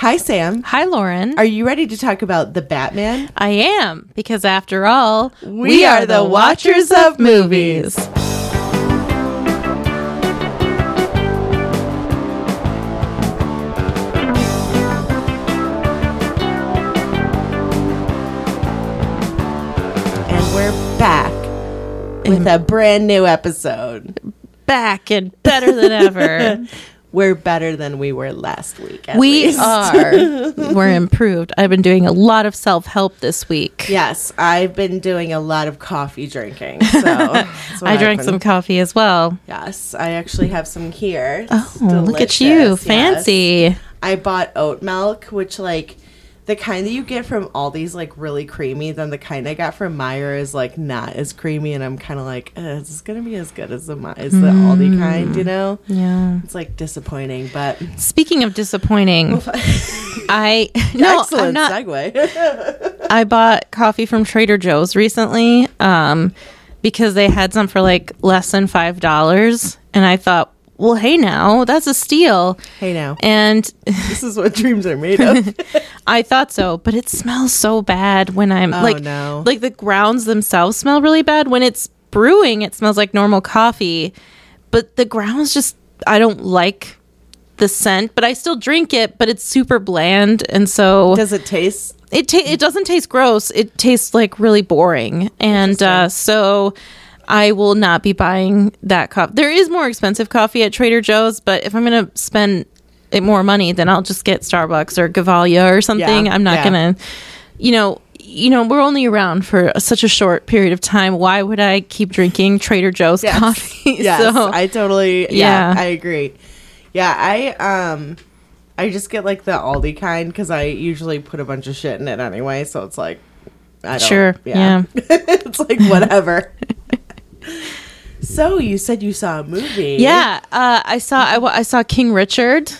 Hi, Sam. Hi, Lauren. Are you ready to talk about the Batman? I am, because after all, We are the watchers of movies. And we're back with a brand new episode. Back and better than ever. We're better than we were last week. we least. are. We're improved. I've been doing a lot of self help this week. Yes, I've been doing a lot of coffee drinking. So I drank been- some coffee as well. Yes, I actually have some here. Oh, It's look at delicious, you. yes. Fancy. I bought oat milk, which like the kind that you get from Aldi's like really creamy. Then the kind I got from Meijer is like not as creamy, and I'm kind of like, "Uh, is this gonna be as good as the as the Aldi kind? You know? Yeah. It's like disappointing, but Speaking of disappointing, I no, excellent I'm not. segue. I bought coffee from Trader Joe's recently um, because they had some for like less than five dollars, and I thought, well, hey, now that's a steal. hey now, And this is what dreams are made of. I thought so, but it smells so bad when I'm Oh, like, no. like the grounds themselves smell really bad. When it's brewing, it smells like normal coffee, but the grounds just I don't like the scent. But I still drink it, but it's super bland, and so Does it taste? it ta- it doesn't taste gross. It tastes like really boring, and uh, so I will not be buying that coffee. There is more expensive coffee at Trader Joe's, but if I'm gonna spend it more money, then I'll just get Starbucks or Gevalia or something. Yeah, I'm not yeah. gonna, you know. You know, we're only around for such a short period of time. Why would I keep drinking Trader Joe's Yes. coffee? Yes, So- I totally. Yeah, Yeah. I agree. Yeah, I um, I just get like the Aldi kind because I usually put a bunch of shit in it anyway. So it's like, I don't, Sure, yeah. it's like whatever. so you said you saw a movie? yeah, uh, I saw I, I saw King Richard.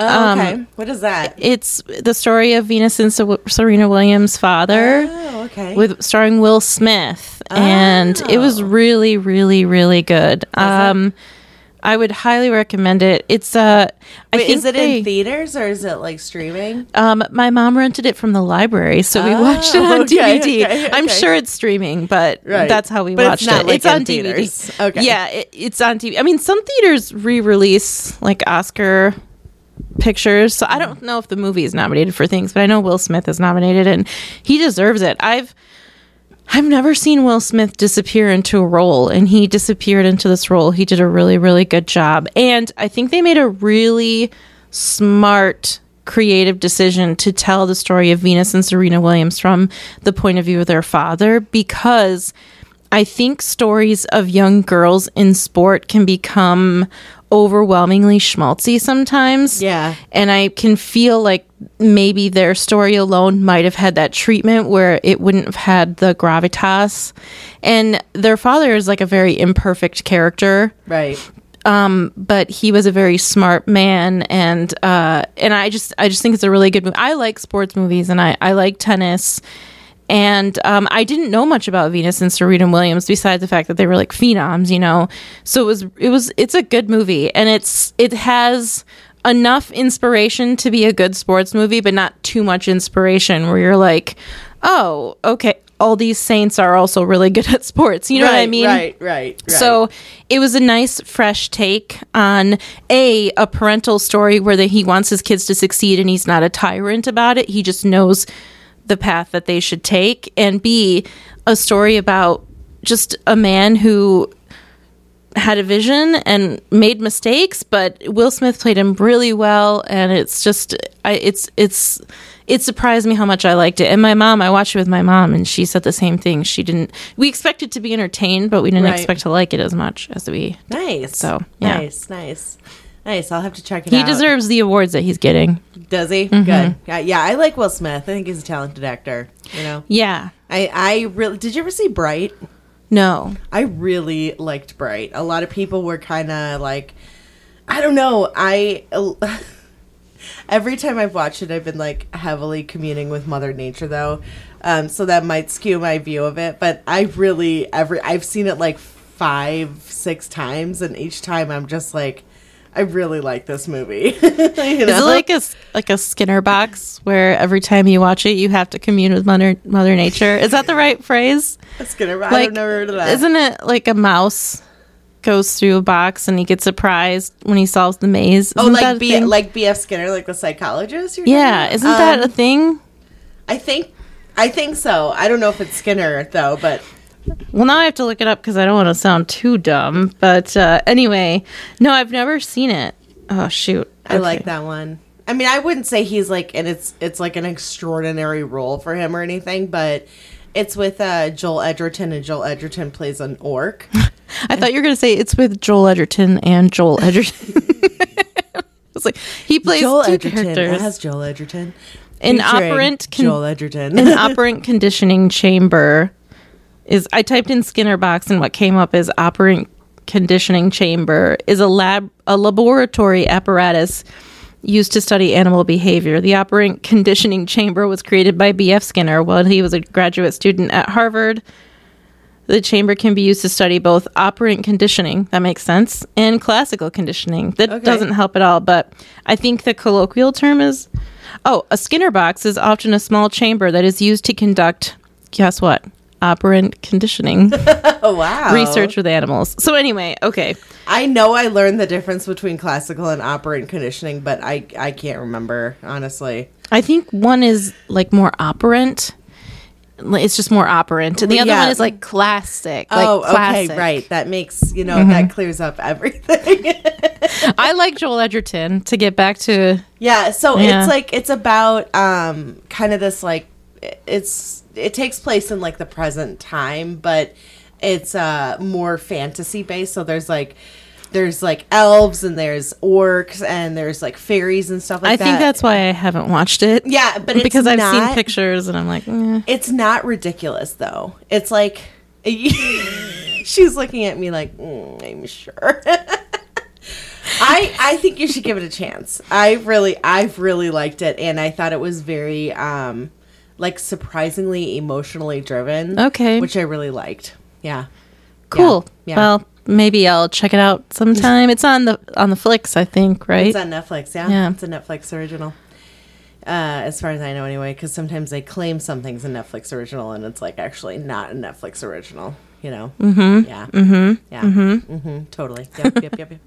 Oh, um, okay. what is that? It's the story of Venus and Ser- Serena Williams' father, Oh, okay. with starring Will Smith, and it was Oh. really, really, really good. Um, I would highly recommend it. It's uh, I think is it they- in theaters or is it like streaming? um, my mom rented it from the library, so we Oh, watched it on okay, DVD. okay, I'm sure it's streaming, but Right. that's how we But it's watched not, it. like, it's on in DVD. Okay. Yeah, it, it's on TV. I mean, some theaters re-release like Oscar pictures, so I don't know if the movie is nominated for things, but I know Will Smith is nominated, and he deserves it. I've I've never seen Will Smith disappear into a role, and he disappeared into this role. He did a really, really good job. And I think they made a really smart, creative decision to tell the story of Venus and Serena Williams from the point of view of their father because I think stories of young girls in sport can become overwhelmingly schmaltzy sometimes. Yeah. And I can feel like maybe their story alone might have had that treatment where it wouldn't have had the gravitas. And their father is like a very imperfect character Right. but he was a very smart man and uh and i just i just think it's a really good movie i like sports movies and i i like tennis and um, I didn't know much about Venus and Serena Williams besides the fact that they were like phenoms, you know. So it was it was it's a good movie and it's it has enough inspiration to be a good sports movie, but not too much inspiration where you're like, oh, okay, all these saints are also really good at sports. You know what I mean? Right. Right. right. So it was a nice, fresh take on a a parental story where the, he wants his kids to succeed and he's not a tyrant about it. He just knows the path that they should take, and b a story about just a man who had a vision and made mistakes, but Will Smith played him really well, and it's just I, it's it's it surprised me how much I liked it. And my mom, I watched it with my mom, and she said the same thing. She didn't. We expected to be entertained, but we didn't Right. expect to like it as much as we. nice. So, yeah. nice, nice, nice. I'll have to check it out. He out. deserves the awards that he's getting. Does he? Mm-hmm. Good. Yeah, yeah. I like Will Smith. I think he's a talented actor. You know. Yeah. I I really did. You ever see Bright? No. I really liked Bright. A lot of people were kind of like, I don't know. I every time I've watched it, I've been like heavily communing with Mother Nature, though. Um, so that might skew my view of it. But I really every I've seen it like five, six times, and each time I'm just like. I really like this movie. You Is it like a like a Skinner box where every time you watch it, you have to commune with Mother Mother Nature? Is that the right phrase? A Skinner? Like, I've never heard of that. Isn't it like a mouse goes through a box and he gets surprised when he solves the maze? oh, Isn't that like B, like B.F. Skinner, like the psychologist. You're yeah, isn't that Um, a thing? I think, I think so. I don't know if it's Skinner though, but Well, now I have to look it up because I don't want to sound too dumb. But uh, anyway, no, I've never seen it. Oh shoot, I like that one. I mean, I wouldn't say he's like, and it's it's like an extraordinary role for him or anything, but it's with uh, Joel Edgerton, and Joel Edgerton plays an orc. I thought you were going to say it's with Joel Edgerton and Joel Edgerton. I was like, he plays Joel two Edgerton characters. as Joel Edgerton. An operant con- Joel Edgerton. An operant conditioning chamber is. I typed in Skinner box, and what came up is operant conditioning chamber is a lab, a laboratory apparatus used to study animal behavior. The operant conditioning chamber was created by B.F. Skinner while he was a graduate student at Harvard. The chamber can be used to study both operant conditioning, that makes sense, and classical conditioning. That Okay. doesn't help at all, but I think the colloquial term is oh, a Skinner box is often a small chamber that is used to conduct, guess what? Operant conditioning wow! research with animals. So, anyway, okay. I know I learned the difference between classical and operant conditioning, but I I can't remember honestly. I think one is like more operant. It's just more operant. And the other Yeah. one is like classic. Like oh, classic. okay, right. That makes you know that clears up everything. I like Joel Edgerton to get back to Yeah, so Yeah. it's like it's about um kind of this like it's it takes place in like the present time, but it's uh more fantasy based. So there's like there's like elves and there's orcs and there's like fairies and stuff like I that. I think that's why I haven't watched it. yeah, but it's because I've seen pictures and I'm like, eh. It's not ridiculous though. It's like she's looking at me like mm, I'm sure. I I think you should give it a chance. I really I've really liked it and I thought it was very um like surprisingly emotionally driven. Okay. Which I really liked. Yeah. Cool. Yeah. yeah. Well, maybe I'll check it out sometime. it's on the on the Flix, I think, right? It's on Netflix, yeah. yeah. It's a Netflix original. Uh, as far as I know, anyway, because sometimes they claim something's a Netflix original and it's like actually not a Netflix original, you know? Mm-hmm. Yeah. Mm-hmm. Yeah. Mm-hmm. mm-hmm. Totally. Yep. Yep. Yep. Yep. yep.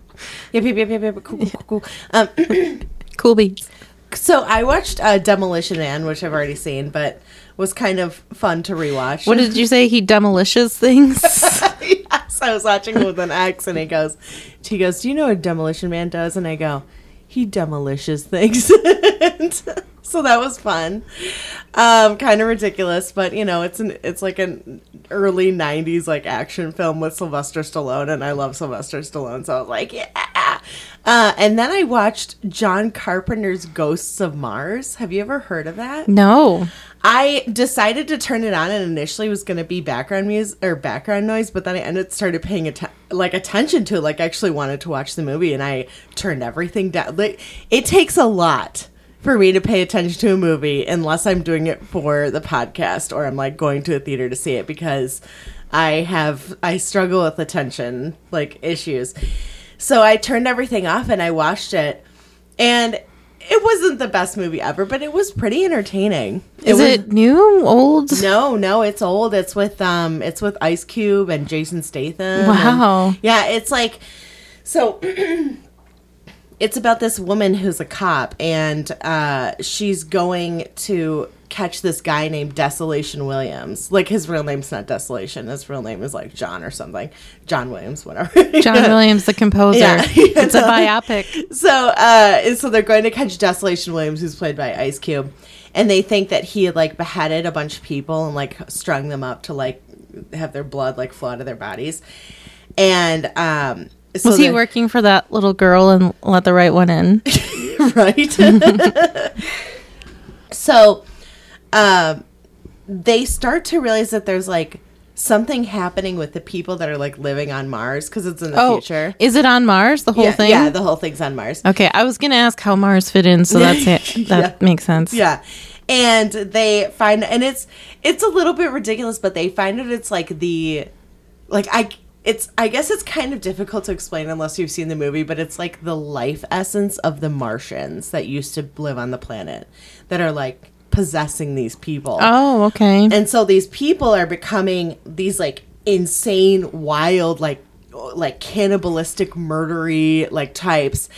Yep. Yep. Yep. Yep. Cool. Cool. cool. Um, cool beats so I watched uh, Demolition Man, which I've already seen, but was kind of fun to rewatch. What did you say? He demolishes things. yes, I was watching it with an ex, and he goes, he goes, do you know what Demolition Man does? And I go, he demolishes things. so that was fun. Um, kind of ridiculous, but you know, it's an it's like an early '90s like action film with Sylvester Stallone, and I love Sylvester Stallone, so I was like, yeah. Uh, and then I watched John Carpenter's Ghosts of Mars. Have you ever heard of that? no. I decided to turn it on, and initially it was going to be background music or background noise, but then I ended started paying atten- like attention to it, like I actually wanted to watch the movie, and I turned everything down. Like it takes a lot for me to pay attention to a movie unless I'm doing it for the podcast or I'm like going to a theater to see it because I have I struggle with attention like issues. So I turned everything off and I watched it, and it wasn't the best movie ever, but it was pretty entertaining. Is was- it new? Old? no, no, it's old. It's with um it's with Ice Cube and Jason Statham. Wow. and- yeah, it's like so it's about this woman who's a cop and uh she's going to catch this guy named Desolation Williams. Like his real name's not Desolation. His real name is like John or something. John Williams, whatever. John Williams, the composer. Yeah. it's a biopic. So, uh, so they're going to catch Desolation Williams, who's played by Ice Cube, and they think that he had like beheaded a bunch of people and like strung them up to like have their blood like flow out of their bodies. And um, so Was he working for that little girl and let the right one in? right? so, um, they start to realize that there's like something happening with the people that are like living on Mars because it's in the Oh, future. is it on Mars? The whole yeah, thing? yeah, the whole thing's on Mars. okay, I was gonna ask how Mars fit in, so that's it. That makes sense. Yeah. And they find and it's it's a little bit ridiculous, but they find out it's like the like I it's I guess it's kind of difficult to explain unless you've seen the movie, but it's like the life essence of the Martians that used to live on the planet that are like possessing these people. Oh, okay. And so these people are becoming these like insane, wild, like like cannibalistic, murdery like types,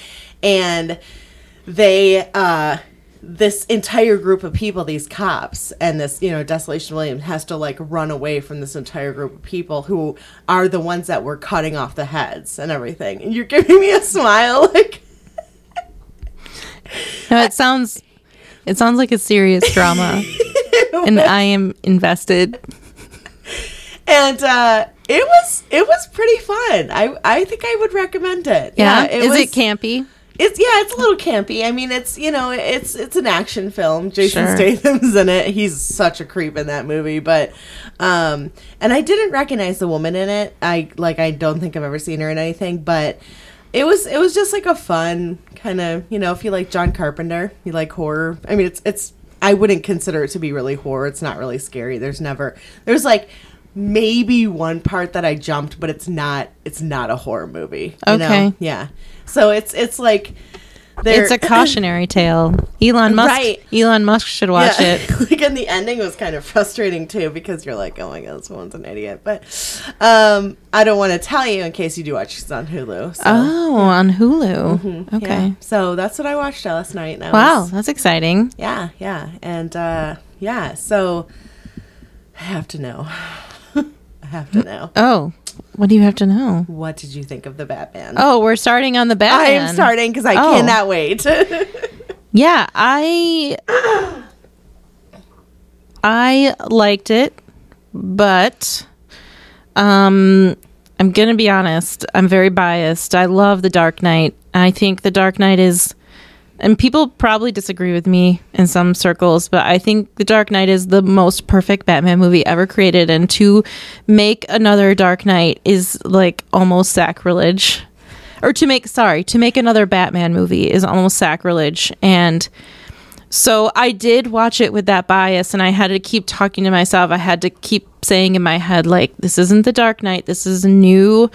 and they uh this entire group of people, these cops and this, you know, Desolation Williams has to like run away from this entire group of people who are the ones that were cutting off the heads and everything. And you're giving me a smile like No, it sounds it sounds like a serious drama. and I am invested. and uh it was it was pretty fun. I I think I would recommend it. Yeah. Is was- it campy? It's yeah, it's a little campy. I mean, it's you know, it's it's an action film. Jason Sure. Statham's in it. He's such a creep in that movie. But um, and I didn't recognize the woman in it. I like I don't think I've ever seen her in anything. But it was it was just like a fun kind of you know if you like John Carpenter, you like horror. I mean, it's it's I wouldn't consider it to be really horror. It's not really scary. There's never there's like maybe one part that I jumped, but it's not it's not a horror movie. you know? Okay. Yeah. So it's it's like they're- It's a cautionary tale. Elon Musk Right. Elon Musk should watch Yeah. it. like and the ending was kind of frustrating too because you're like, oh my god, this woman's an idiot. But um, I don't want to tell you in case you do watch. It's on Hulu. So. Oh, on Hulu. Okay. Yeah. So that's what I watched last night. I Wow, was- that's exciting. yeah, yeah, and uh, yeah. So I have to know. I have to know. Oh, what do you have to know? What did you think of the Batman? Oh, we're starting on the Batman. I am starting because I Oh. cannot wait. Yeah, I I liked it, but um I'm going to be honest, I'm very biased. I love The Dark Knight. I think The Dark Knight is and people probably disagree with me in some circles, but I think The Dark Knight is the most perfect Batman movie ever created and to make another Dark Knight is like almost sacrilege. Or to make sorry to make another batman movie is almost sacrilege. And so i did watch it with that bias and i had to keep talking to myself. I had to keep saying in my head like this isn't the dark knight. This is a new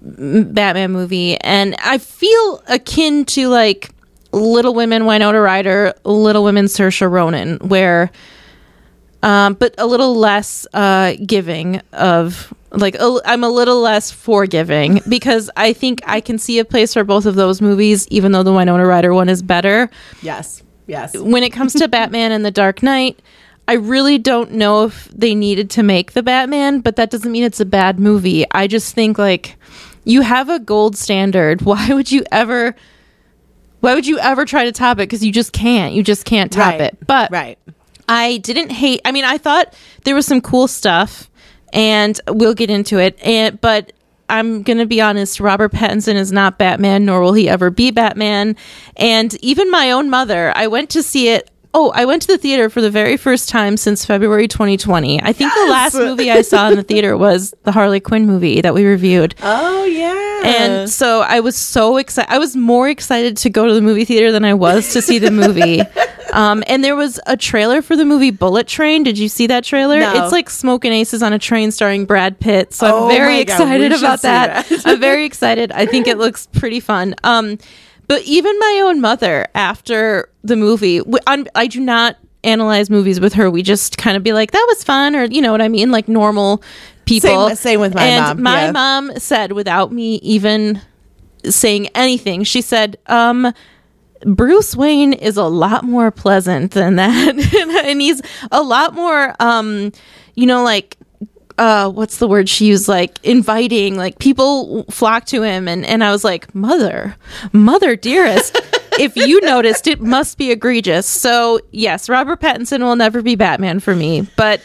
batman movie. And i feel akin to like little women winona ryder little women saoirse ronan where um, but a little less uh, giving of like a, I'm a little less forgiving because I think I can see a place for both of those movies, even though the Winona Ryder one is better. yes, yes. When it comes to Batman and the Dark Knight, I really don't know if they needed to make the Batman, but that doesn't mean it's a bad movie. I just think like you have a gold standard. Why would you ever? Why would you ever try to top it? Because you just can't. You just can't top Right. it. But Right. I didn't hate. I mean, I thought there was some cool stuff, and we'll get into it. And but I'm gonna be honest. Robert Pattinson is not Batman, nor will he ever be Batman. And even my own mother, I went to see it. Oh, I went to the theater for the very first time since February 2020. I think the last movie I saw in the theater was the Harley Quinn movie that we reviewed. Oh yeah. And so I was so excited. I was more excited to go to the movie theater than I was to see the movie. um, and there was a trailer for the movie Bullet Train. Did you see that trailer? No. It's like Smoking Aces on a train starring Brad Pitt. So Oh I'm very my God, excited about that. that. I'm very excited. I think it looks pretty fun. Um, but even my own mother, after the movie, I do not analyze movies with her. We just kind of be like, that was fun, or you know what I mean, like normal people. Same- same with my and mom, My yeah. mom said, without me even saying anything, she said, um, Bruce Wayne is a lot more pleasant than that. and he's a lot more, um, you know, like, uh, what's the word she used? Like inviting, like people flock to him. And, and I was like, mother, mother dearest, if you noticed, it must be egregious. So yes, Robert Pattinson will never be Batman for me, but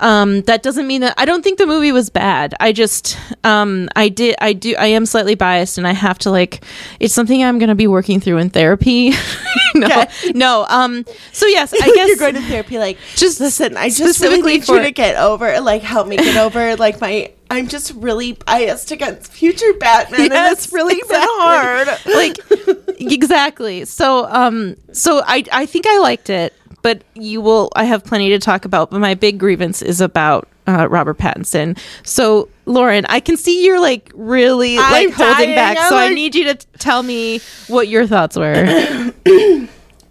um that doesn't mean that i don't think the movie was bad i just um i did i do i am slightly biased and i have to like it's something i'm gonna be working through in therapy no Okay. no um so yes i guess you're going to therapy like Just listen i just really need for- you to get over like help me get over like my i'm just really biased against future batman and Yes, it's really been hard like exactly so um so i i think i liked it but you will i have plenty to talk about but my big grievance is about uh, Robert Pattinson. So, Lauren, I can see you're like really I'm like holding dying. back. I'm So I need you to t- tell me what your thoughts were.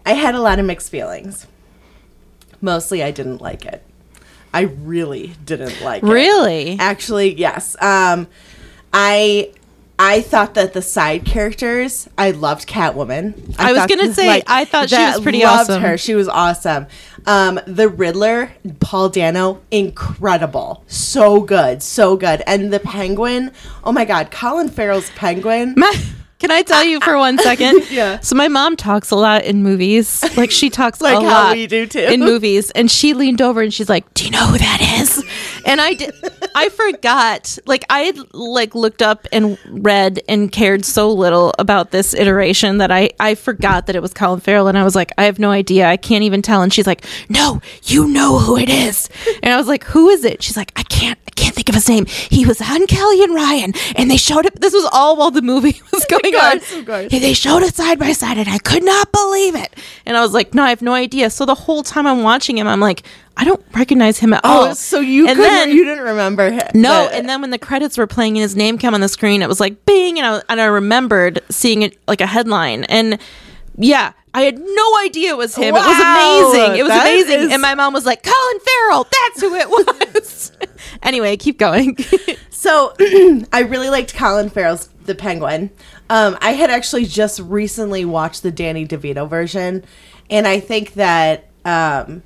I had a lot of mixed feelings. Mostly, I didn't like it. I really didn't like it. really? Actually, yes. Um, I I thought that the side characters, I loved Catwoman. I was gonna say, I thought she was pretty loved awesome. Her, she was awesome. Um, the Riddler, Paul Dano, incredible, so good, so good. And the Penguin, oh my God, Colin Farrell's Penguin. Ma- Can I tell you for one second? Yeah. So my mom talks a lot in movies. Like she talks Like a how lot we do too. in movies. And she leaned over and she's like, "Do you know who that is?" And I did. I forgot. Like I had like looked up and read and cared so little about this iteration that I I forgot that it was Colin Farrell. And I was like, I have no idea. I can't even tell. And she's like, No, you know who it is. And I was like, Who is it? She's like, I can't. Can't think of his name. He was on Kelly and Ryan, and they showed it. This was all while the movie was going on. course, of course. They showed it side by side, and I could not believe it. And I was like, "No, I have no idea." So the whole time I'm watching him, I'm like, "I don't recognize him at oh, all." Oh, so you and then you didn't remember him? no, the- and then when the credits were playing and his name came on the screen, it was like bing, and I and I remembered seeing it like a headline, and yeah. I had no idea it was him. it was amazing. It was amazing. is- And my mom was like, Colin Farrell, that's who it was. Anyway, keep going. So I really liked Colin Farrell's The Penguin. Um, I had actually just recently watched the Danny DeVito version, and I think that um,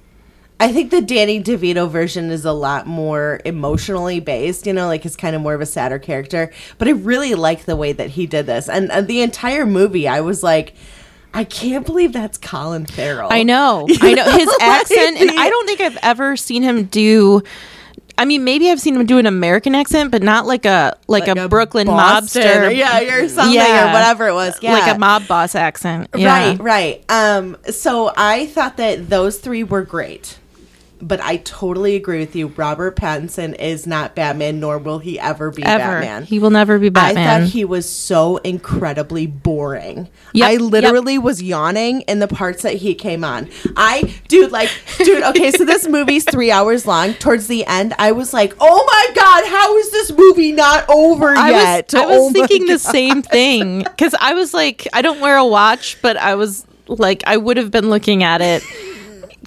I think the Danny DeVito version is a lot more emotionally based. You know, like it's kind of more of a sadder character. But I really like the way that he did this, and, and the entire movie, I was like. I can't believe that's Colin Farrell. I know. I know his Like, accent, and I don't think I've ever seen him do. I mean, maybe I've seen him do an American accent, but not like a like, Like a, Brooklyn Boston mobster, or- yeah, or something, Yeah. or whatever it was. Yeah. like a mob boss accent. Yeah. Right, right. Um, so I thought that those three were great. But I totally agree with you. Robert Pattinson is not Batman, nor will he ever be Ever, Batman. he will never be Batman. I thought he was so incredibly boring. Yep, I yep. literally was yawning in the parts that he came on. I, dude, like, dude, okay, so this movie's three hours long. Towards the end, I was like, oh my God, how is this movie not over I yet? was, I was Oh thinking the same thing because I was like, I don't wear a watch, but I was like, I would have been looking at it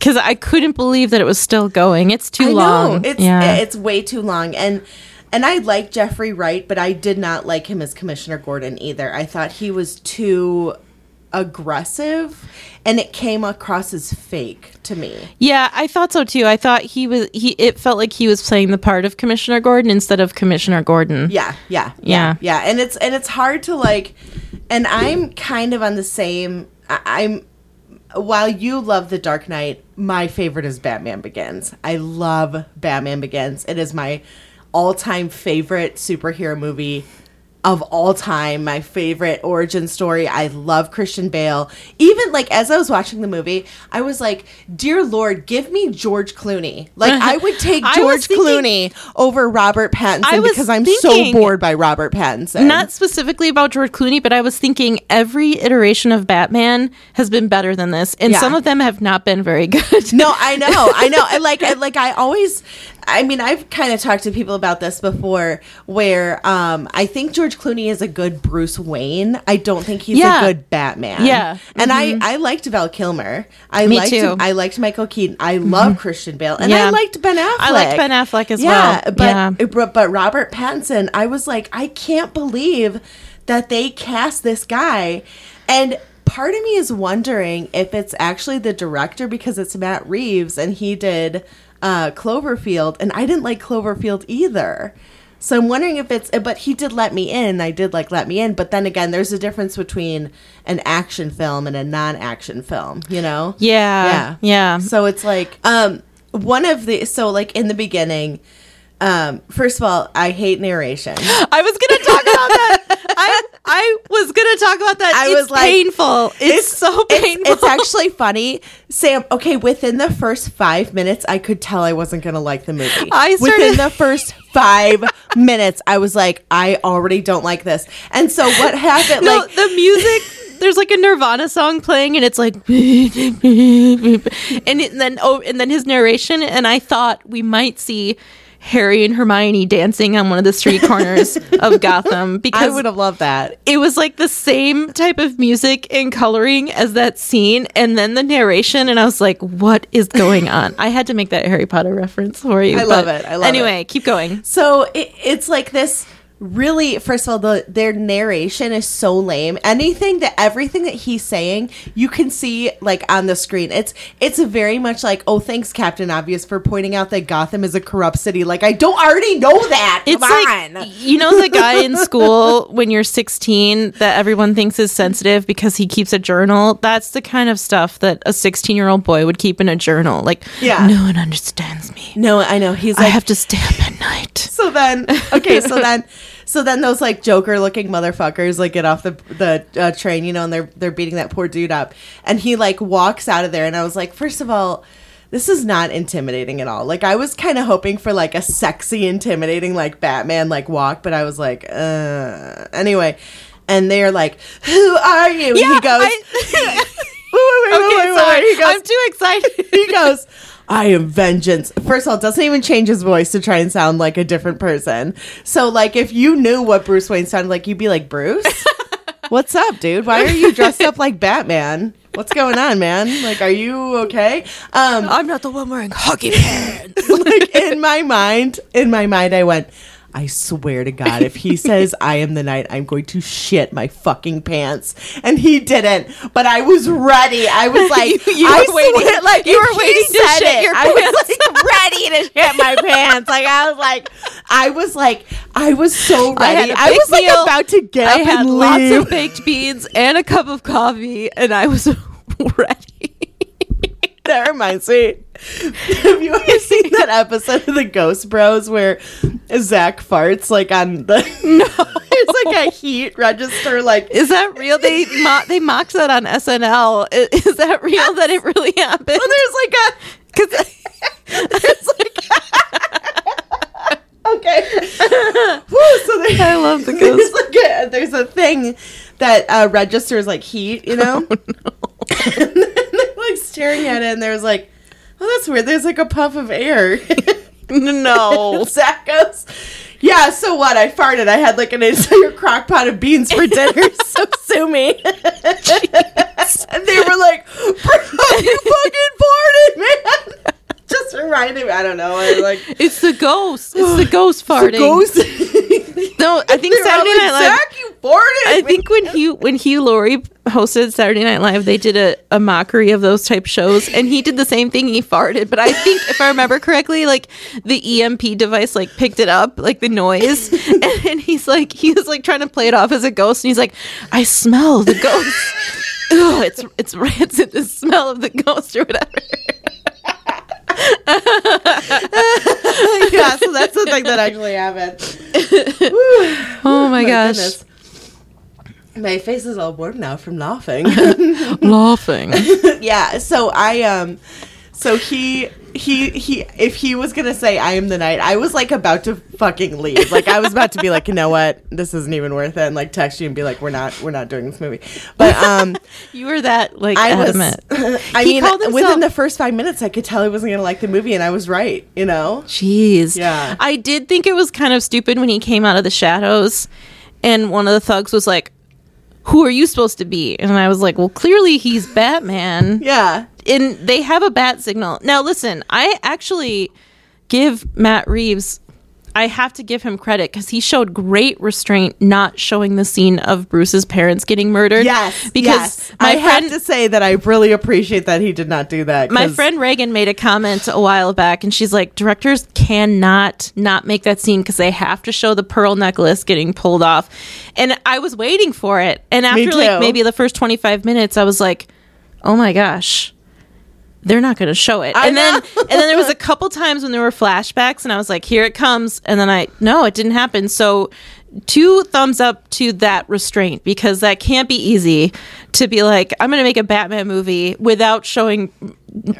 because I couldn't believe that it was still going. It's too I long. Know. It's yeah. Eh, it's way too long. And and I like Jeffrey Wright, but I did not like him as Commissioner Gordon either. I thought he was too aggressive and it came across as fake to me. Yeah, I thought so too. I thought he was he it felt like he was playing the part of Commissioner Gordon instead of Commissioner Gordon. Yeah, yeah, Yeah. yeah, yeah. And it's and it's hard to like and I'm kind of on the same I, I'm while you love The Dark Knight, my favorite is Batman Begins. I love Batman Begins. It is my all-time favorite superhero movie of all time, my favorite origin story. I love Christian Bale. Even like as I was watching the movie, I was like, "Dear Lord, give me George Clooney." Like I would take George thinking- Clooney over Robert Pattinson because I'm thinking- so bored by Robert Pattinson. Not specifically about George Clooney, but I was thinking every iteration of Batman has been better than this, and Yeah. some of them have not been very good. no, I know, I know. I like, I, like, I always. I mean, I've kind of talked to people about this before, where um, I think George Clooney is a good Bruce Wayne. I don't think he's Yeah. a good Batman. Yeah. Mm-hmm. and I, I liked Val Kilmer. I Me liked, too. Mm-hmm. I liked Michael Keaton. I love Christian Bale, and I liked Ben Affleck. I liked Ben Affleck as yeah, well. But, Yeah. but but Robert Pattinson, I was like, I can't believe that they cast this guy, and part of me is wondering if it's actually the director because it's Matt Reeves and he did uh, Cloverfield, and I didn't like Cloverfield either. So I'm wondering if it's, but he did let me in. I did like let me in, but then again, there's a difference between an action film and a non-action film. You know? Yeah, yeah. Yeah. So it's like um one of the so like in the beginning, um first of all, I hate narration. I was gonna talk about that. I I was gonna talk about that. I it's was like- painful. It's, so painful. It's, it's actually funny. Sam, okay, within the first five minutes, I could tell I wasn't gonna like the movie. I started- within the first five minutes, I was like, I already don't like this. And so what happened? no, like the music. There's like a Nirvana song playing, and it's like, and it, then oh, and then his narration, and I thought we might see Harry and Hermione dancing on one of the street corners of Gotham because I would have loved that. it was like the same type of music and coloring as that scene and then the narration and I was like what is going on I had to make that Harry Potter reference for you I love it. I love it. anyway keep going So it, it's like this really first of all the their narration is so lame. Anything that everything that he's saying you can see like on the screen. It's it's very much like oh thanks captain obvious for pointing out that gotham is a corrupt city. Like i don't already know that. It's Come like on. you know the guy in school when you're 16 that everyone thinks is sensitive because he keeps a journal? That's the kind of stuff that a 16 year old boy would keep in a journal. Like Yeah. no one understands me. No i know. He's I have to stay up at night. So then okay so then so then those like joker looking motherfuckers like get off the the uh, train you know and they're they're beating that poor dude up. And he like walks out of there and i was like first of all this is not intimidating at all. Like i was kind of hoping for like a sexy intimidating like batman like walk but i was like uh anyway. And they're like who are you? Yeah, he goes I- wait, wait, wait, wait, okay sorry wait. He goes, I'm too excited. he goes, I am vengeance. First of all, doesn't even change his voice to try and sound like a different person. So, like, if you knew what Bruce Wayne sounded like, you'd be like, Bruce, what's up, dude? Why are you dressed up like Batman? What's going on, man? Like, are you okay? Um, I'm not the one wearing hockey pants like in my mind, in my mind, I went. I swear to God, if he says I am the night, I'm going to shit my fucking pants. And he didn't, but I was ready. I was like, You- you I were waiting- swear, like you were waiting to shit it, your I was like ready to shit my pants. Like I was like, I was like, I was so ready. I, big was like meal. about to get I up had and lots leave. of baked beans and a cup of coffee, and I was ready. that reminds me. Have you ever seen that episode of the Ghost Bros where Zach farts like on the no? It's like a heat register. Like Is that real? They mo- they mocked that on SNL. I- Is, that real? That it really happened? well, there's like a Because there's like okay. Woo, so there, I love the there's ghost. like a, there's a thing that uh, registers like heat, you know. and then they're like staring at it, and there's like, oh, that's weird. There's like a puff of air. no. Zach goes, yeah, so what? I farted. I had like an entire crock pot of beans for dinner, so sue me. and they were like, bro, you fucking farted, man. Just reminded me. I don't know. I like, It's the ghost. It's the ghost farting. ghost. No, I think They were all Saturday Night Live. Zach, you farted. I think when Hugh when Hugh Laurie hosted Saturday Night Live, they did a, a mockery of those type shows, and he did the same thing. He farted, but I think if I remember correctly, like the EMF device like picked it up, like the noise, and, and he's like he was like trying to play it off as a ghost, and he's like, I smell the ghost. Ugh, it's it's rancid the smell of the ghost or whatever. yeah, so that's the thing that actually happened. Oh my, My gosh, goodness. My face is all warm now from laughing. laughing. yeah so i um so he he he if he was gonna say i am the night i was like about to fucking leave like i was about to be like you know what this isn't even worth it and like text you and be like we're not we're not doing this movie but um You were that like i was adamant. i He mean himself- within the first five minutes i could tell he wasn't gonna like the movie and i was right you know Jeez. Yeah. I did think it was kind of stupid when he came out of the shadows and one of the thugs was like, Who are you supposed to be? And I was like, Well, clearly he's Batman. yeah And they have a bat signal. Now, listen, I actually give Matt Reeves. I have to give him credit because he showed great restraint not showing the scene of Bruce's parents getting murdered. yes because yes. my i friend have to say that i really appreciate that he did not do that My friend Reagan made a comment a while back, and she's like, directors cannot not make that scene because they have to show the pearl necklace getting pulled off. And I was waiting for it, and after like maybe the first twenty five minutes, I was like, oh my gosh. They're not going to show it, I and then and then there was a couple times when there were flashbacks, and I was like, "Here it comes," and then I no, it didn't happen. So, two thumbs up to that restraint because that can't be easy to be like, I'm going to make a Batman movie without showing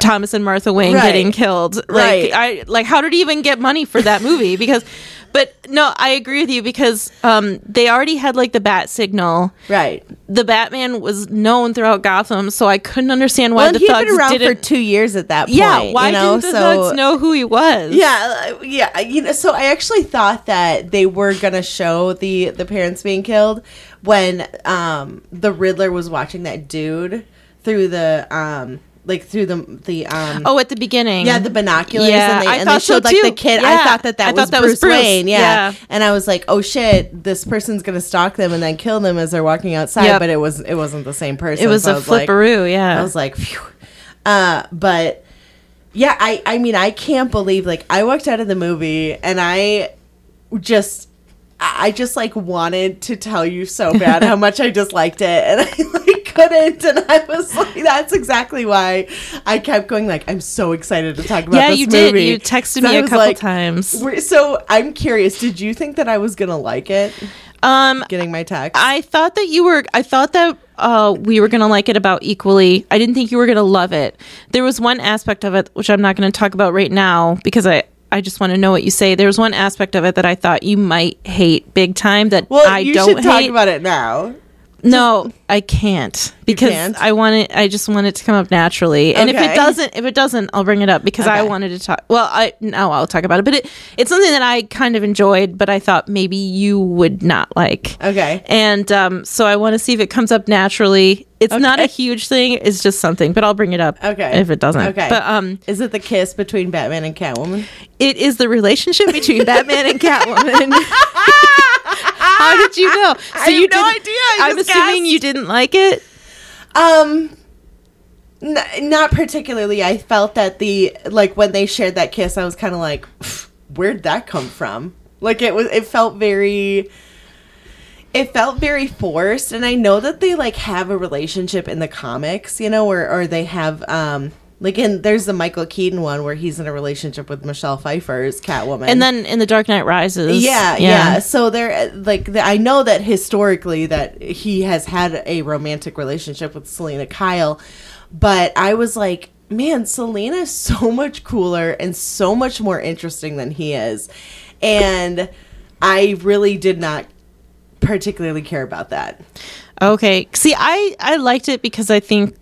Thomas and Martha Wayne Right. getting killed. Like Right. I like how did he even get money for that movie? Because But no, I agree with you because um, they already had like the bat signal. Right. The Batman was known throughout Gotham, so I couldn't understand why Well, the he'd thugs been around for didn't. two years at that point. yeah, why you know? didn't the so, thugs know who he was? Yeah, uh, yeah. You know, so I actually thought that they were gonna show the the parents being killed when um the Riddler was watching that dude through the um like through the the um Oh, at the beginning. yeah the binoculars Yeah, and they, I and thought they so showed like too. the kid. Yeah, I thought that that, I was, thought that Bruce was Bruce. Wayne. Yeah. Yeah. and I was like, oh shit, this person's gonna stalk them and then kill them as they're walking outside. Yep. But it was it wasn't the same person. It was So a like- flipperoo. yeah. I was like, phew. Uh, but yeah, I, I mean, I can't believe, like, I walked out of the movie and I just, I just like wanted to tell you so bad how much I disliked it, and I like couldn't, and I was like, that's exactly why I kept going. Like, I'm so excited to talk about. yeah, this you movie. did. You texted So me a couple like, times. we're- So I'm curious. Did you think that I was gonna like it? Um, Getting my text. I thought that you were. I thought that uh, we were gonna like it about equally. I didn't think you were gonna love it. There was one aspect of it which I'm not gonna talk about right now because I. I just want to know what you say. There was one aspect of it that I thought you might hate big time that well, I you don't should talk hate. about it now. No, I can't because can't? I want it. I just want it to come up naturally. And if it doesn't, if it doesn't, I'll bring it up because I wanted to talk. Well, I now I'll talk about it. But it, it's something that I kind of enjoyed, but I thought maybe you would not like. Okay. And um, so I want to see if it comes up naturally. It's not a huge thing. It's just something, but I'll bring it up. Okay. If it doesn't. Okay. But um, Is it the kiss between Batman and Catwoman? it is the relationship between Batman and Catwoman. How did you know? So I you have no idea. I I'm just assuming guessed. you didn't like it. Um, n- not particularly. I felt that the like when they shared that kiss, I was kind of like, where'd that come from? Like it was. It felt very. It felt very forced, and I know that they like have a relationship in the comics, you know, or or they have um like in there's the Michael Keaton one where he's in a relationship with Michelle Pfeiffer's Catwoman, And then in The Dark Knight Rises. yeah, yeah, So there, like, the, I know that historically that he has had a romantic relationship with Selina Kyle, but I was like, man, Selina is so much cooler and so much more interesting than he is, and I really did not particularly care about that. Okay. See, I I liked it because I think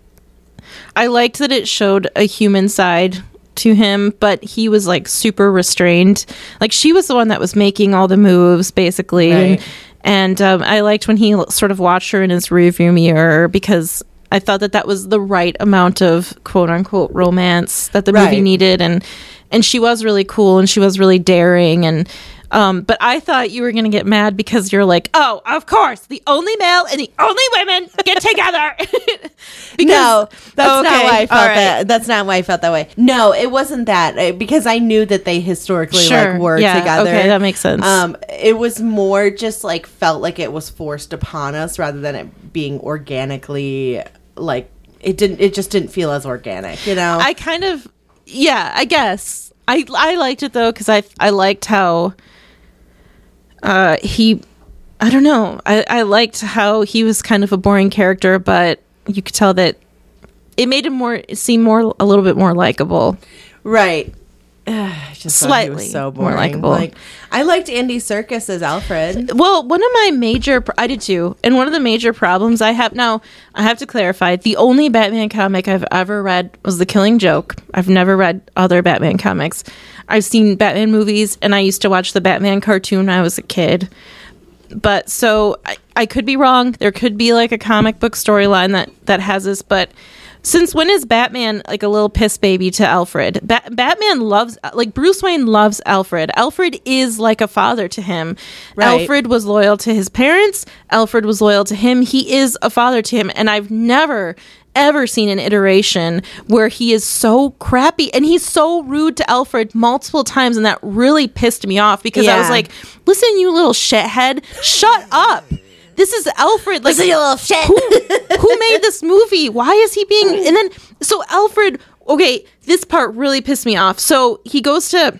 I liked that it showed a human side to him, but he was like super restrained. Like she was the one that was making all the moves, basically, Right. and and um, I liked when he sort of watched her in his rearview mirror because. I thought that that was the right amount of quote unquote romance that the movie needed, and and she was really cool and she was really daring and um but I thought you were gonna get mad because you're like oh of course the only male and the only women get together because no, that's not why I felt right. that. That's not why I felt that way. No, it wasn't that uh, because I knew that they historically Sure. like were Yeah, together. okay, that makes sense. Um, it was more just like felt like it was forced upon us rather than it being organically like it didn't. It just didn't feel as organic, you know. I kind of yeah I guess I I liked it though because I I liked how uh he I don't know I I liked how he was kind of a boring character but you could tell that it made him more seem more a little bit more likable right. Just Slightly was so more boring. likable. Like I liked Andy Serkis as Alfred. Well, one of my major, I did too, and one of the major problems I have now, I have to clarify: the only Batman comic I've ever read was The Killing Joke. I've never read other Batman comics. I've seen Batman movies, and I used to watch the Batman cartoon when I was a kid. But so I, I could be wrong. There could be like a comic book storyline that that has this, but. Since when is Batman like a little piss baby to Alfred? Ba- Batman loves like Bruce Wayne loves Alfred. Alfred is like a father to him. Right. Alfred was loyal to his parents. Alfred was loyal to him. He is a father to him. And I've never, ever seen an iteration where he is so crappy and he's so rude to Alfred multiple times. And that really pissed me off because I was like, listen, you little shithead, shut up. This is Alfred. Like, little shit. who, who made this movie? Why is he being and then so Alfred okay, this part really pissed me off. So he goes to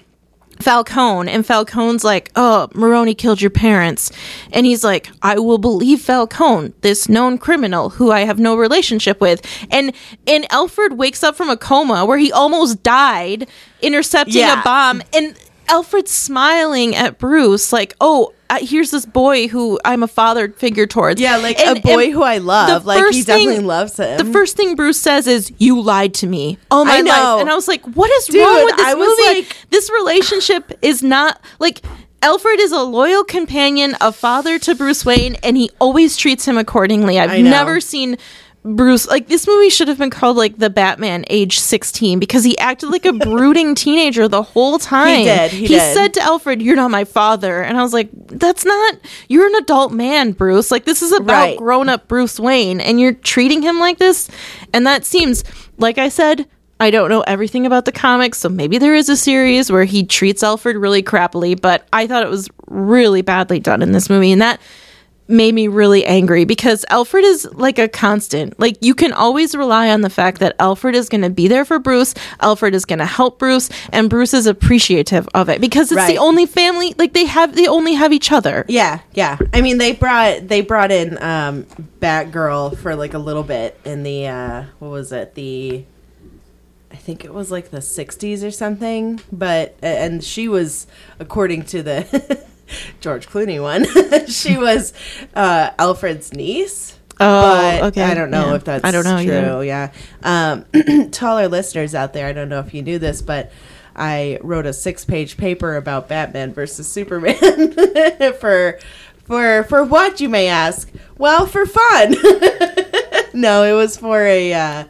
Falcone and Falcone's like, "Oh, Maroni killed your parents." And he's like, "I will believe Falcone, this known criminal who I have no relationship with." And and Alfred wakes up from a coma where he almost died intercepting Yeah. a bomb and Alfred's smiling at Bruce, like, "Oh, uh, here's this boy who I'm a father figure towards." Yeah, like And- a boy who I love. Like he first thing- definitely loves him. The first thing Bruce says is, "You lied to me." Oh my life, and I was like, "What is Dude, wrong with this I movie? like- this relationship is not like." Alfred is a loyal companion, a father to Bruce Wayne, and he always treats him accordingly. I've never seen Bruce like this movie should have been called like the Batman age 16 because he acted like a brooding teenager the whole time. He did, he did. said to Alfred, "You're not my father." And I was like, "That's not you're an adult man, Bruce. Like this is about Right. grown-up Bruce Wayne and you're treating him like this." And that seems like I said I don't know everything about the comics, so maybe there is a series where he treats Alfred really crappily, but I thought it was really badly done in this movie and that made me really angry because Alfred is like a constant. Like you can always rely on the fact that Alfred is going to be there for Bruce, Alfred is going to help Bruce, and Bruce is appreciative of it because it's Right. the only family like they have they only have each other. Yeah, yeah. I mean, they brought they brought in um, Batgirl for like a little bit in the uh, what was it the I think it was like the '60s or something. But and she was, according to the George Clooney one, she was uh, Alfred's niece. Oh, but okay. I don't know Yeah. if that's I don't know true. either. Yeah. Um, to all our listeners out there, I don't know if you knew this, but I wrote a six-page paper about Batman versus Superman for for for what you may ask. Well, for fun. no, it was for a. Uh,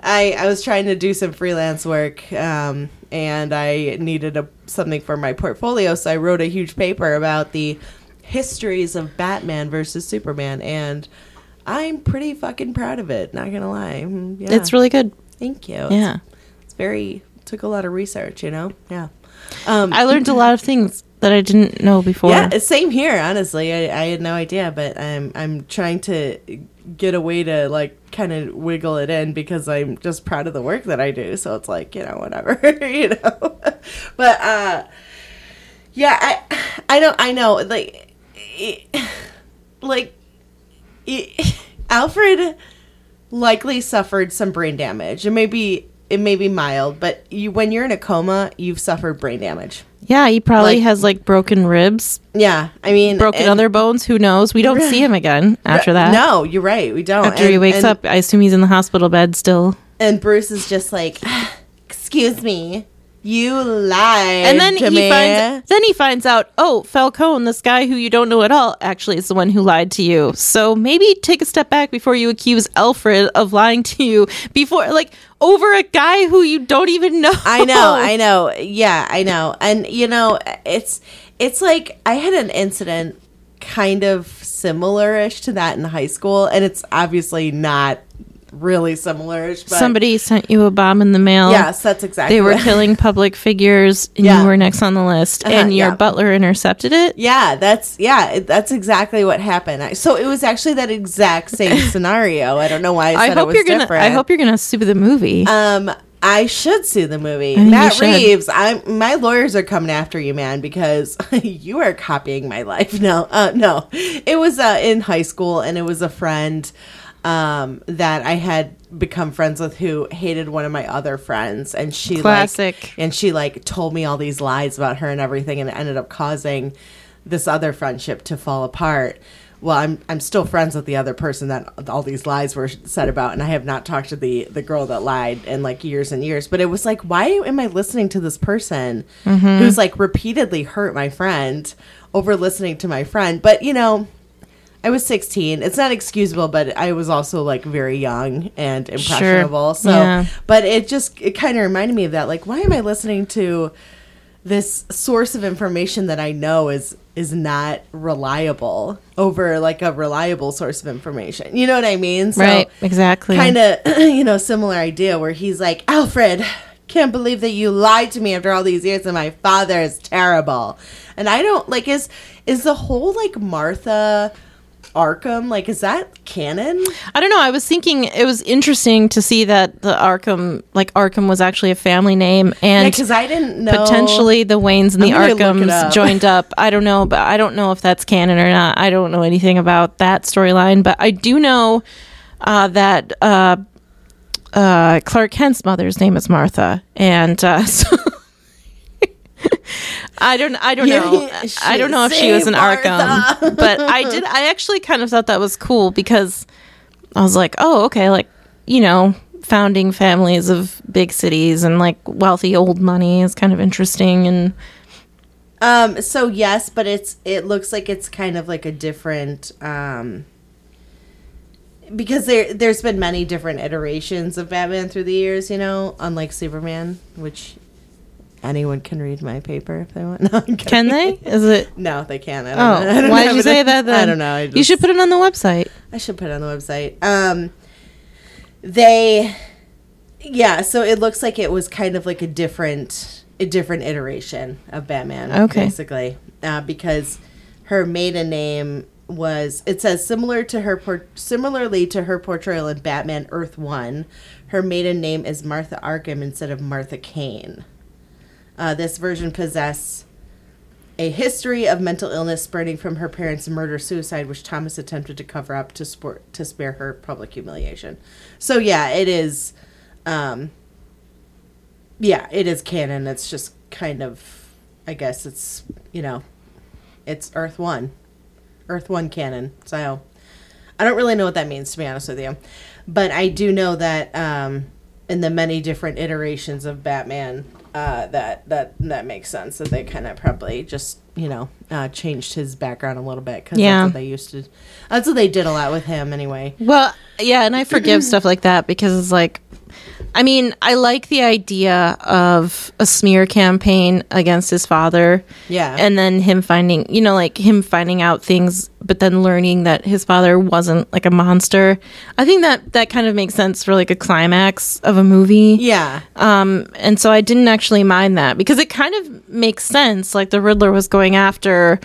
I I was trying to do some freelance work, um, and I needed a something for my portfolio, so I wrote a huge paper about the histories of Batman versus Superman, and I'm pretty fucking proud of it. Not gonna lie, Mm, yeah. It's really good. thank you. Yeah. it's, it's very took a lot of research, you know. Yeah, um, I learned a lot of things that I didn't know before. yeah, same here. Honestly, I, I had no idea, but I'm I'm trying to get a way to like kind of wiggle it in because I'm just proud of the work that I do. So it's like you know whatever you know, but uh, yeah, I I don't I know like it, like it, Alfred likely suffered some brain damage. It may be it may be mild, but you when you're in a coma, you've suffered brain damage. Yeah, he probably Like- has like broken ribs, Yeah, I mean broken and- other bones. Who knows? We don't see him again after that. No, you're right. We don't. After he wakes and- up, I assume he's in the hospital bed still. and Bruce is just like, "Excuse me, you lied." And then he me." finds then he finds out, oh, Falcone, this guy who you don't know at all, actually is the one who lied to you. So maybe take a step back before you accuse Alfred of lying to you before like over a guy who you don't even know. I know, I know. Yeah, I know. And you know, it's it's like I had an incident kind of similar-ish to that in high school, and it's obviously not really similar-ish. But Somebody sent you a bomb in the mail. yes, that's exactly. They were killing public figures and Yeah. you were next on the list Uh-huh, and your yeah. butler intercepted it. Yeah, that's yeah, that's exactly what happened. I, so it was actually that exact same scenario. I don't know why I I said it hope was you're gonna different. I hope you're gonna sue the movie. Um, I should sue the movie. think Matt. Reeves, I'm my lawyers are coming after you, man, because you are copying my life. No, uh, no, it was uh, in high school, and it was a friend um, that I had become friends with who hated one of my other friends, and she Classic. like, and she like told me all these lies about her and everything, and it ended up causing this other friendship to fall apart. Well, I'm I'm still friends with the other person that all these lies were said about, and I have not talked to the the girl that lied in like years and years. But it was like, why am I listening to this person who's like repeatedly hurt my friend over listening to my friend? But you know, I was 16. It's not excusable, but I was also like very young and impressionable. So, Yeah. but it just it kind of reminded me of that. Like, why am I listening to this source of information that I know is is not reliable over like a reliable source of information? You know what I mean? So, right, exactly. Kind of, you know, similar idea where he's like, Alfred, can't believe that you lied to me after all these years, and my father is terrible. And I don't like is is the whole like Martha Arkham like is that canon? I don't know. I was thinking it was interesting to see that the Arkham, like Arkham, was actually a family name, and because I didn't know potentially the Waynes and the I'm gonna look it Arkhams up. joined up. I don't know, but I don't know if that's canon or not. I don't know anything about that storyline, but I do know uh, that uh, uh, Clark Kent's mother's name is Martha, and uh, so. I don't. I don't know. I don't know if she was an Save Arkham, but I did. I actually kind of thought that was cool because I was like, oh, okay, like you know, founding families of big cities and like wealthy old money is kind of interesting. And Um. So yes, but it's it looks like it's kind of like a different. Um. Because there there's been many different iterations of Batman through the years, you know, unlike Superman, which anyone can read my paper if they want. No, can they? Is it? No, they can't. I Oh, don't know. I don't why know. did you say that? Then I don't know. I you should put it on the website. I should put it on the website. Um, they, yeah. So it looks like it was kind of like a different, a different iteration of Batman. Okay. basically, uh, because her maiden name was. It says similar to her, por- similarly to her portrayal in Batman Earth One, her maiden name is Martha Arkham instead of Martha Kane. Uh, this version possess a history of mental illness spreading from her parents' murder suicide, which Thomas attempted to cover up to to spare her public humiliation. So yeah, it is. Um, yeah, it is canon. It's just kind of, I guess it's you know, it's Earth One, Earth One canon. So I don't really know what that means to be honest with you, but I do know that um, in the many different iterations of Batman, uh, that that that makes sense that they kind of probably just you know uh, changed his background a little bit because Yeah. that's what they used to. That's what they did a lot with him anyway. Well, yeah, and I forgive stuff like that because it's like, I mean, I like the idea of a smear campaign against his father. Yeah. And then him finding, you know, like him finding out things, but then learning that his father wasn't like a monster. I think that that kind of makes sense for like a climax of a movie. Yeah. Um, and so I didn't actually mind that because it kind of makes sense. Like the Riddler was going after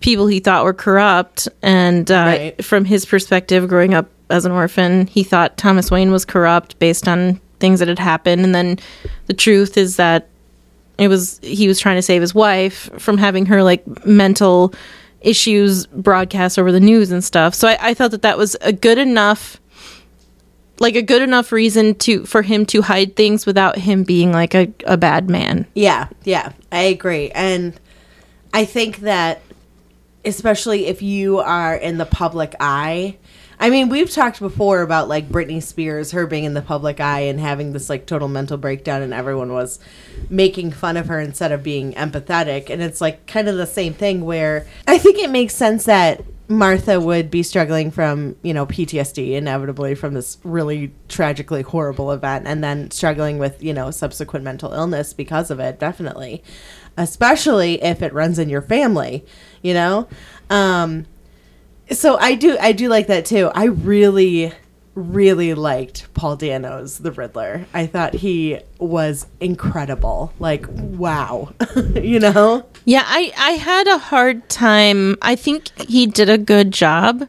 people he thought were corrupt, and uh, Right. from his perspective, growing up as an orphan, he thought Thomas Wayne was corrupt based on things that had happened. And then the truth is that it was he was trying to save his wife from having her like mental issues broadcast over the news and stuff. So I, I thought that that was a good enough like a good enough reason to for him to hide things without him being like a, a bad man. Yeah, yeah, I agree. And I think that especially if you are in the public eye, I mean, we've talked before about like Britney Spears, her being in the public eye and having this like total mental breakdown, and everyone was making fun of her instead of being empathetic. And it's like kind of the same thing where I think it makes sense that Martha would be struggling from, you know, PTSD inevitably from this really tragically horrible event and then struggling with, you know, subsequent mental illness because of it, definitely. Especially if it runs in your family, you know? Um so I do I do like that too. I really really liked Paul Dano's The Riddler. I thought he was incredible. Like wow. you know? Yeah, I I had a hard time. I think he did a good job,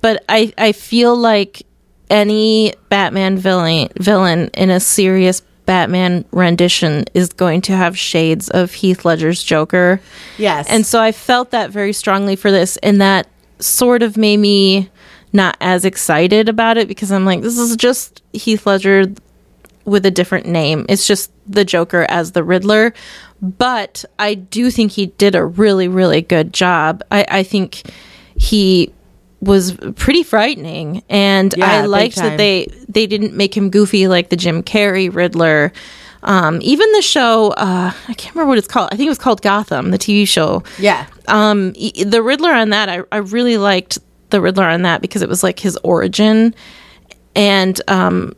but I I feel like any Batman villain villain in a serious Batman rendition is going to have shades of Heath Ledger's Joker. Yes. And so I felt that very strongly for this, and that sort of made me not as excited about it because I'm like, this is just Heath Ledger with a different name. It's just the Joker as the Riddler. But I do think he did a really, really good job. I, I think he was pretty frightening and Yeah, I liked that they they didn't make him goofy like the Jim Carrey Riddler. Um, even the show, uh, I can't remember what it's called. I think it was called Gotham, the TV show. Yeah. um the riddler on that I, I really liked the riddler on that because it was like his origin. And um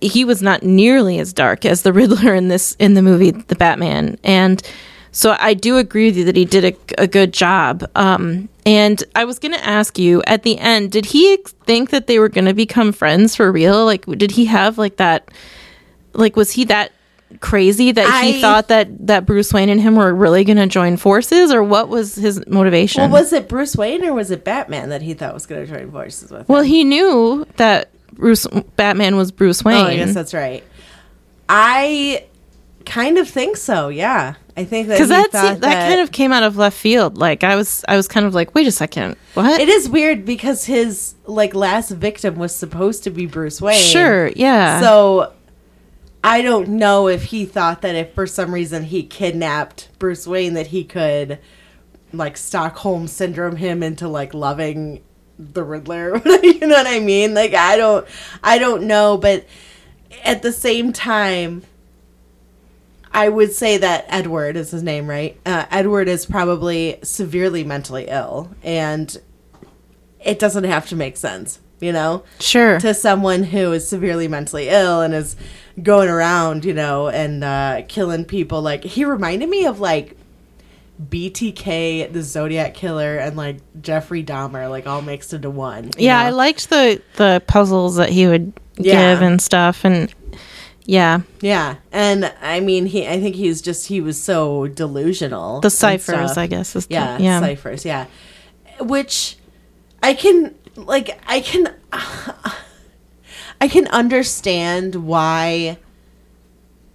he was not nearly as dark as the riddler in this in the movie the batman. And so i do agree with you that he did a, a good job. Um and i was going to ask you at the end did he ex- think that they were going to become friends for real? Like did he have like that like was he that crazy that he thought that that Bruce Wayne and him were really going to join forces or what was his motivation? Well, was it Bruce Wayne or was it Batman that he thought was going to join forces with? Well, him? he knew that Bruce Batman was Bruce Wayne. Oh, I guess that's right. I kind of think so. Yeah, I think that because that that kind of came out of left field. Like I was I was kind of like, wait a second, what? It is weird because his like last victim was supposed to be Bruce Wayne. Sure, yeah. So I don't know if he thought that if for some reason he kidnapped Bruce Wayne that he could like Stockholm syndrome him into like loving the Riddler. you know what I mean? Like I don't I don't know, but at the same time I would say that Edward is his name, right? Uh, Edward is probably severely mentally ill, and it doesn't have to make sense, you know, Sure. to someone who is severely mentally ill and is going around, you know, and uh, killing people. Like he reminded me of like BTK, the Zodiac Killer, and like Jeffrey Dahmer, like all mixed into one. yeah, know? I liked the the puzzles that he would Yeah. give and stuff, and yeah, Yeah, and I mean, he. I think he's just he was so delusional. the ciphers. I guess, is the- Yeah, yeah. ciphers. Yeah, which I can like. I can. I can understand why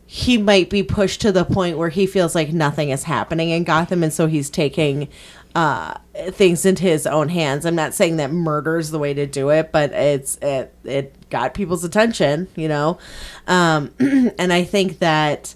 he might be pushed to the point where he feels like nothing is happening in Gotham, and so he's taking uh, things into his own hands. I'm not saying that murder is the way to do it, but it's it it got people's attention, you know, um, and I think that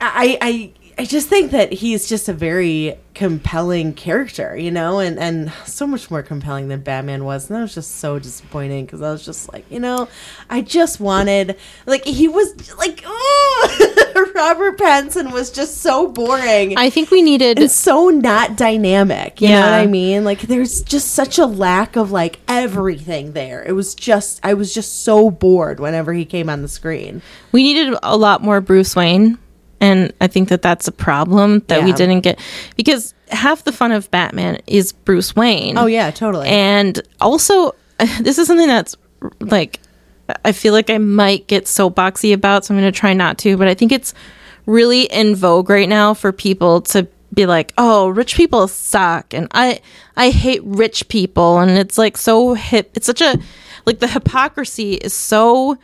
I I I just think that he's just a very compelling character, you know, and and so much more compelling than Batman was. And that was just so disappointing because I was just like, you know, I just wanted like he was like, oh, Robert Pattinson was just so boring. I think we needed and so not dynamic. You know Yeah. what I mean? Like there's just such a lack of like everything there. It was just I was just so bored whenever he came on the screen. we needed a lot more Bruce Wayne, and I think that that's a problem that we didn't get because half the fun of Batman is Bruce Wayne. Oh yeah, totally. And also, this is something that's like, I feel like I might get soapboxy about, so I'm going to try not to, but I think it's really in vogue right now for people to be like, oh, rich people suck. And I, I hate rich people. And it's like so hip. It's such a, like, the hypocrisy is so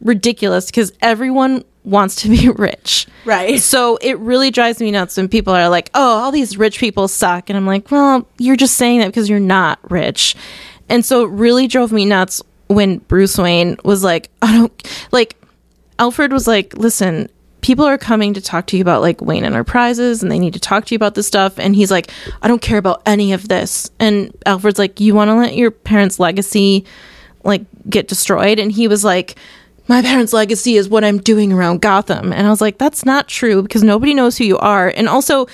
ridiculous because everyone wants to be rich. Right. So it really drives me nuts when people are like, "Oh, all these rich people suck," and I'm like, "Well, you're just saying that because you're not rich." And so it really drove me nuts when Bruce Wayne was like, "I don't like." Alfred was like, "Listen." People are coming to talk to you about like Wayne Enterprises and they need to talk to you about this stuff. And he's like, I don't care about any of this. And Alfred's like, You want to let your parents' legacy like get destroyed and he was like my parents legacy is what i'm doing around gotham. And i was like that's not true because nobody knows who you are. And also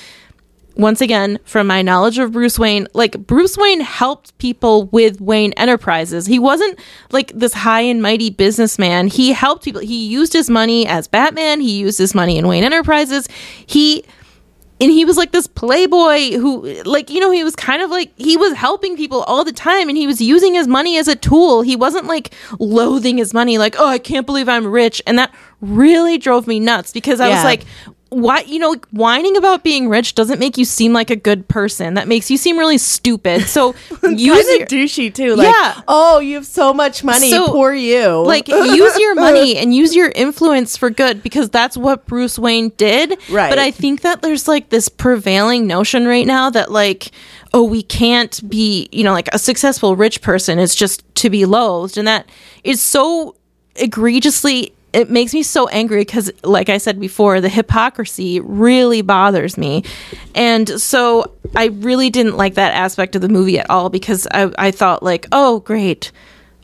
once again from my knowledge of bruce wayne like bruce wayne helped people with wayne enterprises. He wasn't like this high and mighty businessman. He helped people. He used his money as batman. He used his money in wayne enterprises. He and he was like this playboy who like you know he was kind of like he was helping people all the time and he was using his money as a tool. He wasn't like loathing his money like oh i can't believe i'm rich. And that really drove me nuts because i was like why you know whining about being rich doesn't make you seem like a good person that makes you seem really stupid so use kind your of douchey too. Like, Yeah. oh, you have so much money, So, poor you. like use your money and use your influence for good because that's what Bruce Wayne did. Right. But I think that there's like this prevailing notion right now that like oh we can't be, you know, like a successful rich person is just to be loathed and that is so egregiously it makes me so angry because like i said before the hypocrisy really bothers me. And so i really didn't like that aspect of the movie at all because i, I thought like oh great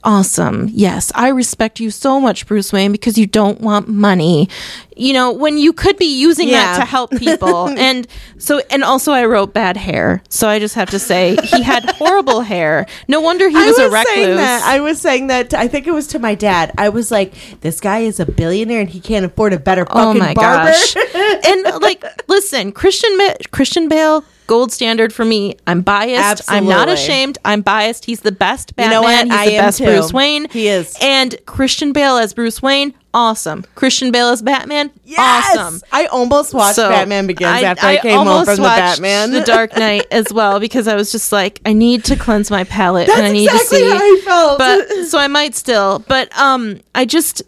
awesome yes i respect you so much bruce wayne because you don't want money you know when you could be using Yeah. that to help people and so and also i wrote bad hair so i just have to say he had horrible hair no wonder he was, was a recluse saying that. I was saying that. To, I think it was to my dad. I was like, "This guy is a billionaire and he can't afford a better oh fucking oh my barber." gosh and like listen christian Ma- christian bale gold standard for me i'm biased i'm not ashamed i'm biased he's the best You batman know what? he's I the am best too. bruce wayne He is. and christian bale as bruce wayne awesome christian bale as batman Yes! awesome I almost watched So, Batman Begins after I, came home from the Batman. The Dark Knight as well because I was just like, I need to cleanse my palate and I That's need exactly to see. how I felt. But so I might still, but um, I just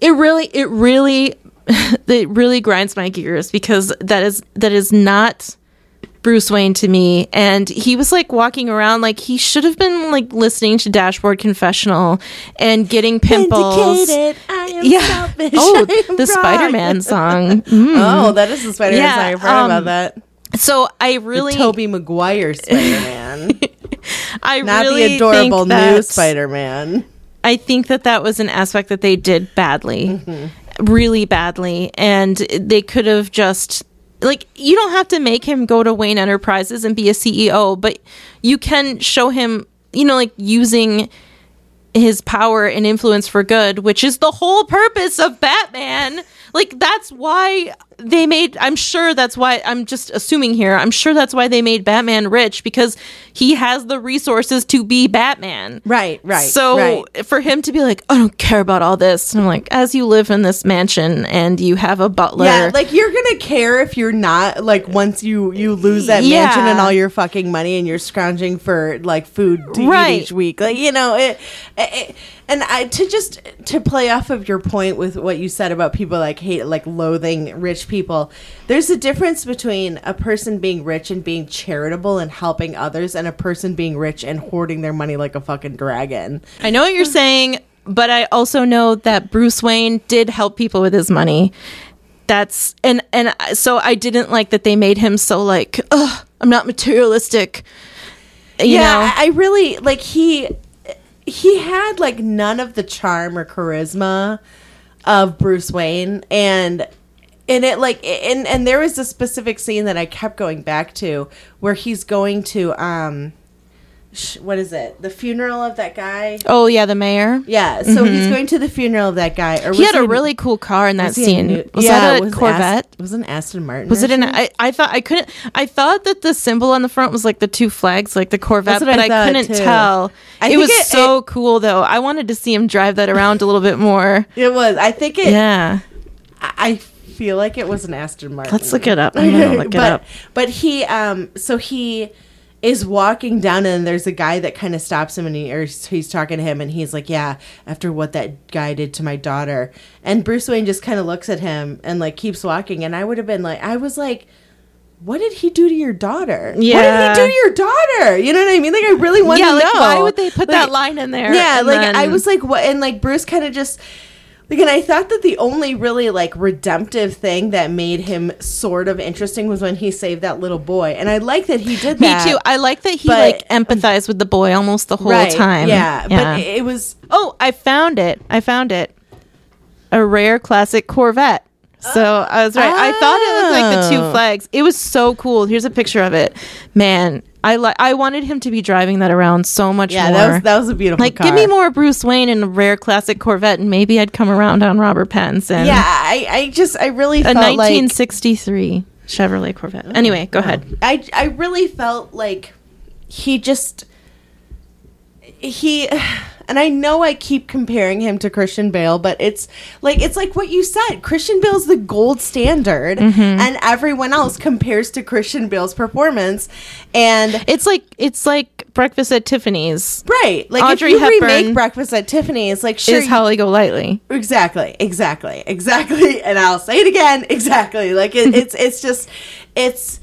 it really, it really, it really grinds my gears because that is that is not Bruce Wayne to me. And he was like walking around like he should have been like listening to Dashboard Confessional and getting pimples. Vindicated, I am Yeah. selfish, Oh, I am the. Spider Man song. Mm. Oh, that is the Spider Man Yeah, song. I forgot um, about that. So I really, Tobey Maguire Spider Man, I not really the adorable think new Spider Man. I think that that was an aspect that they did badly, Mm-hmm. really badly, and they could have just like you don't have to make him go to Wayne Enterprises and be a CEO, but you can show him, you know, like using his power and influence for good, which is the whole purpose of Batman. Like that's why they made I'm sure that's why I'm just assuming here. I'm sure that's why they made Batman rich because he has the resources to be Batman. Right, right. So right. for him to be like, I don't care about all this, and I'm like, as you live in this mansion and you have a butler, Yeah, like you're gonna care if you're not like once you you lose that Yeah. mansion and all your fucking money and you're scrounging for like food to Right. eat each week. Like you know it, it- and I to just to play off of your point with what you said about people like hate like loathing rich people. There's a difference between a person being rich and being charitable and helping others, and a person being rich and hoarding their money like a fucking dragon. I know what you're hmm. saying, but I also know that Bruce Wayne did help people with his money. That's and and so I didn't like that they made him so like, ugh, I'm not materialistic. You yeah, know, I I really like he he had like none of the charm or charisma of Bruce Wayne and and it like and and there was a specific scene that I kept going back to where he's going to um what is it? The funeral of that guy? oh yeah, the mayor. Yeah, so he's going to the funeral of that guy or He had a really cool car in that scene. New- was yeah, that a was Corvette? Ast- was it an Aston Martin? Was it an? I, I thought I couldn't. I thought that the symbol on the front was like the two flags, like the Corvette, but I I, couldn't too. tell. I it was it- so cool though. I wanted to see him drive that around a little bit more. It was. I think it Yeah, I I feel like it was an Aston Martin. let's look it up. I'm gonna look it up. but he um so he is walking down and there's a guy that kind of stops him and he or he's talking to him and he's like yeah after what that guy did to my daughter and Bruce Wayne just kind of looks at him and like keeps walking and I would have been like I was like what did he do to your daughter? Yeah. What did he do to your daughter? You know what I mean? Like I really want Yeah, to like know. why would they put Like, that line in there? yeah, like then- I was like, what? And like Bruce kind of just like, and I thought that the only really like redemptive thing that made him sort of interesting was when he saved that little boy, and I like that he did Me that. too. I like that he but- like empathized with the boy almost the whole right, time. Yeah, but it was oh, I found it. I found it. A rare classic Corvette. So I was right. I thought it looked like the two ah. flags. It was so cool. Here's a picture of it. Man, I like. I wanted him to be driving that around so much yeah, more. that was that was a beautiful. like, car. give me more Bruce Wayne in a rare classic Corvette, and maybe I'd come around on Robert Pattinson. Yeah, I I just I really a felt like 1963 Chevrolet Corvette. Oh, anyway, go ahead. I I really felt like he just he and I know I keep comparing him to Christian Bale, but it's like it's like what you said. Christian Bale's the gold standard Mm-hmm. and everyone else compares to Christian Bale's performance. And It's like it's like Breakfast at Tiffany's. right, like Audrey if you Hepburn remake Breakfast at Tiffany's, like sure is Holly Golightly. Exactly, exactly, exactly. And I'll say it again, exactly. Like it, it's it's just it's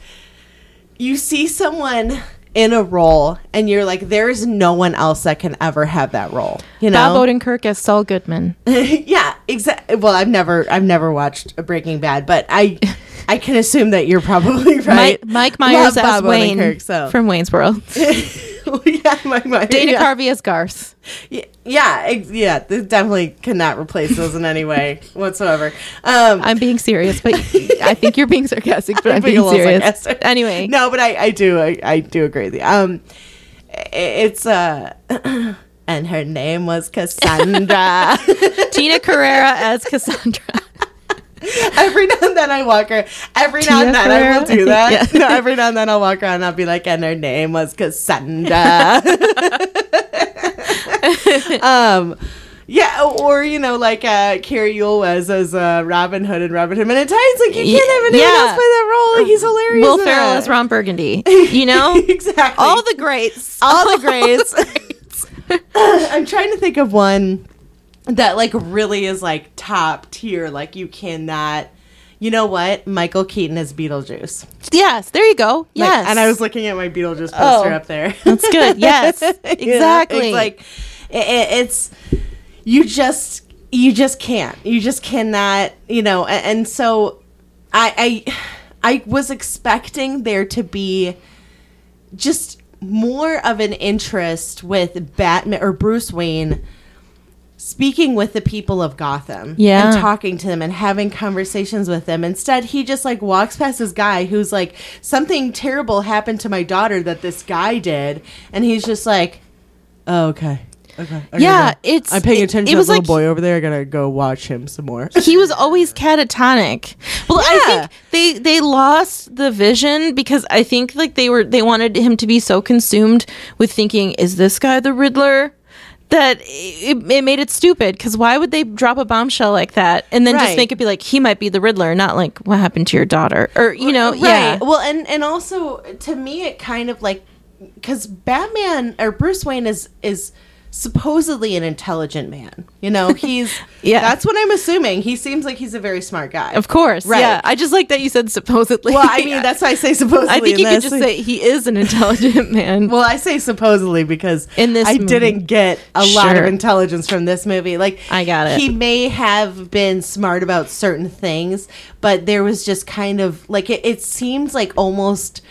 you see someone in a role and you're like, there is no one else that can ever have that role. You know? Bob Odenkirk as Saul Goodman. yeah, exactly. Well, I've never I've never watched Breaking Bad, but I I can assume that you're probably right. Mike, Mike Myers Love as Bob Wayne Odenkirk, so. from Wayne's World. yeah, Mike Myers. Dana yeah. Carvey as Garth. Y- Yeah, yeah, this definitely cannot replace those in any way whatsoever. Um, I'm being serious, but I think you're being sarcastic. But I'm, being being a serious. sarcastic. Anyway, no, but I, I do, I, I do agree with you. Um, it's uh, and her name was Cassandra. Tia Carrere as Cassandra. every now and then I walk her. Every now and then I will do that. Yeah. No, every now and then I'll walk around and I'll be like, and her name was Cassandra. um. Yeah, or you know, like uh, Cary Elwes as uh, Robin Hood and Robin Hood and in Tights. Like you can't have anyone Yeah. else play that role. Like, he's hilarious. Will Ferrell as Ron Burgundy. You know, exactly. all the greats. all the greats. I'm trying to think of one that like really is like top tier. Like you cannot, You know what? Michael Keaton is Beetlejuice. Yes, there you go. Like, Yes. and I was looking at my Beetlejuice poster Oh. up there. That's good. Yes, You know, exactly. it's like it, it- it's you just you just can't. You just cannot. You know. a- And, so I I I was expecting there to be just more of an interest with Batman or Bruce Wayne speaking with the people of Gotham Yeah. and talking to them and having conversations with them. Instead, he just like walks past this guy who's like something terrible happened to my daughter that this guy did and he's just like oh, okay. Okay. Yeah, go. it's- I'm paying attention it to was that little like- boy over there. I gotta go watch him some more. he was always catatonic. Well, I think they they lost the vision because I think like they were they wanted him to be so consumed with thinking, is this guy the Riddler? That it, it made it stupid because why would they drop a bombshell like that and then just Right. make it be like he might be the Riddler, not like what happened to your daughter? Or you know, yeah, Well, and and also to me, it kind of like because Batman or Bruce Wayne is is supposedly an intelligent man. You know, he's Yeah. That's what I'm assuming. He seems like he's a very smart guy. of course, Right. yeah. I just like that you said supposedly. Well, I mean, that's why I say supposedly. I think you could just say he is an intelligent man. Well, I say supposedly because In this I movie. didn't get a lot of intelligence from this movie. Like I got it. He may have been smart about certain things, but there was just kind of like it, it seems like almost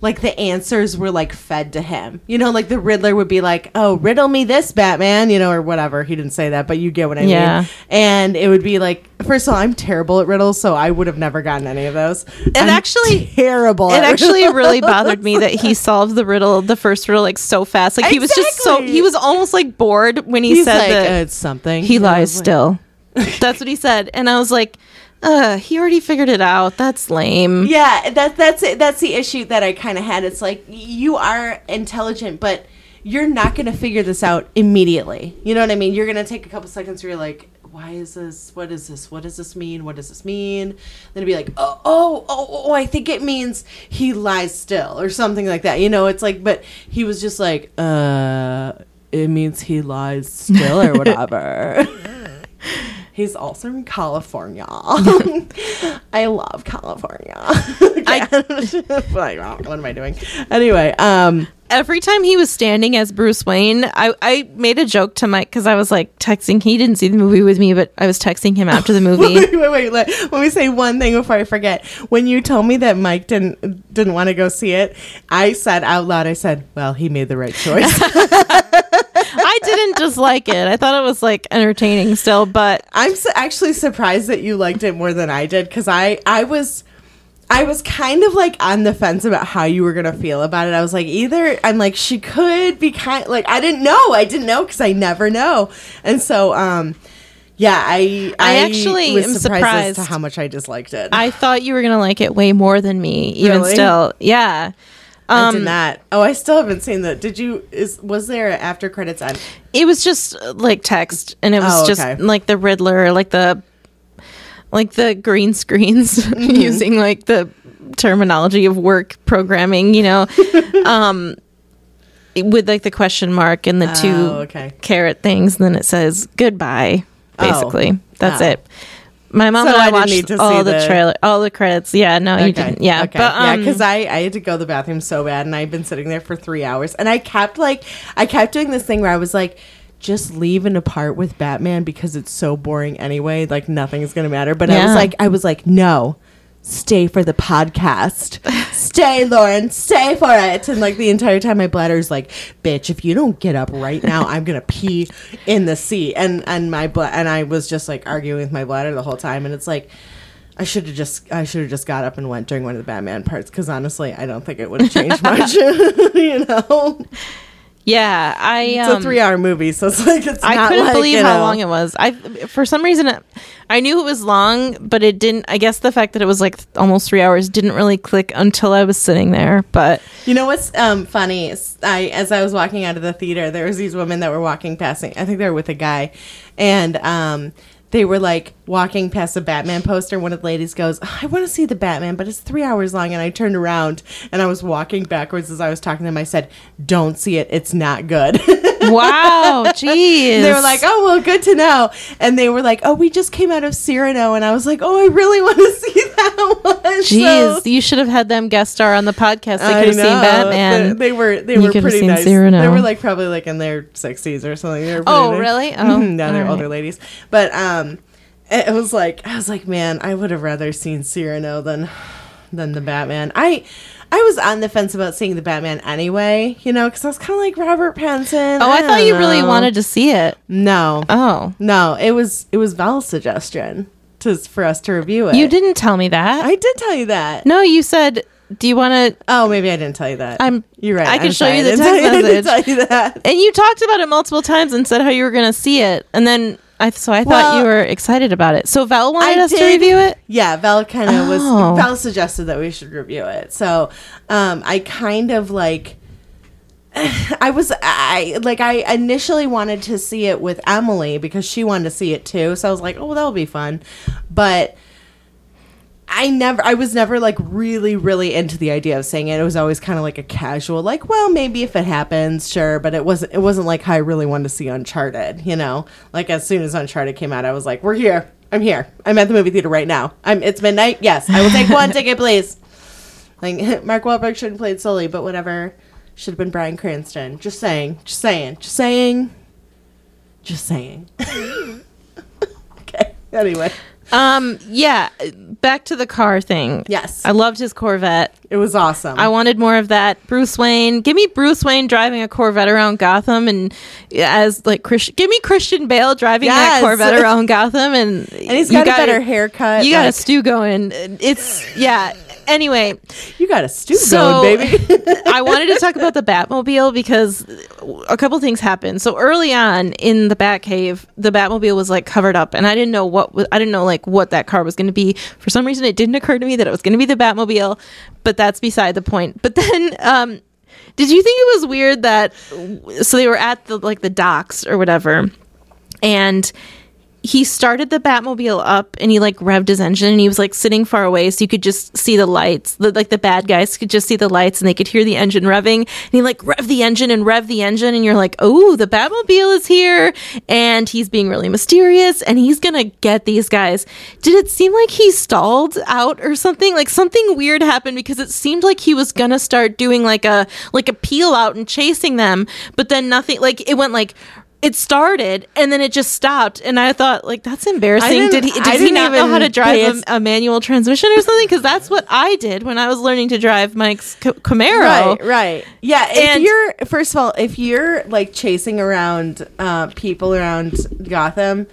like the answers were like fed to him. You know, like the Riddler would be like, "Oh, riddle me this, Batman," you know, or whatever. He didn't say that, but you get what I Yeah. mean. And it would be like, first of all, I'm terrible at riddles, so I would have never gotten any of those. It actually- terrible. it actually riddles. really bothered me that he solved the riddle, the first riddle, like so fast. Like he was just so he was almost like bored when he He's said like, that "Uh, it's something. he lies like, still. That's what he said, and I was like, uh, he already figured it out. That's lame. Yeah, that that's it. That's the issue that I kind of had. It's like you are intelligent, but you're not going to figure this out immediately. You know what I mean? You're going to take a couple seconds where you're like, why is this? What is this? What does this mean? What does this mean? Then it'd be like, oh, oh, oh, oh, I think it means he lies still or something like that. You know, it's like, but he was just like, uh, it means he lies still or whatever. He's also from California. I love California. I, like, oh, what am I doing? Anyway, um, Every time he was standing as Bruce Wayne, I, I made a joke to Mike because I was like texting. He didn't see the movie with me, but I was texting him after the movie. wait, wait, wait. Let, let me say one thing before I forget. When you told me that Mike didn't didn't want to go see it, I said out loud, I said, "Well, he made the right choice." I didn't dislike it. I thought it was like entertaining still, but I'm su- actually surprised that you liked it more than I did because I I was I was kind of like on the fence about how you were gonna feel about it. I was like either I'm like she could be kind like I didn't know I didn't know because I never know, and so um yeah I I actually was am as surprised. to how much I disliked it. I thought you were gonna like it way more than me. Even Really? still, yeah. I Um, did not. Oh, I still haven't seen that. Did you? Is was there an after credits end? it was just uh, like text, and it was Oh, just okay. like the Riddler, like the like the green screens Mm-hmm. using like the terminology of work programming, you know, um, with like the question mark and the two Oh, okay. caret things, and then it says goodbye. Oh. Basically, that's Oh. it. My mom So and I I watched all the, the- trailer, all the credits. Yeah, no, you didn't. Yeah, okay. but yeah, um, because I I had to go to the bathroom so bad, and I've been sitting there for three hours, and I kept like I kept doing this thing where I was like. Just leave and apart with Batman because it's so boring anyway. Like nothing's gonna matter. But I was like, I was like, no, stay for the podcast. stay, Lauren. Stay for it. And like the entire time, my bladder's like, bitch, if you don't get up right now, I'm gonna pee in the seat. And and my bla- and I was just like arguing with my bladder the whole time. And it's like. I should have just I should have just got up and went during one of the Batman parts because honestly I don't think it would have changed much. you know, yeah, I it's um, a three hour movie, so it's like it's. I couldn't like, believe how know- long it was. I for some reason it, I knew it was long, but it didn't. I guess the fact that it was like almost three hours didn't really click until I was sitting there. But You know what's um, funny? I as I was walking out of the theater, there was these women that were walking past me. I think they were with a guy, and um, they were like walking past a Batman poster. One of the ladies goes, "I want to see the Batman, but it's three hours long." And I turned around and I was walking backwards as I was talking to them. I said, "Don't see it. It's not good." wow, jeez, they were like, "Oh well, good to know." And they were like, "Oh, we just came out of Cyrano," and I was like, "Oh, I really want to see that." one. Jeez, so- you should have had them guest star on the podcast. They could have seen. Batman. They, they were they You were pretty nice. Cyrano. They were like probably like in their sixties or something. They were Oh, nice. really? Oh, no, they're all older ladies. But um, Um, it was like I was like, man, I would have rather seen Cyrano than than the Batman. I. I was on the fence about seeing the Batman anyway, you know, because I was kind of like Robert Pattinson. oh, I, thought don't you really wanted to see it. No, Oh, no, it was it was Val's suggestion to for us to review it. you didn't tell me that. I did tell you that. no, you said, "Do you want to?" Oh, maybe I didn't tell you that. I'm- You're right. I can I'm show sorry. you the I text tell I didn't message. tell you that. And you talked about it multiple times and said how you were going to see it, and then I so I thought Well, you were excited about it. So Val wanted I us to review it. Yeah, Val kind of Oh. was. Val suggested that we should review it, so um, I kind of like. I was I like I initially wanted to see it with Emily because she wanted to see it too. So I was like, "Oh, that'll be fun." But I never I was never like really really into the idea of saying it. It was always kind of like a casual like, "Well, maybe if it happens, sure." But it wasn't it wasn't like how I really wanted to see Uncharted, you know? Like as soon as Uncharted came out, I was like, "We're here. I'm here. I'm at the movie theater right now. I'm it's midnight. Yes, I will take one ticket, please." Like Mark Wahlberg shouldn't have played Sully, but whatever. Should have been Bryan Cranston. Just saying. Just saying. Just saying. Just saying. okay. Anyway. Um, yeah, back to the car thing. Yes. I loved his Corvette. It was awesome. I wanted more of that. Bruce Wayne, give me Bruce Wayne driving a Corvette around Gotham, and as like Christian, give me Christian Bale driving Yes. that Corvette around Gotham, and and he's got, a better haircut. You got a stew going. It's yeah. Anyway, you got a stew so going, baby. I wanted to talk about the Batmobile because a couple things happened. So early on in the Batcave, the Batmobile was like covered up, and I didn't know what was, I didn't know like what that car was going to be. For some reason, it didn't occur to me that it was going to be the Batmobile, but that's beside the point. But then, um, did you think it was weird that so they were at the like the docks or whatever, and he started the Batmobile up and he like revved his engine and he was like sitting far away so you could just see the lights. The, like the bad guys could just see the lights and they could hear the engine revving. And he like rev the engine and rev the engine and you're like, oh, the Batmobile is here and he's being really mysterious and he's gonna get these guys. Did it seem like he stalled out or something? Like something weird happened because it seemed like he was gonna start doing like a like a peel out and chasing them, but then nothing. Like it went like it started and then it just stopped and i thought like that's embarrassing. didn't- he did he didn't know how to drive a, a manual transmission or something? Because that's what i did when i was learning to drive mike's C- camaro. Right, right. Yeah, if And- you're first of all, if you're like chasing around uh, people around Gotham,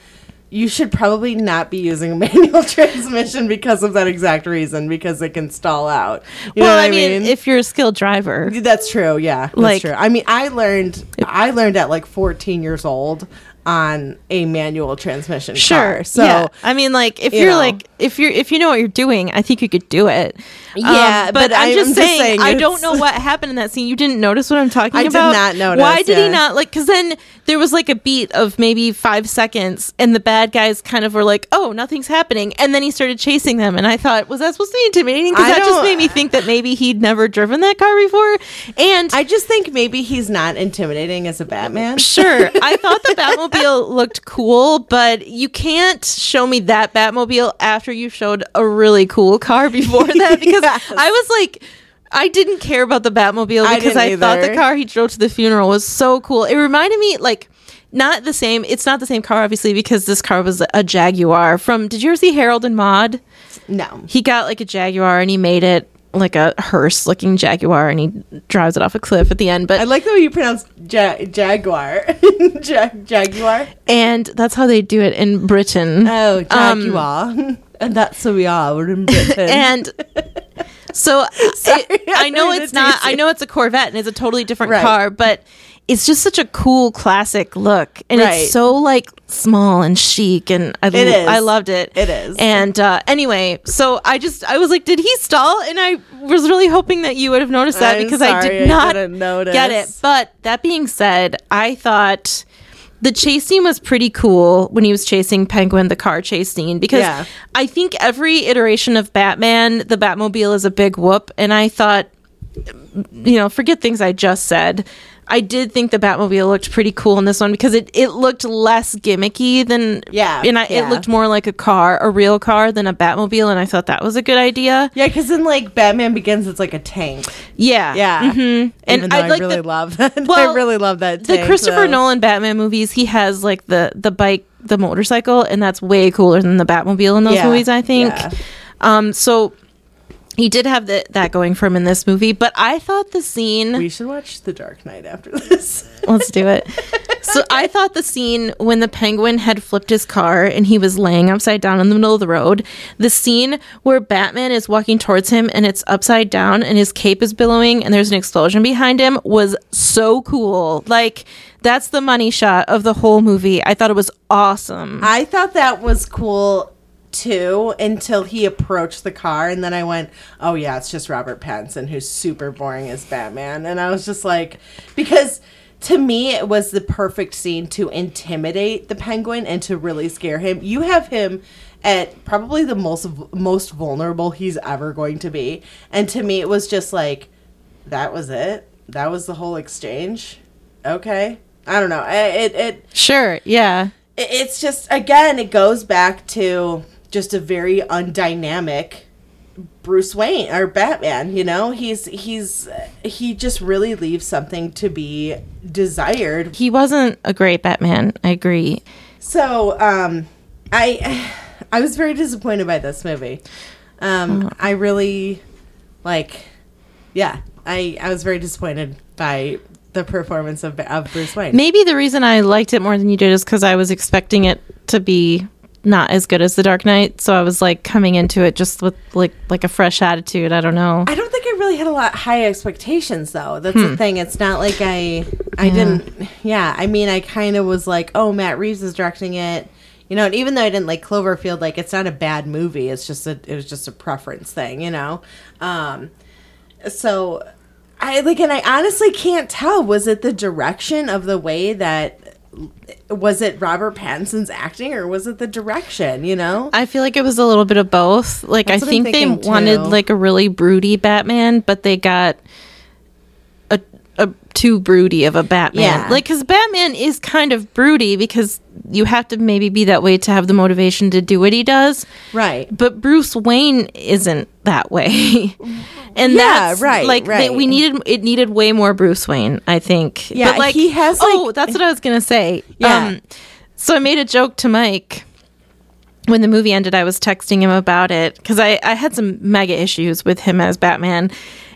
you should probably not be using a manual transmission because of that exact reason, because it can stall out. You well i mean, if you're a skilled driver that's true, yeah, that's Like- true. I mean, I learned I learned at like 14 years old on a manual transmission. sure car. so yeah. i mean like if you you're know. like if you're if you know what you're doing i think you could do it Um, Yeah, but, but i'm I- just I'm just saying, saying i don't know what happened in that scene you didn't notice what i'm talking I did about not notice, why did he not like because then there was like a beat of maybe five seconds and the bad guys kind of were like oh nothing's happening and then he started chasing them and i thought was that supposed to be intimidating because that just made me think that maybe he'd never driven that car before and I just think maybe he's not intimidating as a Batman. Sure. I thought the Batmobile looked cool, but you can't show me that Batmobile after you showed a really cool car before that because Yes. I was like I didn't care about the Batmobile because didn't I, thought the car he drove to the funeral was so cool. It reminded me like not the same. It's not the same car, obviously, because this car was a Jaguar. From Did you ever see Harold and Maude? No. He got like a Jaguar and he made it like a hearse looking Jaguar and he drives it off a cliff at the end. But I like the way you pronounce ja- Jaguar. ja- Jaguar. and that's how they do it in Britain. Oh, Um, Jaguar. and that's who we are. We're in Britain. and so Sorry, it, I I know it's not. I know it's a Corvette and it's a totally different Right. car, but it's just such a cool classic look, and Right. it's so like small and chic, and I lo- I loved it. It is. And uh, anyway, so I just I was like, did he stall? And I was really hoping that you would have noticed that I'm because I did not notice. get it. But that being said, I thought. The chase scene was pretty cool when he was chasing Penguin, the car chase scene, because Yeah. I think every iteration of Batman, the Batmobile is a big whoop. And I thought, you know, forget things I just said. I did think the Batmobile looked pretty cool in this one because it, it looked less gimmicky than Yeah, and I, yeah. it looked more like a car, a real car than a Batmobile, and I thought that was a good idea. Yeah, because in like Batman Begins, it's like a tank. Yeah, Yeah, hmm and I, like really the, love that. Well, I really love that. the Christopher. Nolan Batman movies. He has like the the bike, the motorcycle, and that's way cooler than the Batmobile in those Yeah, movies. I think. yeah. Um, so he did have the, that going for him in this movie, but I thought the scene. We should watch The Dark Knight after this. Let's do it. So I thought the scene when the penguin had flipped his car and he was laying upside down in the middle of the road, the scene where Batman is walking towards him and it's upside down and his cape is billowing and there's an explosion behind him was so cool. Like that's the money shot of the whole movie. I thought it was awesome. I thought that was cool too until he approached the car and then I went, "Oh yeah, it's just Robert Pattinson who's super boring as Batman." And I was just like because to me it was the perfect scene to intimidate the penguin and to really scare him. You have him at probably the most most vulnerable he's ever going to be. And to me it was just like that was it. That was the whole exchange. Okay. I don't know. I- It it Sure, yeah. it- it's just again it goes back to just a very undynamic Bruce Wayne or Batman, you know? He's he's he just really leaves something to be desired. He wasn't a great Batman. I agree. So, um I I was very disappointed by this movie. Um I really like yeah, I I was very disappointed by the performance of of Bruce Wayne. Maybe the reason I liked it more than you did is because I was expecting it to be not as good as The Dark Knight, so I was like coming into it just with like like a fresh attitude. I don't know. I don't think I really had a lot high expectations though. That's the thing. It's not like I I didn't yeah, I mean I kind of was like, "Oh, Matt Reeves is directing it." You know, and even though I didn't like Cloverfield, like it's not a bad movie. It's just a it was just a preference thing, you know. Um so I like and I honestly can't tell was it the direction of the way that was it Robert Pattinson's acting or was it the direction, you know? I feel like it was a little bit of both. Like That's I think they wanted too. like a really broody Batman, but they got too broody of a Batman. Yeah. Like cuz Batman is kind of broody because you have to maybe be that way to have the motivation to do what he does. Right. But Bruce Wayne isn't that way. and Yeah, that's right, like they- right. we needed it needed way more Bruce Wayne, I think. Yeah, but like he has, Oh, that's what I was going to say. Yeah. Um so I made a joke to Mike when the movie ended. I was texting him about it cuz I I had some mega issues with him as Batman.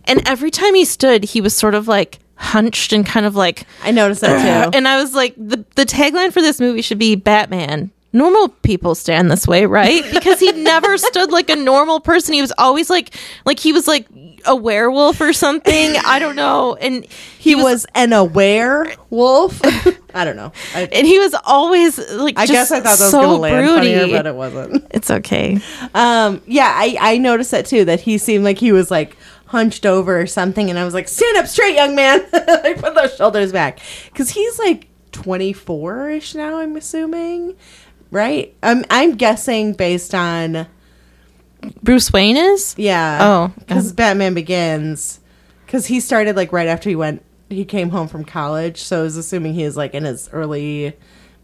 And every time he stood, he was sort of like hunched and kind of like I noticed that too. and I was like, the the tagline for this movie should be Batman. Normal people stand this way, right? Because he never stood like a normal person. He was always like, like he was like a werewolf or something. I don't know. And he was, an aware wolf. I don't know. I, and he was always like, I guess I thought that was so to land broody. funnier, but it wasn't. it's okay. Um, yeah, I, I noticed that too. That he seemed like he was like hunched over or something, and I was like, "Stand up straight, young man!" I put those shoulders back, because he's like twenty four ish now. I'm assuming, right? I'm I'm guessing based on Bruce Wayne is. yeah. Oh, because Batman Begins, because he started like right after he went. He came home from college, so I was assuming he was like in his early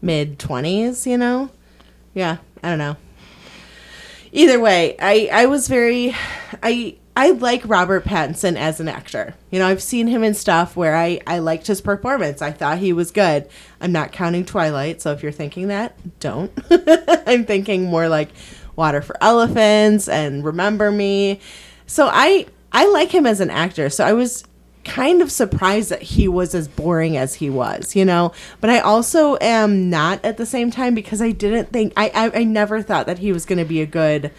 mid twenties. You know, yeah. I don't know. Either way, I I was very, I I like Robert Pattinson as an actor. You know, I've seen him in stuff where I I liked his performance. I thought he was good. I'm not counting Twilight, so if you're thinking that, don't. I'm thinking more like Water for Elephants and Remember Me. So I I like him as an actor. So I was kind of surprised that he was as boring as he was, you know. But I also am not at the same time because I didn't think I I, I never thought that he was going to be a good.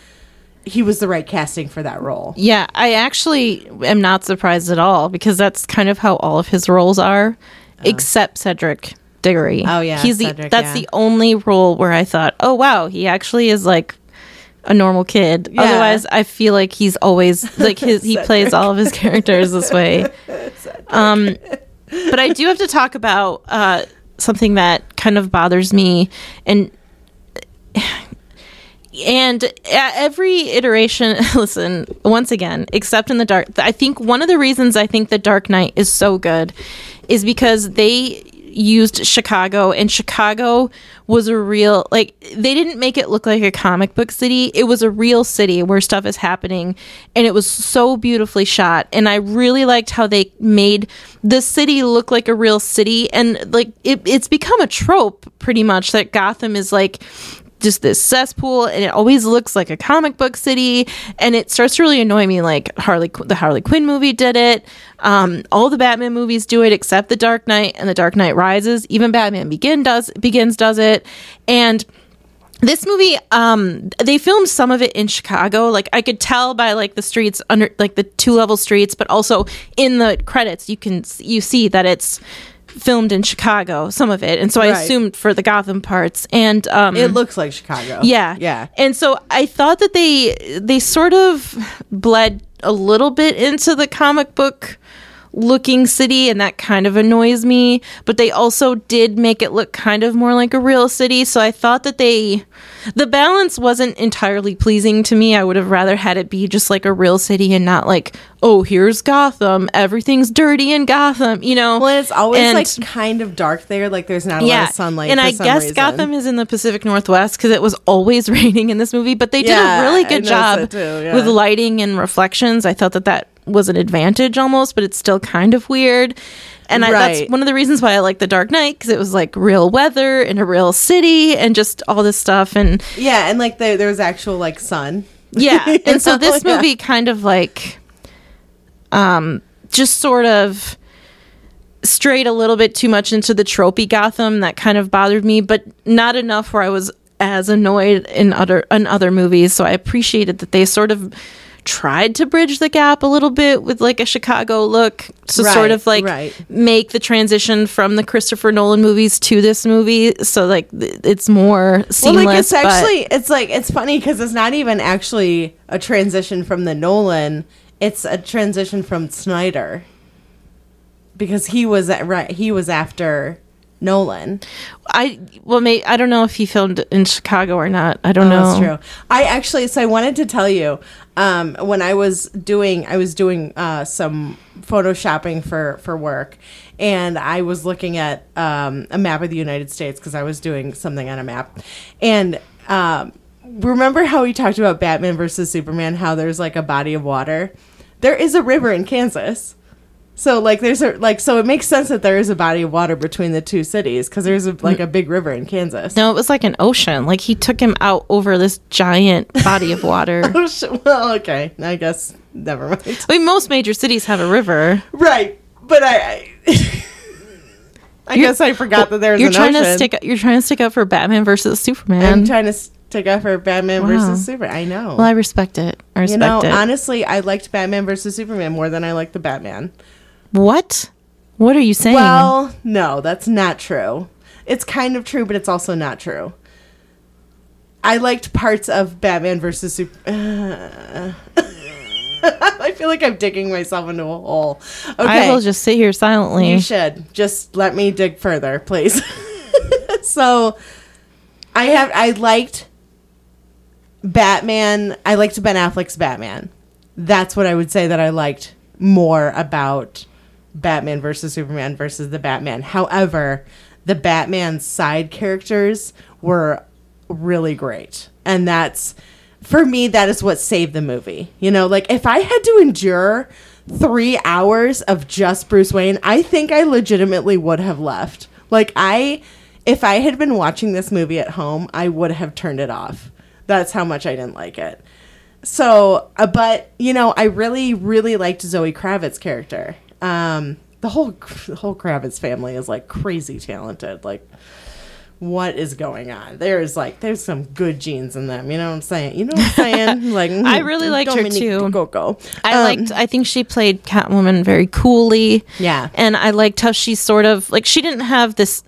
He was the right casting for that role. Yeah, I actually am not surprised at all because that's kind of how all of his roles are, oh. except Cedric Diggory. Oh, yeah, he's the that's yeah. the only role where I thought, oh wow, he actually is like a normal kid. Yeah. Otherwise, I feel like he's always like his he plays all of his characters this way. Um, but I do have to talk about uh, something that kind of bothers me and and every iteration listen once again except in the dark i think one of the reasons i think the dark knight is so good is because they used Chicago and Chicago was a real like they didn't make it look like a comic book city. It was a real city where stuff is happening and it was so beautifully shot and I really liked how they made the city look like a real city and like it, it's become a trope pretty much that Gotham is like just this cesspool and it always looks like a comic book city. And it starts to really annoy me like harley the harley quinn movie did it. Um, all the batman movies do it except the dark knight and the dark knight rises. Even batman begin does begins does it. And this movie um they filmed some of it in chicago. Like i could tell by like the streets under like the two level streets but also in the credits you can you see that it's filmed in chicago some of it and so i Right. assumed for the gotham parts and um It looks like Chicago. yeah. Yeah. And so I thought that they they sort of bled a little bit into the comic book looking city and that kind of annoys me, but they also did make it look kind of more like a real city, so I thought that they the balance wasn't entirely pleasing to me. I would have rather had it be just like a real city and not like, oh, here's Gotham, everything's dirty in Gotham, you know. Well, it's always And- like kind of dark there. Like there's not a lot of sunlight. and I guess reason. Gotham is in the Pacific Northwest because it was always raining in this movie. But they did a really good job too, yeah. with lighting and reflections. I thought that that was an advantage almost, but it's still kind of weird. And I, Right. that's one of the reasons why I like The Dark Knight because it was like real weather in a real city and just all this stuff. And Yeah, and like the, there was actual like sun. yeah, and so this Yeah. movie kind of like, um, just sort of strayed a little bit too much into the tropey Gotham. That kind of bothered me, but not enough where I was as annoyed in other in other movies. So I appreciated that they sort of tried to bridge the gap a little bit with like a Chicago look to Right, sort of like right. make the transition from the Christopher Nolan movies to this movie so like th- it's more seamless well, like it's actually it's like it's funny because it's not even actually a transition from the Nolan. It's a transition from Snyder because he was at, right. He was after Nolan. I well, may I don't know if he filmed in Chicago or not. I don't know. Oh, That's true. I actually, so I wanted to tell you, um, when I was doing, I was doing uh, some photoshopping for for work, and I was looking at um, a map of the United States because I was doing something on a map, and um, remember how we talked about Batman versus Superman? How there's like a body of water. There is a river in Kansas. So like there's a like so it makes sense that there is a body of water between the two cities because there's a, like a big river in Kansas. No, it was like an ocean. Like he took him out over this giant body of water. Oh, well, okay. I guess never mind. I mean, most major cities have a river. Right, but I, I, I guess I forgot that there's You're an trying to stick. You're trying to stick up for Batman versus Superman. I'm trying to stick up for Batman Wow. versus Super. I know. well, I respect it. I you respect know, it. honestly, I liked Batman versus Superman more than I liked the Batman. What? What are you saying? Well, no, that's not true. It's kind of true, but it's also not true. I liked parts of Batman versus Super. I feel like I'm digging myself into a hole. Okay. I will just sit here silently. You should just let me dig further, please. so, I have I liked Batman. I liked Ben Affleck's Batman. That's what I would say that I liked more about Batman versus Superman versus the Batman. However, the Batman side characters were really great, and that's for me that is what saved the movie. You know, like if I had to endure three hours of just Bruce Wayne, I think I legitimately would have left. Like I, if I had been watching this movie at home, I would have turned it off. That's how much I didn't like it. So, uh, but you know, I really, really liked Zoe Kravitz's character. Um, the whole, the whole Kravitz family is like crazy talented. Like, what is going on? There's like, there's some good genes in them. You know what I'm saying? You know what I'm saying? Like, I really liked her, too. Coco. I liked. I think she played Catwoman very coolly. Yeah. and I liked how she sort of like she didn't have this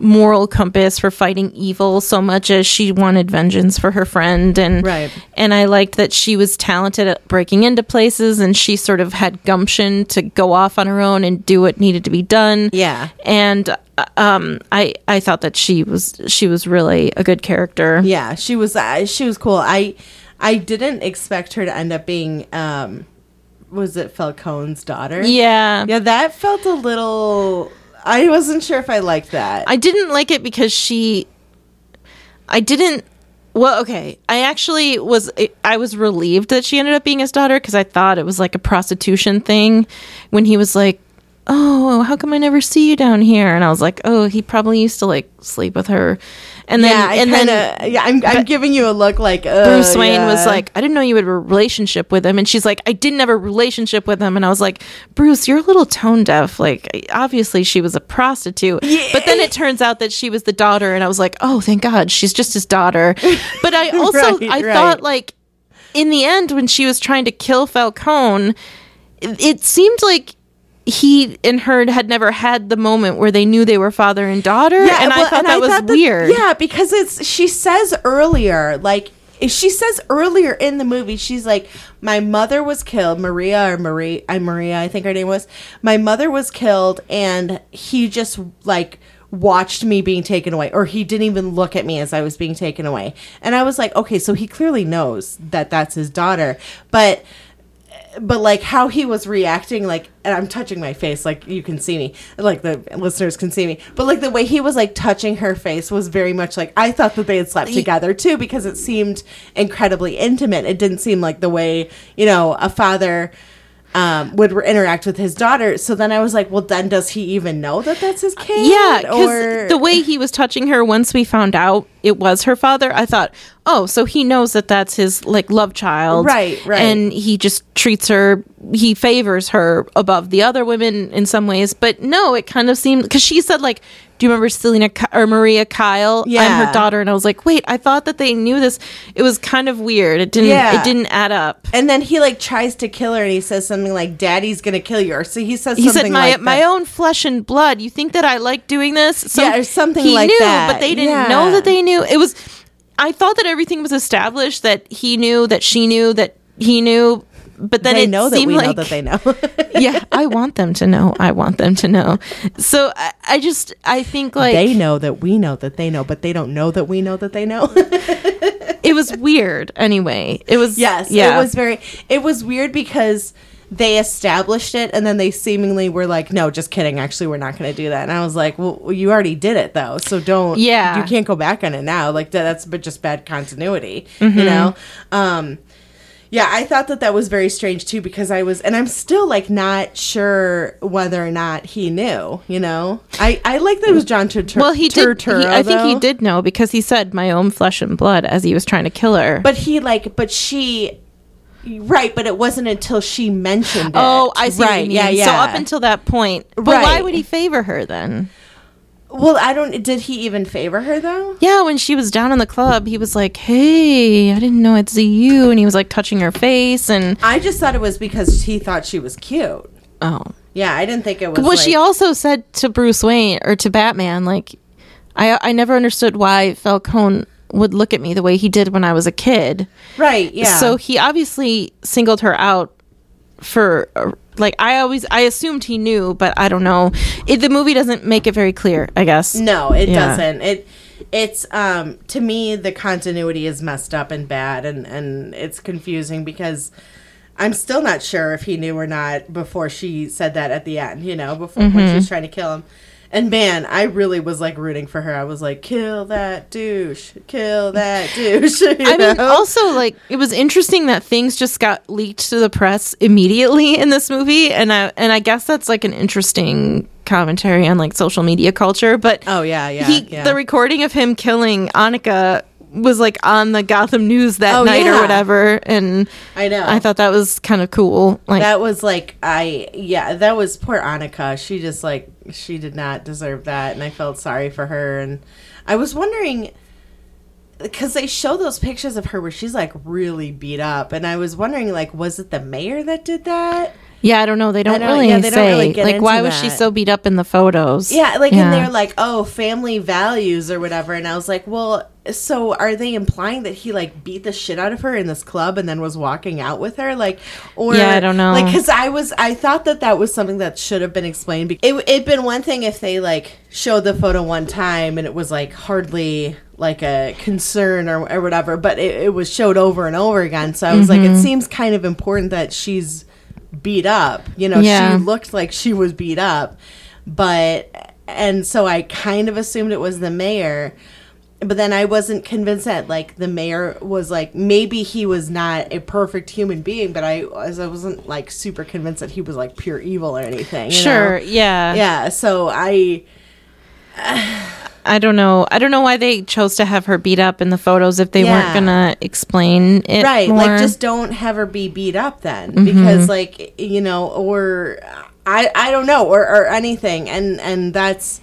moral compass for fighting evil so much as she wanted vengeance for her friend and Right. and I liked that she was talented at breaking into places and she sort of had gumption to go off on her own and do what needed to be done. Yeah. And um I I thought that she was she was really a good character. Yeah, she was uh, she was cool. I I didn't expect her to end up being um was it Falcone's daughter? Yeah. Yeah, that felt a little. I wasn't sure if I liked that. I didn't like it because she. I didn't. Well, okay. I actually was. I was relieved that she ended up being his daughter because I thought it was like a prostitution thing when he was like, "Oh, how come I never see you down here?" And I was like, "Oh, he probably used to like sleep with her." And then, yeah, and kinda, then yeah, I'm, I'm giving you a look like uh, Bruce Wayne was like, I didn't know you had a relationship with him. And she's like, I didn't have a relationship with him. And I was like, Bruce, you're a little tone deaf. Like, obviously she was a prostitute. But then it turns out that she was the daughter. And I was like, oh, thank God. She's just his daughter. But I also, Right, I right. thought, like, in the end, when she was trying to kill Falcone, it, it seemed like he and her had never had the moment where they knew they were father and daughter. and I well, thought that was thought weird. yeah, because it's she says earlier, like she says earlier in the movie, she's like, "My mother was killed, Maria or Marie, I Maria, I think her name was. My mother was killed, and he just like." watched me being taken away or he didn't even look at me as I was being taken away. And I was like, okay, so he clearly knows that that's his daughter. But but like how he was reacting like and i'm touching my face like you can see me like the listeners can see me but like the way he was like touching her face was very much like i thought that they had slept together too because it seemed incredibly intimate. It didn't seem like the way you know a father um, would re- interact with his daughter. So then i was like well then does he even know that that's his kid? Yeah, because the way he was touching her once we found out it was her father, I thought, oh, so he knows that that's his like love child, Right, right. And he just treats her, he favors her above the other women in some ways. But no, it kind of seemed because she said like, do you remember Selina or Maria Kyle? I'm Yeah. her daughter, and I was like, wait, I thought that they knew this. It was kind of weird. It didn't. Yeah. It didn't add up. and then he like tries to kill her and he says something like daddy's gonna kill you or so he says He something said, "My like my that. own flesh and blood. You think that I like doing this? So Yeah, or something he like knew, that. But they didn't Yeah. know that they knew. It was. I thought that everything was established. That he knew. That she knew. That he knew. But then they it know that seemed we like know that they know yeah, I want them to know. I want them to know. So I, I just I think like they know that we know that they know, but they don't know that we know that they know. it was weird. Anyway, it was yes, Yeah, it was very. It was weird because they established it and then they seemingly were like, "No, just kidding. Actually, we're not going to do that." And I was like, "Well, you already did it though, so don't. Yeah. you can't go back on it now. Like that's but just bad continuity, Mm-hmm. you know." Um, yeah, I thought that that was very strange too because I was, and I'm still like not sure whether or not he knew. You know, I I like that it was John Turturro. well, he did. he- I think he did know because he said my own flesh and blood as he was trying to kill her. But he like, but she, right? But it wasn't until she mentioned it. Oh, I see. Right? Yeah, yeah. So up until that point, but why would he favor her then? well, I don't. Did he even favor her though? Yeah, when she was down in the club, he was like, "Hey, I didn't know I'd see you," and he was like touching her face, and I just thought it was because he thought she was cute. oh, Yeah, I didn't think it was. well, she also said to Bruce Wayne or to Batman, like, I I never understood why Falcone would look at me the way he did when I was a kid. right? Yeah. So he obviously singled her out for uh, like I always I assumed he knew, but I don't know. It, the movie doesn't make it very clear. I guess. no, it Yeah. doesn't. It. It's um to me the continuity is messed up and bad and and it's confusing because I'm still not sure if he knew or not before she said that at the end, you know, before when Mm-hmm. she was trying to kill him. And man, I really was like rooting for her. I was like, kill that douche, kill that douche. you I mean, also like it was interesting that things just got leaked to the press immediately in this movie, and I and I guess that's like an interesting commentary on like social media culture. But Oh yeah, yeah, he yeah. the recording of him killing Annika was like on the Gotham News that Oh, night or whatever, and I know. I thought that was kind of cool. Like that was like I yeah, that was poor Annika. She just like she did not deserve that and I felt sorry for her and I was wondering because they show those pictures of her where she's like really beat up and I was wondering like was it the mayor that did that? Yeah, I don't know. They don't, don't- really yeah, they don't say. really get like, why into was she so beat up in the photos? Yeah, like Yeah. and they're like, "Oh, family values or whatever." And I was like, "Well, so are they implying that he like beat the shit out of her in this club and then was walking out with her like or Yeah, I don't know. Like cuz I was I thought that that was something that should have been explained. It it'd been one thing if they like showed the photo one time and it was like hardly like a concern or, or whatever, but it, it was showed over and over again. So I was like, Mm-hmm. it seems kind of important that she's beat up. You know, Yeah. she looked like she was beat up, but and so I kind of assumed it was the mayor. But then I wasn't convinced that like the mayor was like maybe he was not a perfect human being, but I as I wasn't like super convinced that he was like pure evil or anything. you Sure, know? yeah. Yeah. So I I don't know. I don't know why they chose to have her beat up in the photos if they Yeah. weren't gonna explain it right more. like just don't have her be beat up then Mm-hmm. because like you know or i i don't know or or anything and and that's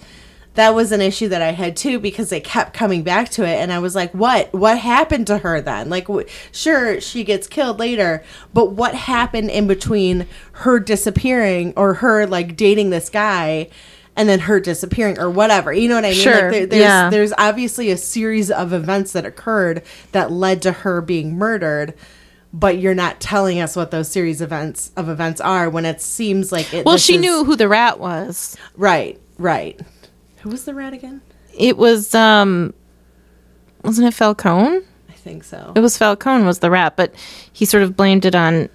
that was an issue that i had too because they kept coming back to it and i was like what what happened to her then like wh- sure she gets killed later but what happened in between her disappearing or her like dating this guy and then her disappearing or whatever you know what i mean Sure, like there, there's yeah. there's obviously a series of events that occurred that led to her being murdered but you're not telling us what those series events of events are when it seems like it well, she is- knew who the rat was. right right who was the rat again It was um wasn't it Falcone? i think so It was Falcone was the rat, but he sort of blamed it on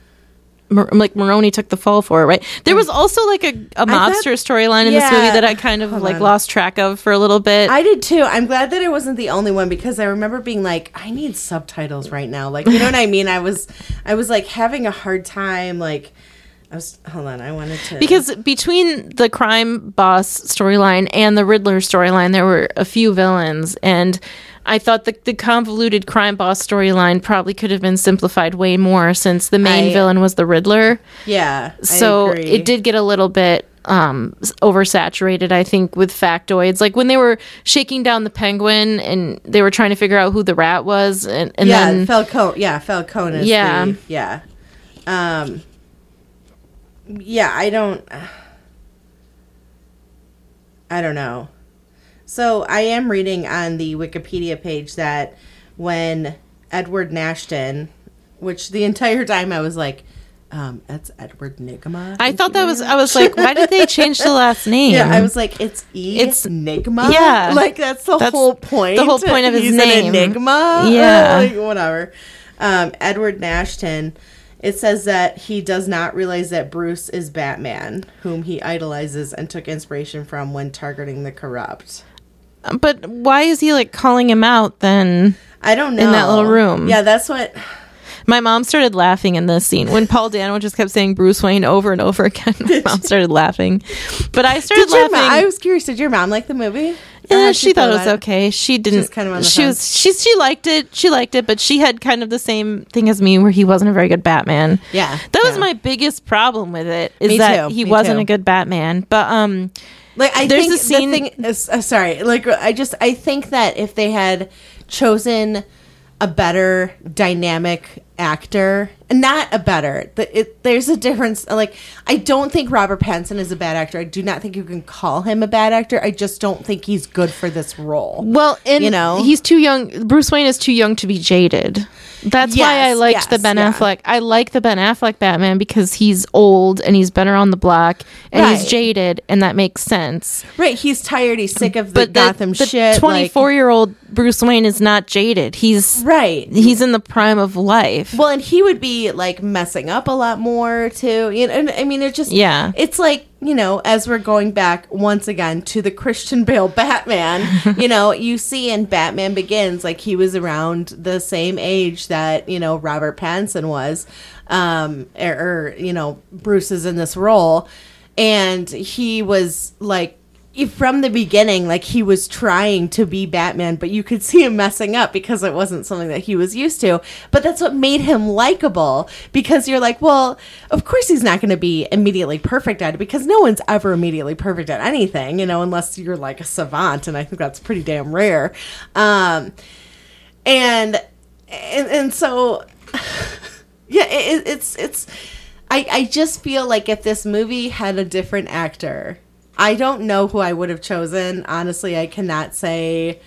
like Maroni took the fall for it, right? There was also like a, a mobster storyline in this movie that I kind of Hold like on. lost track of for a little bit. I did too. I'm glad that it wasn't the only one because I remember being like, I need subtitles right now. Like, you know what I mean? I was, I was like having a hard time. Like, I was. Hold on, I wanted to because between the crime boss storyline and the Riddler storyline, there were a few villains, and I thought the, the convoluted crime boss storyline probably could have been simplified way more since the main I- villain was the Riddler. yeah. I so it did get a little bit um oversaturated i think with factoids like when they were shaking down the penguin and they were trying to figure out who the rat was and, and yeah, then Falcone. Yeah, Falcone is. Yeah. the- yeah. Um. Yeah, I don't. I don't know. So I am reading on the Wikipedia page that when Edward Nashton, which the entire time I was like, um, that's Edward Nygma. i thought that was i was like why did they change the last name Yeah, I was like, it's E. It's- Nygma. yeah. like that's the That's whole point. the whole point of his He's name. Enigma. Yeah. like whatever. Um, Edward Nashton. It says that he does not realize that Bruce is Batman, whom he idolizes and took inspiration from when targeting the corrupt. but why is he like calling him out then I don't know. In that little room. Yeah, that's what. My mom started laughing in this scene when paul dano just kept saying bruce wayne over and over again my mom started laughing but i started Did laughing mom, I was curious. Did your mom like the movie? Yeah, how'd she thought it was okay. She didn't. kind of she fence. was. She she liked it. She liked it, but she had kind of the same thing as me, where he wasn't a very good Batman. Yeah, that was my biggest problem with it. Is Me that too, he wasn't too. a good Batman? But um, Like I There's think a scene- the thing is, uh, sorry, like I just I think that if they had chosen a better dynamic actor, not a better, the, it, there's a difference. Like I don't think Robert Pattinson is a bad actor. I do not think you can call him a bad actor. I just don't think he's good for this role. well, and You know? he's too young. Bruce Wayne is too young to be jaded. That's why I Yes, liked the Ben yeah. Affleck. I like the Ben Affleck Batman because he's old and he's been around the block and he's jaded, and that makes sense. Right? He's tired. He's sick of the But Gotham the, shit. like- twenty-four-year-old Bruce Wayne is not jaded. He's right? he's in the prime of life. Well, and he would be like messing up a lot more too. You know, and I mean, it's just Yeah. It's like you know, as we're going back once again to the Christian Bale Batman. you know, you see in Batman Begins, like he was around the same age that you know Robert Pattinson was, um, or, or you know Bruce is in this role, and he was like from the beginning, like he was trying to be Batman, but you could see him messing up because it wasn't something that he was used to. But that's what made him likable because you're like, well, of course he's not going to be immediately perfect at it because no one's ever immediately perfect at anything, you know, unless you're like a savant, and I think that's pretty damn rare. Um, and and and so yeah, it, it's it's. I I just feel like if this movie had a different actor, I don't know who I would have chosen. Honestly, I cannot say.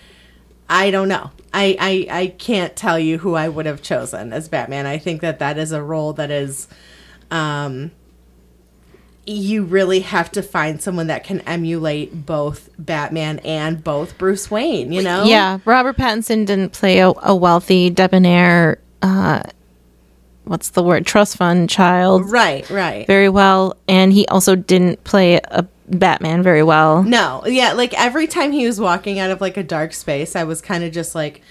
I don't know. I, I I can't tell you who I would have chosen as Batman. I think that that is a role that is, um, you really have to find someone that can emulate both Batman and both Bruce Wayne. You know? Yeah, Robert Pattinson didn't play a, a wealthy, debonair uh, what's the word trust fund child Right, right. very well, and he also didn't play a Batman very well. No, yeah, like every time he was walking out of like a dark space, I was kind of just like,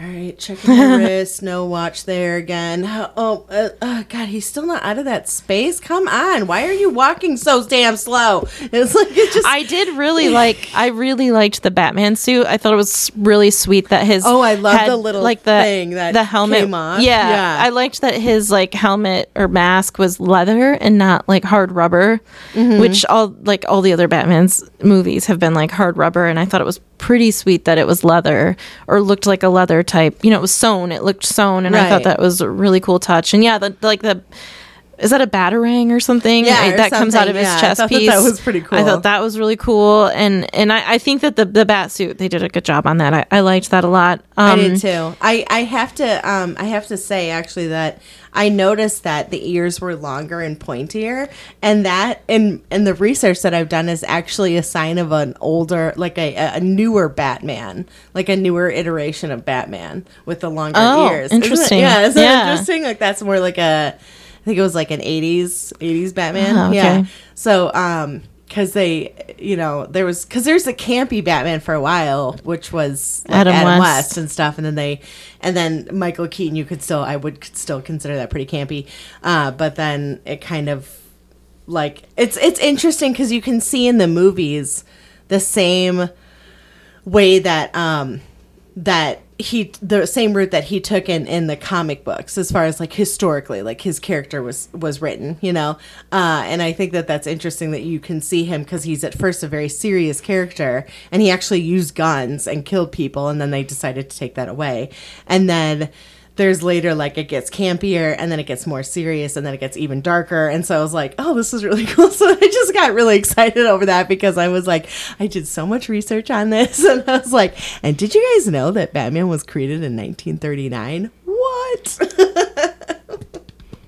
all right, checking the wrist, no watch there again. Oh, uh, oh, God, he's still not out of that space. Come on, why are you walking so damn slow? It's like it just. I did really like. I really liked the Batman suit. I thought it was really sweet that his. Oh, I love the little like the thing that the helmet. came off. Yeah, Yeah. I liked that his like helmet or mask was leather and not like hard rubber, Mm-hmm. which all like all the other Batman's movies have been like hard rubber. And I thought it was pretty sweet that it was leather or looked like a leather type. You know, it was sewn. It looked sewn, and I thought that was a really cool touch. And yeah, the like the. Is that a batarang or something? Yeah, Like, or that comes out of his yeah. I chest thought that piece. that was pretty cool. I thought that was really cool, and and I, I think that the the bat suit they did a good job on that. I, I liked that a lot. Um, I did too. I, I have to um I have to say actually that I noticed that the ears were longer and pointier, and that and in the research that I've done is actually a sign of an older, like a, a newer Batman, like a newer iteration of Batman with the longer Oh, ears. Isn't it- interesting. yeah, isn't Yeah. interesting? Like that's more like a, I think it was like an '80s '80s Batman. Oh, okay. Yeah. So um. Because they, you know, there was because there's a campy Batman for a while, which was like Adam Adam, West. West and stuff and then they and then michael keaton you could still i would still consider that pretty campy uh, but then it kind of like it's it's interesting because you can see in the movies the same way that um that he the same route that he took in in the comic books as far as like historically like his character was was written you know? Uh and i think that that's interesting that you can see him because he's at first a very serious character and he actually used guns and killed people and then they decided to take that away. And then there's later like it gets campier and then it gets more serious and then it gets even darker. And so i was like oh this is really cool. So i just got really excited over that because i was like i did so much research on this. And i was like and did you guys know that batman was created in 1939 what?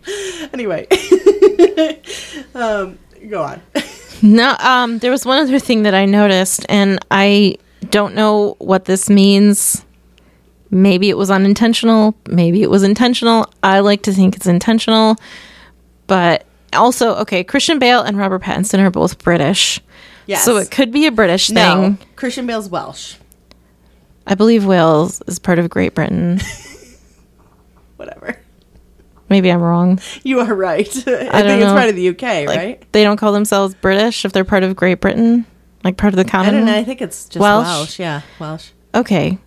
Anyway um go on. No, um, there was one other thing that I noticed, and I don't know what this means. Maybe it was unintentional. Maybe it was intentional. I like to think it's intentional, but also, okay, Christian Bale and Robert Pattinson are both British, yes so it could be a British thing. no christian bale's welsh I believe Wales is part of Great Britain. whatever Maybe I'm wrong. you are right i, don't think it's part of the uk Like, right They don't call themselves British if they're part of Great Britain, like part of the common. I don't know. I think it's just Welsh? Welsh. Yeah, Welsh. Okay.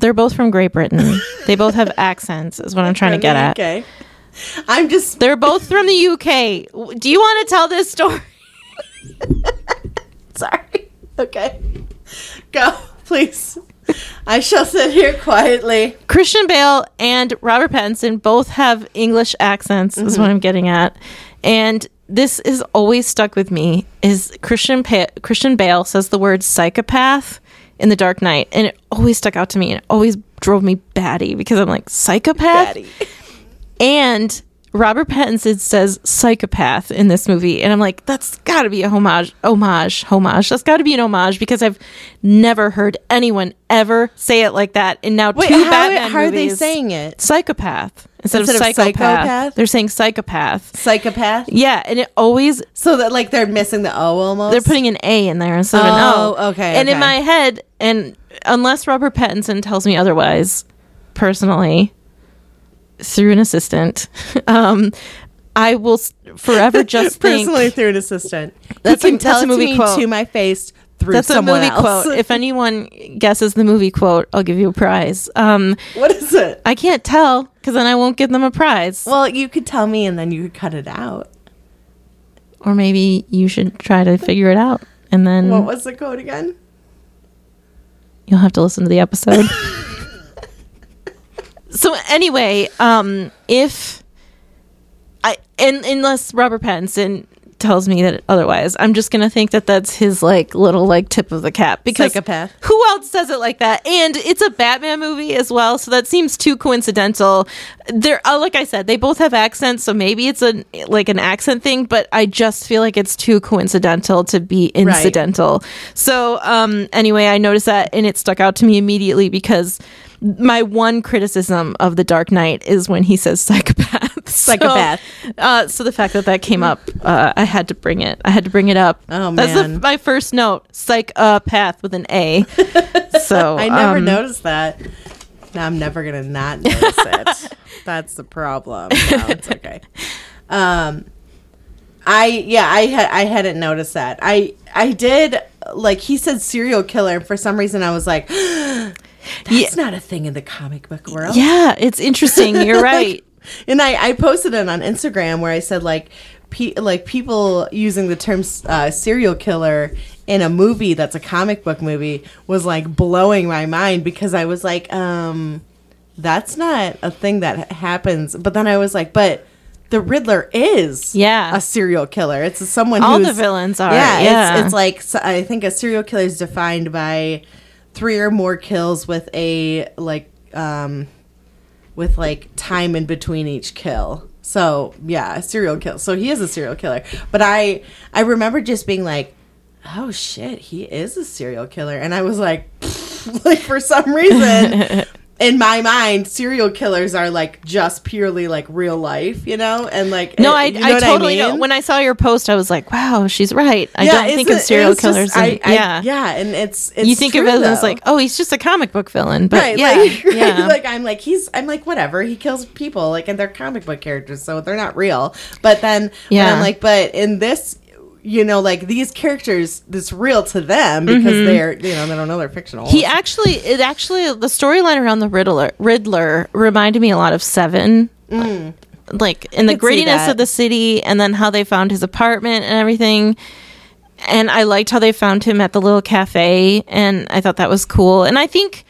They're both from Great Britain. they both have accents, is what I'm trying to get at. Okay. I'm just They're both from the UK. Do you want to tell this story? sorry. Okay. Go, please. I shall sit here quietly. Christian Bale and Robert Pattinson both have English accents, is what mm-hmm. I'm getting at. And this is always stuck with me is Christian pa- Christian Bale says the word psychopath in The Dark Knight and it always stuck out to me and it always drove me batty because I'm like psychopath Daddy. And Robert Pattinson says psychopath in this movie. And I'm like, that's got to be a homage, homage, homage. That's got to be an homage because I've never heard anyone ever say it like that. And now Wait, two how, Batman how are they saying it? Psychopath instead, Instead of, of psychopath, psychopath? They're saying psychopath. Psychopath? Yeah, and it always So that like they're missing the O almost? they're putting an A in there instead of an Oh, O. okay, And in my head, and unless Robert Pattinson tells me otherwise, personally, through an assistant, um, I will forever just think personally through an assistant. That's you a- tell that's a movie quote. to my face through that's a movie else. quote. If anyone guesses the movie quote, I'll give you a prize. Um, what is it? I can't tell because then I won't give them a prize. Well, you could tell me and then you could cut it out. or maybe you should try to figure it out, and then What was the quote again? You'll have to listen to the episode. so anyway, um, if I and unless Robert Pattinson tells me that otherwise, I'm just gonna think that that's his like little like tip of the cap because Psychopath. who else says it like that? And it's a Batman movie as well, so that seems too coincidental. There, uh, like I said, they both have accents, so maybe it's a like an accent thing, but I just feel like it's too coincidental to be incidental. So, um, anyway, I noticed that and it stuck out to me immediately because my one criticism of the Dark Knight is when he says psychopath. So, Psychopath. uh, so the fact that that came up, uh, I had to bring it. I had to bring it up. Oh, man, That's the, my first note. Psychopath with an A. So I never um, noticed that. Now I'm never gonna not notice it. That's the problem. No, it's okay. Um, I yeah, I had I hadn't noticed that. I I did like he said serial killer, and for some reason I was like, that's Yeah. not a thing in the comic book world. Yeah, it's interesting. You're right. And I, I posted it on Instagram where I said like pe- like people using the term uh, serial killer in a movie that's a comic book movie was like blowing my mind because I was like um that's not a thing that happens but then I was like but the Riddler is Yeah. a serial killer it's someone All who's the villains are, yeah, yeah. It's, it's like so I think a serial killer is defined by three or more kills with a like um with like time in between each kill. So yeah, serial kill. So he is a serial killer. But I I remember just being like, oh shit, he is a serial killer, and I was like, like for some reason. In my mind, serial killers are like just purely like real life, you know, and like No, it- I, you know I totally mean? know. When I saw your post, I was like, wow, she's right. I Yeah, don't think of serial just- killers. I- and- I- yeah. yeah, and it's, it's you think of true, it as like, oh, he's just a comic book villain. But right, yeah, like, yeah. like I'm like he's I'm like whatever he kills people like and they're comic book characters so they're not real. But then yeah, Yeah. I'm like, but in this, you know, like these characters, this real to them because they're you know they don't know they're fictional. Mm-hmm. he actually, it actually, the storyline around the Riddler, Riddler reminded me a lot of Seven. Like in the Mm. grittiness of the city, and then how they found his apartment and everything. And I liked how they found him at the little cafe, and I thought that was cool. And I think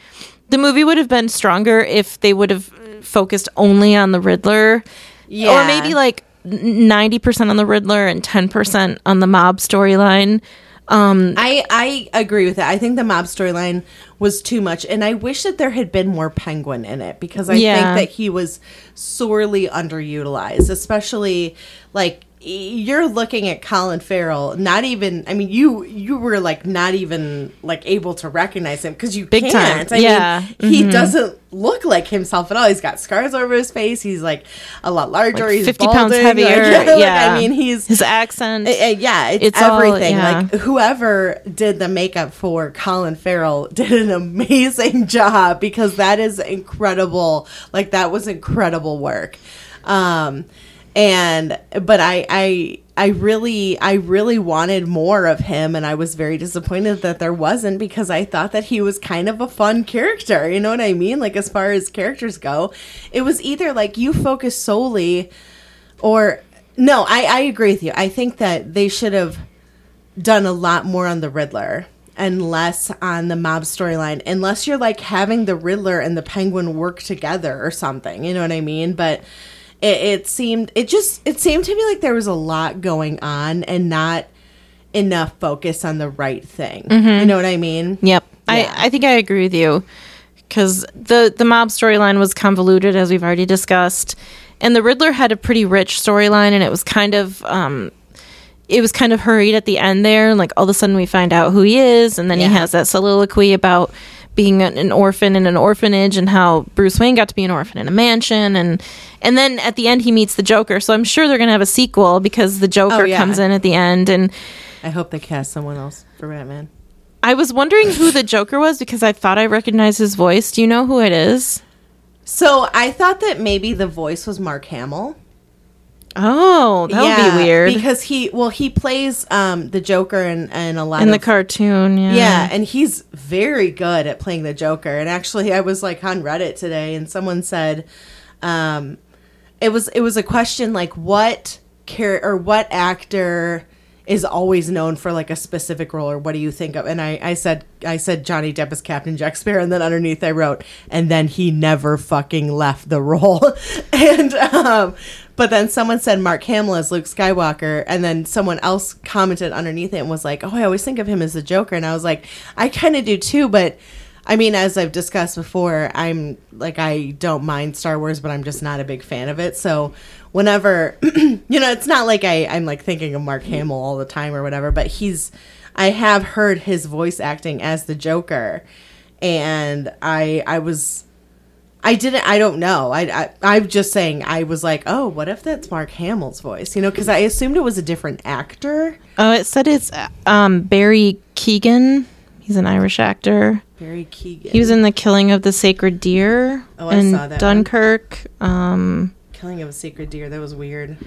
the movie would have been stronger if they would have focused only on the Riddler, Yeah. or maybe like ninety percent on the Riddler and ten percent on the mob storyline. Um, I I agree with that. I think the mob storyline was too much, and I wish that there had been more Penguin in it because I Yeah. think that he was sorely underutilized, especially like you're looking at Colin Farrell. Not even, I mean, you you were like not even like able to recognize him because you Big time. can't. I Yeah. mean, he doesn't look like himself at all. He's got scars over his face. He's like a lot larger. like he's fifty pounds heavier. Like, like, yeah, I mean, he's his accent. uh, uh, yeah, it's, It's all- everything. yeah. Like whoever did the makeup for Colin Farrell did an amazing job because that is incredible. Like that was incredible work. Um and but I I I really I really wanted more of him and I was very disappointed that there wasn't because I thought that he was kind of a fun character. You know what I mean? Like as far as characters go, it was either like you focus solely or no, I, I agree with you. I think that they should have done a lot more on the Riddler and less on the mob storyline, unless you're like having the Riddler and the Penguin work together or something. You know what I mean? But it, it seemed it just it seemed to me like there was a lot going on and not enough focus on the right thing. You know what I mean? Yep. Yeah. I, I think I agree with you because the, the mob storyline was convoluted, as we've already discussed. And the Riddler had a pretty rich storyline, and it was kind of. Um, it was kind of hurried at the end there. Like all of a sudden, we find out who he is, and then Yeah. he has that soliloquy about being an, an orphan in an orphanage and how Bruce Wayne got to be an orphan in a mansion, and and then at the end he meets the Joker. So I'm sure they're gonna have a sequel because the Joker Oh, yeah. comes in at the end, and I hope they cast someone else for Batman. I was wondering who the Joker was because I thought I recognized his voice. Do you know who it is? So I thought that maybe the voice was Mark Hamill. Oh, that would be weird. because he well he plays um the Joker in, in a lot in of the cartoon, yeah. yeah and he's very good at playing the Joker and actually I was like on Reddit today and someone said um it was it was a question like what char- or what actor is always known for like a specific role or what do you think of and I, I said I said Johnny Depp as Captain Jack Sparrow and then underneath I wrote and then he never fucking left the role and um but then someone said Mark Hamill as Luke Skywalker and then someone else commented underneath it and was like oh I always think of him as the Joker and I was like I kind of do too but I mean, as I've discussed before, I'm like I don't mind Star Wars, but I'm just not a big fan of it. So whenever you know, it's not like I I'm like thinking of Mark Hamill all the time or whatever, but he's I have heard his voice acting as the Joker, and I I was I didn't. I don't know. I, I I'm just saying. I was like, oh, what if that's Mark Hamill's voice? You know, because I assumed it was a different actor. Oh, it said it's um, Barry Keoghan. He's an Irish actor. Barry Keoghan. He was in The Killing of the Sacred Deer Oh, I saw that. Dunkirk. Um, Killing of a Secret Deer. That was weird.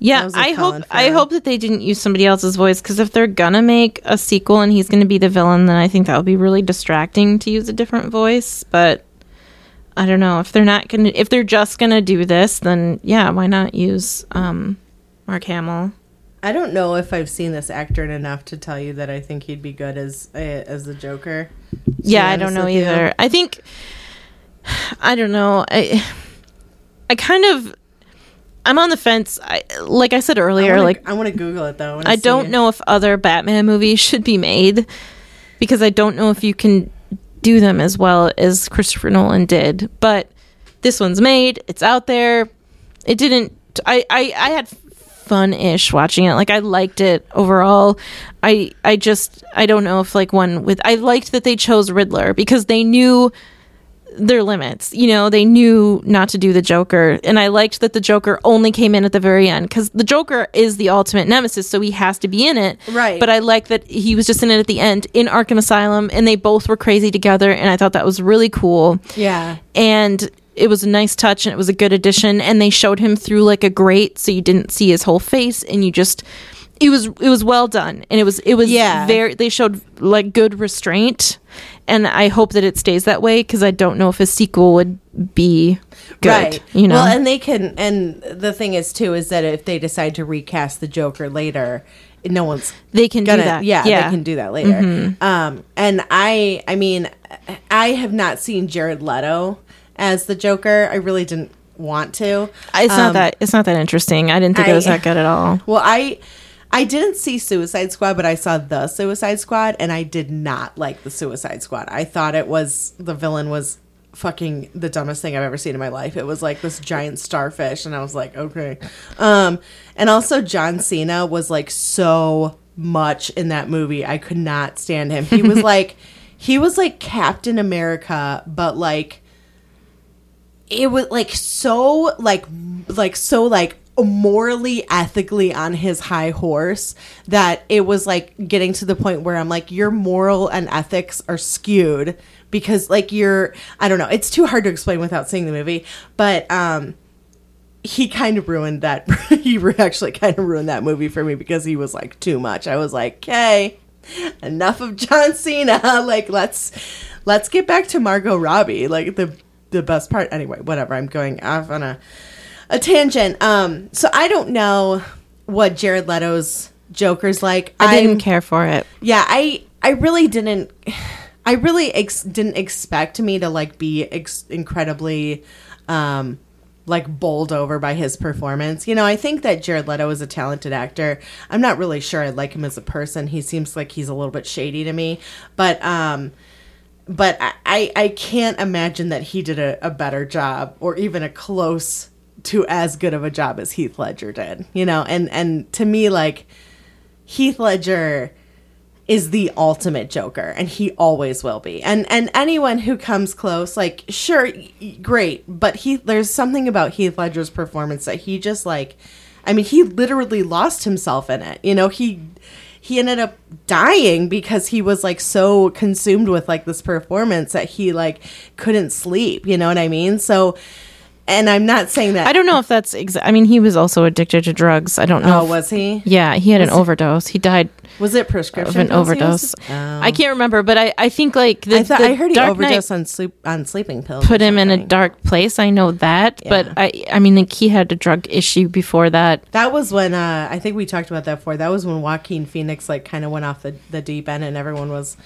yeah, was I Colin hope I hope that they didn't use somebody else's voice because if they're gonna make a sequel and he's gonna be the villain, then I think that would be really distracting to use a different voice. But I don't know if they're not gonna if they're just gonna do this, then yeah, why not use um, Mark Hamill? I don't know if I've seen this actor enough to tell you that I think he'd be good as uh, as the Joker. Yeah i don't know with you. either i think i don't know i i kind of i'm on the fence I, like i said I earlier wanna, like I want to Google it though. wanna i don't it. know if other batman movies should be made because i don't know if you can do them as well as christopher nolan did. But this one's made. It's out there. It didn't i i, I had fun-ish watching it. Like i liked it overall. I i just i don't know if like one with i liked that they chose riddler because they knew their limits you know they knew not to do the joker and i liked that the joker only came in at the very end because the joker is the ultimate nemesis so he has to be in it Right. but i like that he was just in it at the end in arkham asylum and they both were crazy together and i thought that was really cool Yeah. and it was a nice touch and it was a good addition and they showed him through like a grate so you didn't see his whole face and you just it was it was well done and it was it was Yeah. very they showed like good restraint and i hope that it stays that way because i don't know if a sequel would be good Right. you know Well, and they can. And the thing is too is that if they decide to recast the Joker later, no one's they can gonna. do that Yeah, yeah Mm-hmm. they can do that later. Um, and I, I mean, I have not seen Jared Leto as the Joker. I really didn't want to. it's not Um, that it's not that interesting i didn't think it was that good at all Well, I. I didn't see Suicide Squad, but I saw the Suicide Squad, and I did not like the Suicide Squad. I thought it was the villain was fucking the dumbest thing I've ever seen in my life. It was like this giant starfish, and I was like, okay. Um, and also John Cena was like so much in that movie. I could not stand him. He was like, he was like Captain America, but like it was like so like like so like morally ethically on his high horse that it was like getting to the point where I'm like your moral and ethics are skewed because like you're I don't know. It's too hard to explain without seeing the movie but um he kind of ruined that he actually kind of ruined that movie for me because he was like too much. I was like okay enough of John Cena. Like let's let's get back to Margot Robbie. Like the the best part anyway whatever. I'm going off on a a tangent. Um so I don't know what Jared Leto's Joker's like. I didn't I'm- care for it. Yeah i i really didn't i really ex- didn't expect me to like be ex- incredibly um like bowled over by his performance. You know i think that jared leto is a talented actor. I'm not really sure i like him as a person. He seems like he's a little bit shady to me. But um but I, I I can't imagine that he did a, a better job or even a close to as good of a job as Heath Ledger did. You know, and and to me like Heath Ledger is the ultimate Joker, and he always will be. And and anyone who comes close, like sure, great, but he there's something about Heath Ledger's performance that he just like, I mean, he literally lost himself in it. You know, he he ended up dying because he was like so consumed with like this performance that he like couldn't sleep. You know what I mean? So. And I'm not saying that. i don't know if that's exa- i mean he was also addicted to drugs i don't know Oh, if- was he? yeah he had an overdose he died Was it prescription of an overdose. Oh. I can't remember, but I, I think like the, I thought the I heard he overdosed on sleep on sleeping pills. put him in a dark place. I know that, Yeah. but I I mean like he had a drug issue before that. That was when uh, I think we talked about that before. That was when Joaquin Phoenix like kind of went off the, the deep end, and everyone was.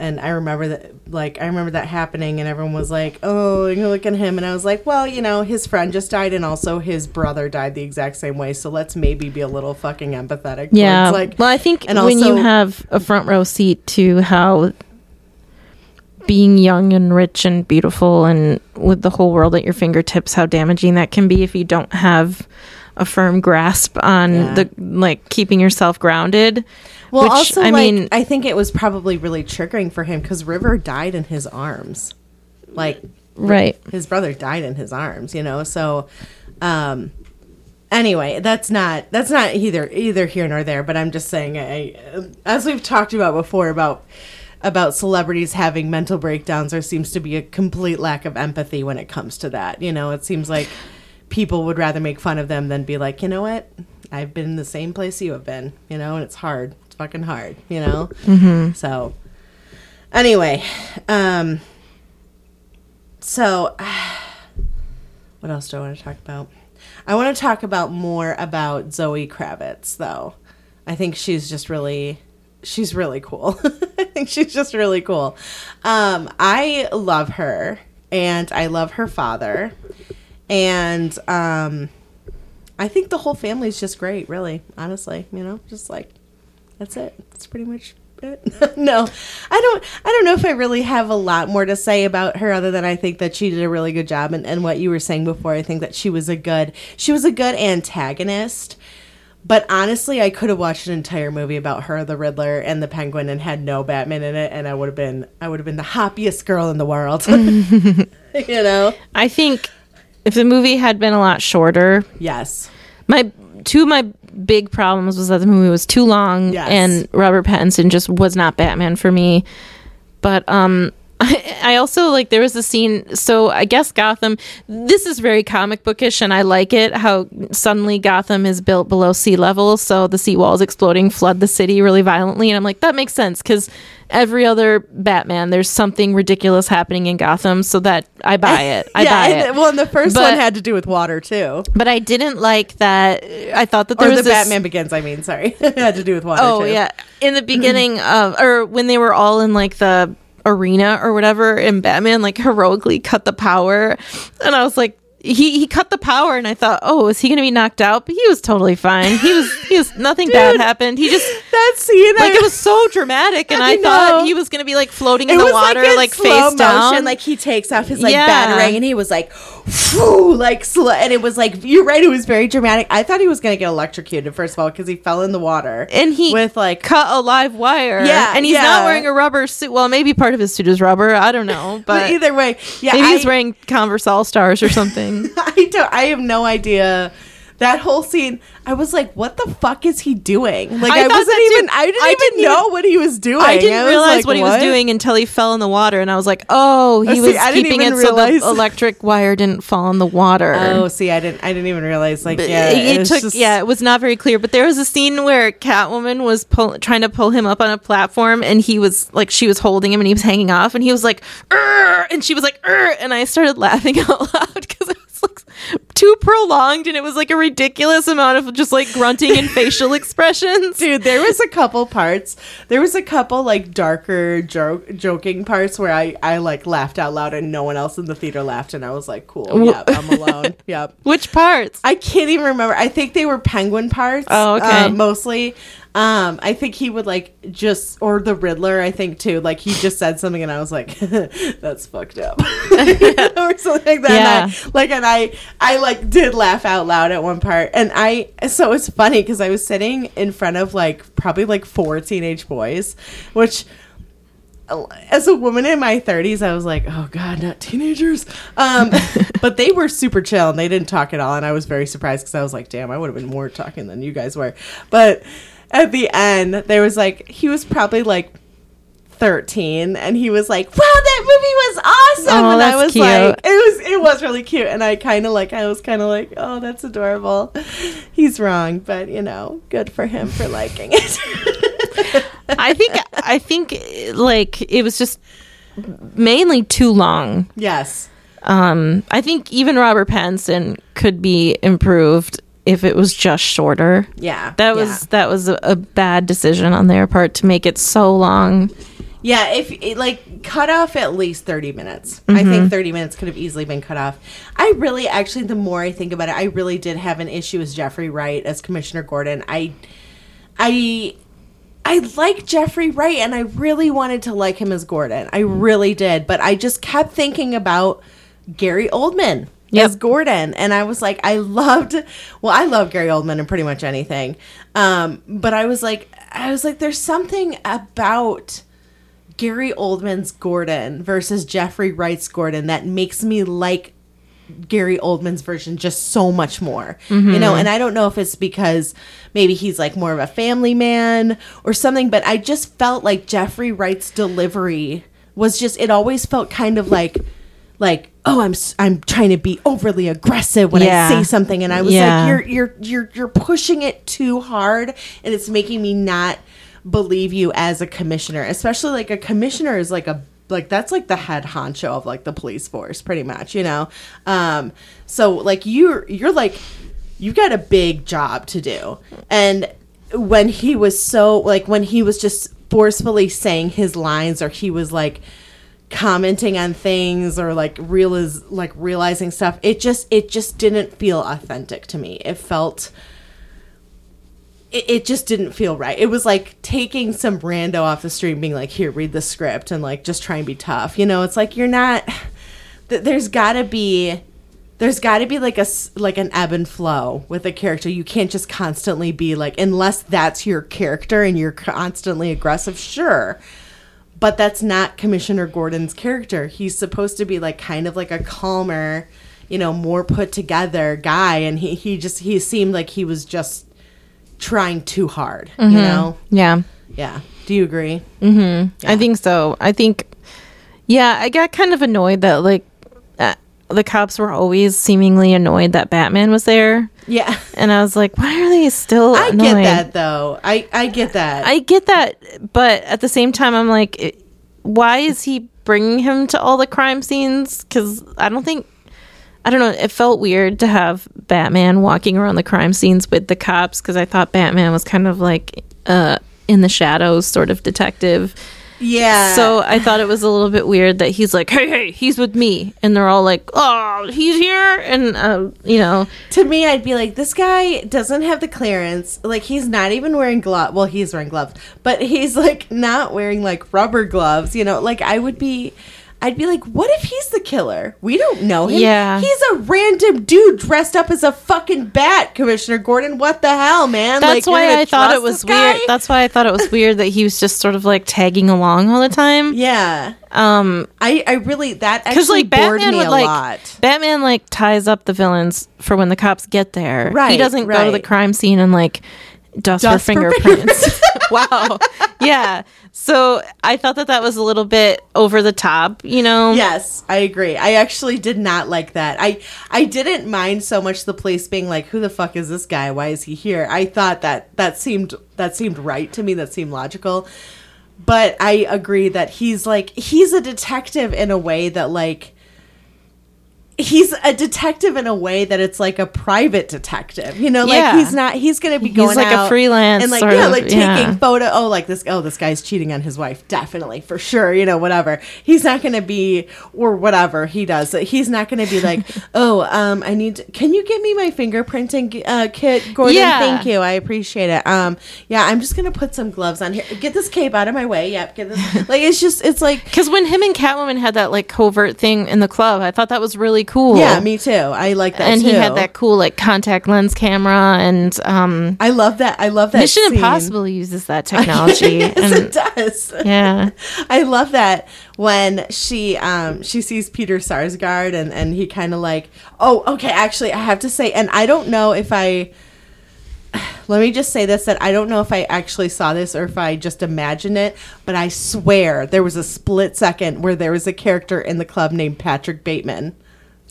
And I remember that, like, I remember that happening, and everyone was like, "Oh, you look at him," and I was like, "Well, you know, his friend just died, and also his brother died the exact same way, so let's maybe be a little fucking empathetic." Yeah, like, well, I think and when you have a front row seat to how being young and rich and beautiful and with the whole world at your fingertips, how damaging that can be if you don't have a firm grasp on Yeah. the like keeping yourself grounded. Well, which, also, I like, mean, I think it was probably really triggering for him because River died in his arms, like Right. his brother died in his arms, you know. So, um, anyway, that's not that's not either either here nor there. But I'm just saying, I, as we've talked about before about about celebrities having mental breakdowns, there seems to be a complete lack of empathy when it comes to that. You know, it seems like people would rather make fun of them than be like, you know what, I've been in the same place you have been, you know, and it's hard, fucking hard, you know. Mm-hmm. So, anyway, um, so what else do I want to talk about? I want to talk about more about Zoe Kravitz, though. I think she's just really, she's really cool. I think she's just really cool. Um, I love her, and I love her father, and um, I think the whole family's just great. Really, honestly, you know, just like that's it. That's pretty much it. no, I don't. I don't know if I really have a lot more to say about her, other than I think that she did a really good job. And, and what you were saying before, I think that she was a good. She was a good antagonist. But honestly, I could have watched an entire movie about her, the Riddler, and the Penguin, and had no Batman in it, and I would have been. I would have been the happiest girl in the world. you know. I think if the movie had been a lot shorter, Yes. my two my big problems was that the movie was too long Yes. and Robert Pattinson just was not Batman for me. But um I, I also like there was a scene so I guess Gotham this is very comic bookish and I like it how suddenly Gotham is built below sea level so the sea walls exploding flood the city really violently and I'm like that makes sense cuz every other Batman there's something ridiculous happening in Gotham so that I buy it. I yeah. buy and, it. Well, and the first But- one had to do with water too, But I didn't like that. I thought that there or was the this, Batman Begins. I mean, sorry, it had to do with water. Oh too. yeah, in the beginning of or when they were all in like the arena or whatever, and Batman like heroically cut the power, and I was like. He, he cut the power and I thought, oh, is he gonna be knocked out? But he was totally fine. He was he was nothing bad happened. He just that scene. like I- it was so dramatic, and I I, thought he was gonna be like floating in the water, in like, face down. motion, like he takes off his like Yeah. batarang and he was like, whew, like sl- and it was like you're right. It was very dramatic. I thought he was gonna get electrocuted first of all because he fell in the water and he with like cut a live wire. Yeah, and he's yeah. not wearing a rubber suit. Well, maybe part of his suit is rubber. I don't know, but but either way, yeah. maybe he's wearing Converse All Stars or something. I don't. I have no idea. That whole scene, I was like, "What the fuck is he doing?" Like, I I, wasn't too. even. I didn't I even didn't know what he was doing. I didn't was realize like, what he was doing until he fell in the water, and I was like, "Oh, he Oh, was I keeping it realize- so the electric wire didn't fall in the water." Oh, see, I didn't. I didn't even realize. Like, But yeah, it, it, took. just- yeah, it was not very clear. But there was a scene where Catwoman was pull, trying to pull him up on a platform, and he was like, she was holding him, and he was hanging off, and he was like, "Urgh," and she was like, "Urgh," and I started laughing out loud because it was like too prolonged, and it was like a ridiculous amount of just like grunting and facial expressions. Dude, there was a couple parts. There was a couple like darker joke joking parts where I I like laughed out loud and no one else in the theater laughed and I was like, cool, yep, I'm alone. yep. Which parts? I can't even remember. I think they were penguin parts. Oh, okay. uh, mostly. Um, I think he would like just or the Riddler. I think too. Like he just said something, and I was like, "That's fucked up," or something like that. Yeah. And I, like, and I, I like did laugh out loud at one part, and I. So it's funny because I was sitting in front of like probably like four teenage boys, which as a woman in my 30s i was like oh god not teenagers um, but they were super chill and they didn't talk at all and i was very surprised because i was like damn i would have been more talking than you guys were but at the end there was like he was probably like 13 and he was like wow that movie was awesome Oh, and i was cute. like it was it was really cute and i kind of like i was kind of like oh that's adorable he's wrong but you know good for him for liking it I think I think like it was just mainly too long. yes Um, I think even Robert Pattinson could be improved if it was just shorter. yeah That yeah. was that was a, a bad decision on their part to make it so long. Yeah, if it, like cut off at least 30 minutes. I think mm-hmm. 30 minutes could have easily been cut off. I really actually the more I think about it, I really did have an issue with Jeffrey Wright as Commissioner Gordon. I I I like Jeffrey Wright and I really wanted to like him as Gordon. I really did, but I just kept thinking about Gary Oldman Yep. as Gordon and I was like I loved well I love Gary Oldman in pretty much anything. Um but I was like I was like there's something about Gary Oldman's Gordon versus Jeffrey Wright's Gordon that makes me like Gary Oldman's version just so much more. You know, and I don't know if it's because maybe he's like more of a family man or something, but I just felt like Jeffrey Wright's delivery was just it always felt kind of like like oh I'm I'm trying to be overly aggressive when Yeah. I say something and I was Yeah. like you're you're you're you're pushing it too hard and it's making me not believe you as a commissioner especially like a commissioner is like a like that's like the head honcho of like the police force pretty much you know um so like you're you're like you got a big job to do and when he was so like when he was just forcefully saying his lines or he was like commenting on things or like real is like realizing stuff it just it just didn't feel authentic to me it felt it, it just didn't feel right it was like taking some rando off the street being like here read the script and like just try and be tough you know it's like you're not th- there's gotta be there's got to be like a like an ebb and flow with a character. You can't just constantly be like unless that's your character and you're constantly aggressive, sure. But that's not Commissioner Gordon's character. He's supposed to be like kind of like a calmer, you know, more put together guy and he he just he seemed like he was just trying too hard, you know? Yeah. Yeah. Do you agree? mm-hmm I think so. I think, yeah, I got kind of annoyed that like the cops were always seemingly annoyed that Batman was there, Yeah. and I was like, why are they still? I annoyed? get that though. I I get that. I get that, but at the same time, I'm like, why is he bringing him to all the crime scenes? Because I don't think. I don't know. It felt weird to have Batman walking around the crime scenes with the cops because I thought Batman was kind of like uh, in the shadows, sort of detective. Yeah. So I thought it was a little bit weird that he's like, "Hey, hey, he's with me," and they're all like, "Oh, he's here," and uh, you know, to me, I'd be like, this guy doesn't have the clearance. Like, he's not even wearing gloves. Well, he's wearing gloves, but he's like not wearing like rubber gloves. You know, like I would be. I'd be like, what if he's the killer? We don't know him. Yeah. He's a random dude dressed up as a fucking bat, Commissioner Gordon. What the hell, man? that's Like, why I thought it was guy? weird. That's why I thought it was weird that he was just sort of like tagging along all the time. yeah. Um, I, I really, that because actually like bored Batman me would a like lot. Batman like ties up the villains for when the cops get there. Right, He doesn't go to the crime scene and like dust, Dust for fingerprints. wow. Yeah. So I thought that that was a little bit over the top. You know. Yes, I agree. I actually did not like that. I I didn't mind so much the police being like, "Who the fuck is this guy? Why is he here?" I thought that that seemed that seemed right to me. That seemed logical. But I agree that he's like he's a detective in a way that like he's a detective in a way that it's like a private detective. You know, like Yeah. he's not he's going to be He's going like a freelance and like sort yeah, of- like taking yeah. photo oh like this oh this guy's cheating on his wife definitely for sure you know whatever he's not going to be or whatever he does he's not going to be like oh um i need to, can you give me my fingerprinting uh kit gordon Yeah. thank you i appreciate it um yeah i'm just going to put some gloves on here get this cape out of my way yep get this like it's just it's like Because when him and Catwoman had that like covert thing in the club, I thought that was really cool. yeah me too i like that and too he had that cool like contact lens camera, and um, i love that i love that Mission scene. Impossible uses that technology. yes, and it does yeah, I love that when she um she sees Peter Sarsgaard and and he kind of like oh okay actually I have to say and I don't know if I let me just say this that I don't know if I actually saw this or if I just imagined it but I swear there was a split second where there was a character in the club named Patrick Bateman.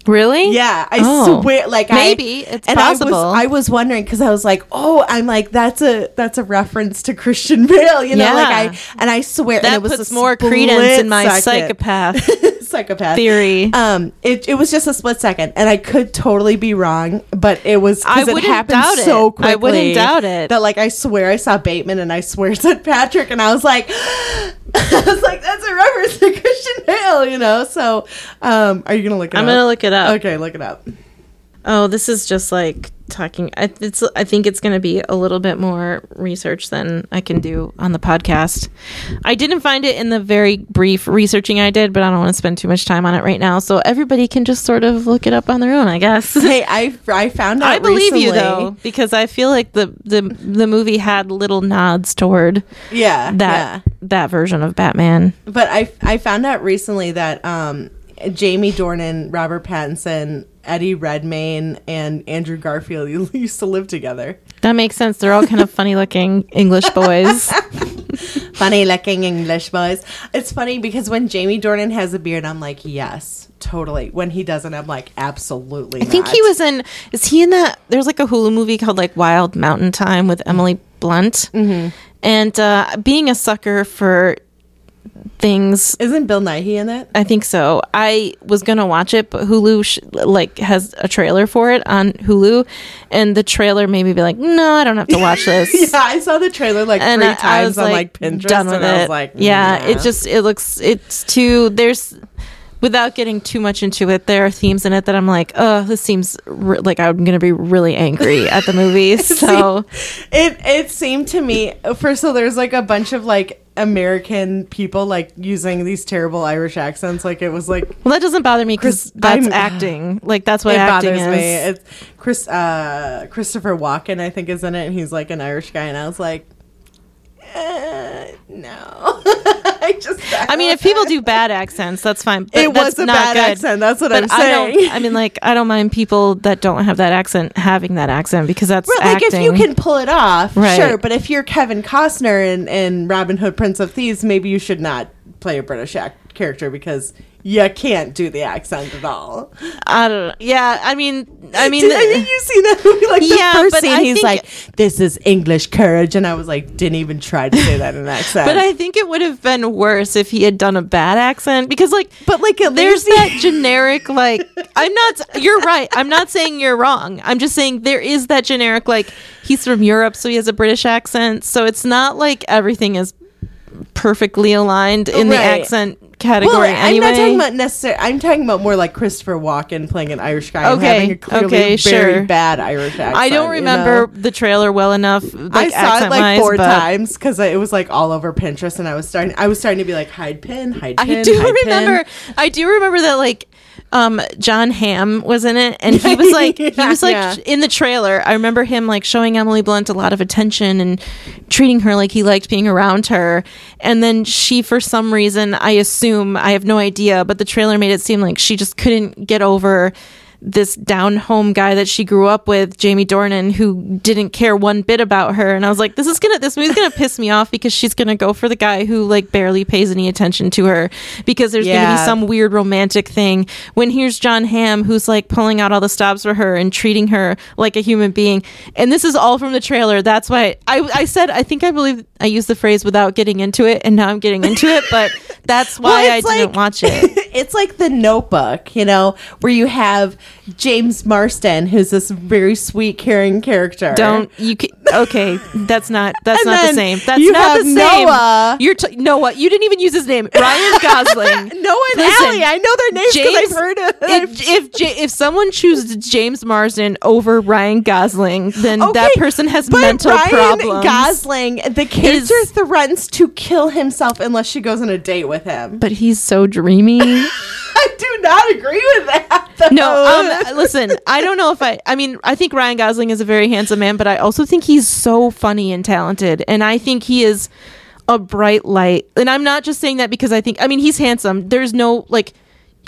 Really? Yeah, I Oh. swear. Like Maybe. I, It's and possible. I was, I was wondering because I was like, oh, I'm like that's a that's a reference to Christian Bale, you know? Like I and I swear and That it was puts more credence in my second. psychopath psychopath theory. Um, it, it was just a split second, and I could totally be wrong, but it was I because it wouldn't happened doubt it. so I wouldn't doubt it. That like I swear I saw Bateman, and I swear said Patrick, and I was like, I was like, that's a reference to Christian Bale, you know. So, um, are you gonna look it I'm up? gonna look it up. Okay, look it up. Oh, this is just like talking. I, it's I think it's going to be a little bit more research than I can do on the podcast. I didn't find it in the very brief researching I did, but I don't want to spend too much time on it right now. So everybody can just sort of look it up on their own, I guess. Hey, I I found out. I believe you though because I feel like the the the movie had little nods toward Yeah, that yeah. that version of Batman. But I I found out recently that um, Jamie Dornan, Robert Pattinson, Eddie Redmayne, and Andrew Garfield used to live together. That makes sense. They're all kind of funny looking English boys. Funny looking English boys. It's funny because when Jamie Dornan has a beard, I'm like, yes, totally. When he doesn't, I'm like, absolutely. I think he was in. Is he in that? There's like a Hulu movie called like Wild Mountain Thyme with Emily Blunt. Mm-hmm. And uh, being a sucker for things, Isn't Bill Nighy in it? I think so. I was gonna watch it, but Hulu sh- like has a trailer for it on Hulu, and the trailer made me be like, no, I don't have to watch this. Yeah, I saw the trailer like and three I- I times was on like Pinterest, done with and it. I was like, yeah, nah. it just it looks it's too there's without getting too much into it. There are themes in it that I'm like, oh, this seems re- like I'm gonna be really angry at the movie. So it it seemed to me first of all there's like a bunch of like American people like using these terrible Irish accents. Like it was like well, that doesn't bother me because Chris, that's I'm- acting. Like that's what it acting bothers is. me. It's Chris uh Christopher Walken I think is in it and he's like an Irish guy and I was like uh, no. I just I mean, if people do bad accents, that's fine. But it that's was a not bad good. accent. That's what But I'm I saying. don't. I mean, like, I don't mind people that don't have that accent having that accent because that's Right, like if you can pull it off, Right. sure. But if you're Kevin Costner in, in Robin Hood, Prince of Thieves, maybe you should not play a British act- character because you can't do the accent at all. I don't. know. Yeah, I mean, I mean, Did mean you see that movie? Like the Yeah, first but scene, I he's like, "This is English courage," and I was like, didn't even try to say that in an accent. But I think it would have been worse if he had done a bad accent because, like, but like, there's that generic, like, I'm not, you're right. I'm not saying you're wrong. I'm just saying there is that generic, like, he's from Europe, so he has a British accent. So it's not like everything is perfectly aligned in the accent category Well, I'm not talking about necessarily. I'm talking about more like Christopher Walken playing an Irish guy and Okay, having a clearly okay, very sure. bad Irish accent. I don't you remember know? the trailer well enough. Like, I saw it like four times because it was like all over Pinterest, and I was starting. I was starting to be like hide pin, hide pin. I do hide pin. remember. I do remember that like um Jon Hamm was in it and he was like he was like Yeah. in the trailer. I remember him like showing Emily Blunt a lot of attention and treating her like he liked being around her. And then she for some reason, I assume, I have no idea, but the trailer made it seem like she just couldn't get over this down home guy that she grew up with, Jamie Dornan, who didn't care one bit about her. And I was like, this is gonna, this movie's gonna piss me off because she's gonna go for the guy who like barely pays any attention to her because there's gonna be some weird romantic thing. When here's Jon Hamm who's like pulling out all the stops for her and treating her like a human being. And this is all from the trailer. That's why I, I said, I think I believe I used the phrase without getting into it, and now I'm getting into it, but that's why Well, I it's didn't watch it. it's like the Notebook, you know, where you have James Marsden, who's this very sweet, caring character. Don't you? Ca- okay, that's not that's And not the same. That's not the same. Noah. You're t- Noah. You didn't even use his name. Ryan Gosling. Noah and Listen, Allie. I know their names because I've heard it. If if, J- if someone chooses James Marsden over Ryan Gosling, then that person has but mental Ryan problems. Gosling, the character Is- threatens to kill himself unless she goes on a date with him. but he's so dreamy. I do not agree with that. though. No, um, listen, I don't know if I. I mean, I think Ryan Gosling is a very handsome man, but I also think he's so funny and talented, and I think he is a bright light. And I'm not just saying that because I think. I mean, he's handsome. There's no like.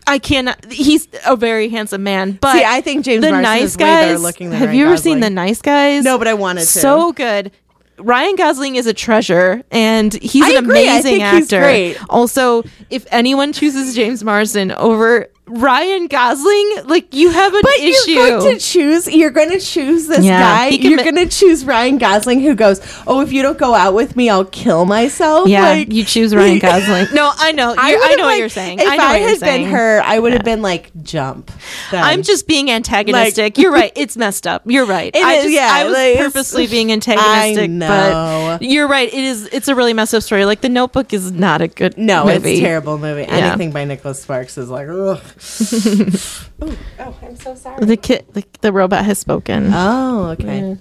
I cannot. He's a very handsome man, but See, I think James the Marsden nice is way better guys. have you ever Gosling. seen the nice guys? No, but I wanted to. So good. Ryan Gosling is a treasure, and he's I an agree. Amazing actor. great. Also, if anyone chooses James Marsden over Ryan Gosling, like you have an But issue. you're going to choose. You're going to choose this Yeah, guy. he You're ma- going to choose Ryan Gosling, who goes, "Oh, if you don't go out with me, I'll kill myself." yeah, Like, you choose Ryan Gosling. No, I know. You're, I, would've, know what you're saying. If I know had saying. been her, I would have been like, "Jump." then. I'm just being antagonistic. you're right. It's messed up. You're right. It I is, just, yeah, I was like, purposely being antagonistic. I know. But you're right. It is. It's a really messed up story. Like The Notebook is not a good no, movie. it's a terrible movie. Yeah. Anything by Nicholas Sparks is like, ugh. oh, I'm so sorry. The kid, the, the robot has spoken. Oh, okay.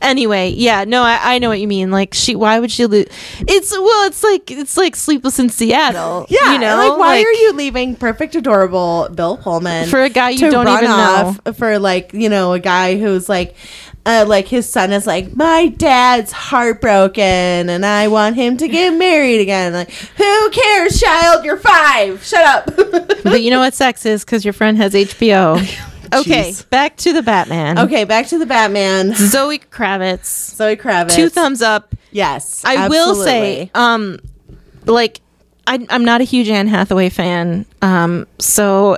Anyway, yeah, no, I, I know what you mean. Like, she, why would she lose? It's well, it's like it's like Sleepless in Seattle. Yeah, you know, like why are you leaving perfect, adorable Bill Pullman For a guy you don't even off For like you know a guy who's like, uh, like his son is like, my dad's heartbroken, and I want him to get married again. Like, who cares, child? You're five. Shut up. But you know what sex is because your friend has HBO. okay, Jeez. back to the Batman. okay, back to the Batman. Zoe Kravitz. Zoe Kravitz. Two thumbs up. Yes, I will say, um, like I, I'm not a huge Anne Hathaway fan, um, so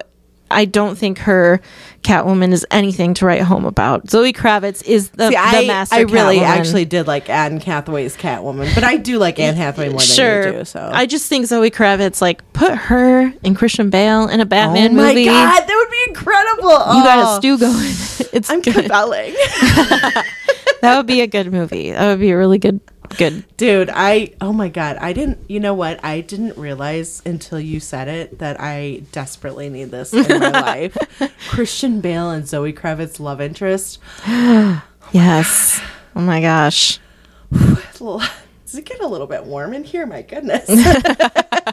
I don't think her Catwoman is anything to write home about. Zoe Kravitz is the, See, the I, master. I really Catwoman. actually did like Anne Hathaway's Catwoman, but I do like Anne Hathaway more than sure. you do. So I just think Zoe Kravitz, like, put her and Christian Bale in a Batman movie. oh my movie. god, that would be incredible. You got Oh, a stew going. It's I'm good. compelling. that would be a good movie. That would be a really good, good. Dude, I oh my god, I didn't you know what? I didn't realize until you said it that I desperately need this in my life. Christian Bale and Zoe Kravitz love interest. Yes. Oh my gosh. Does it get a little bit warm in here? My goodness.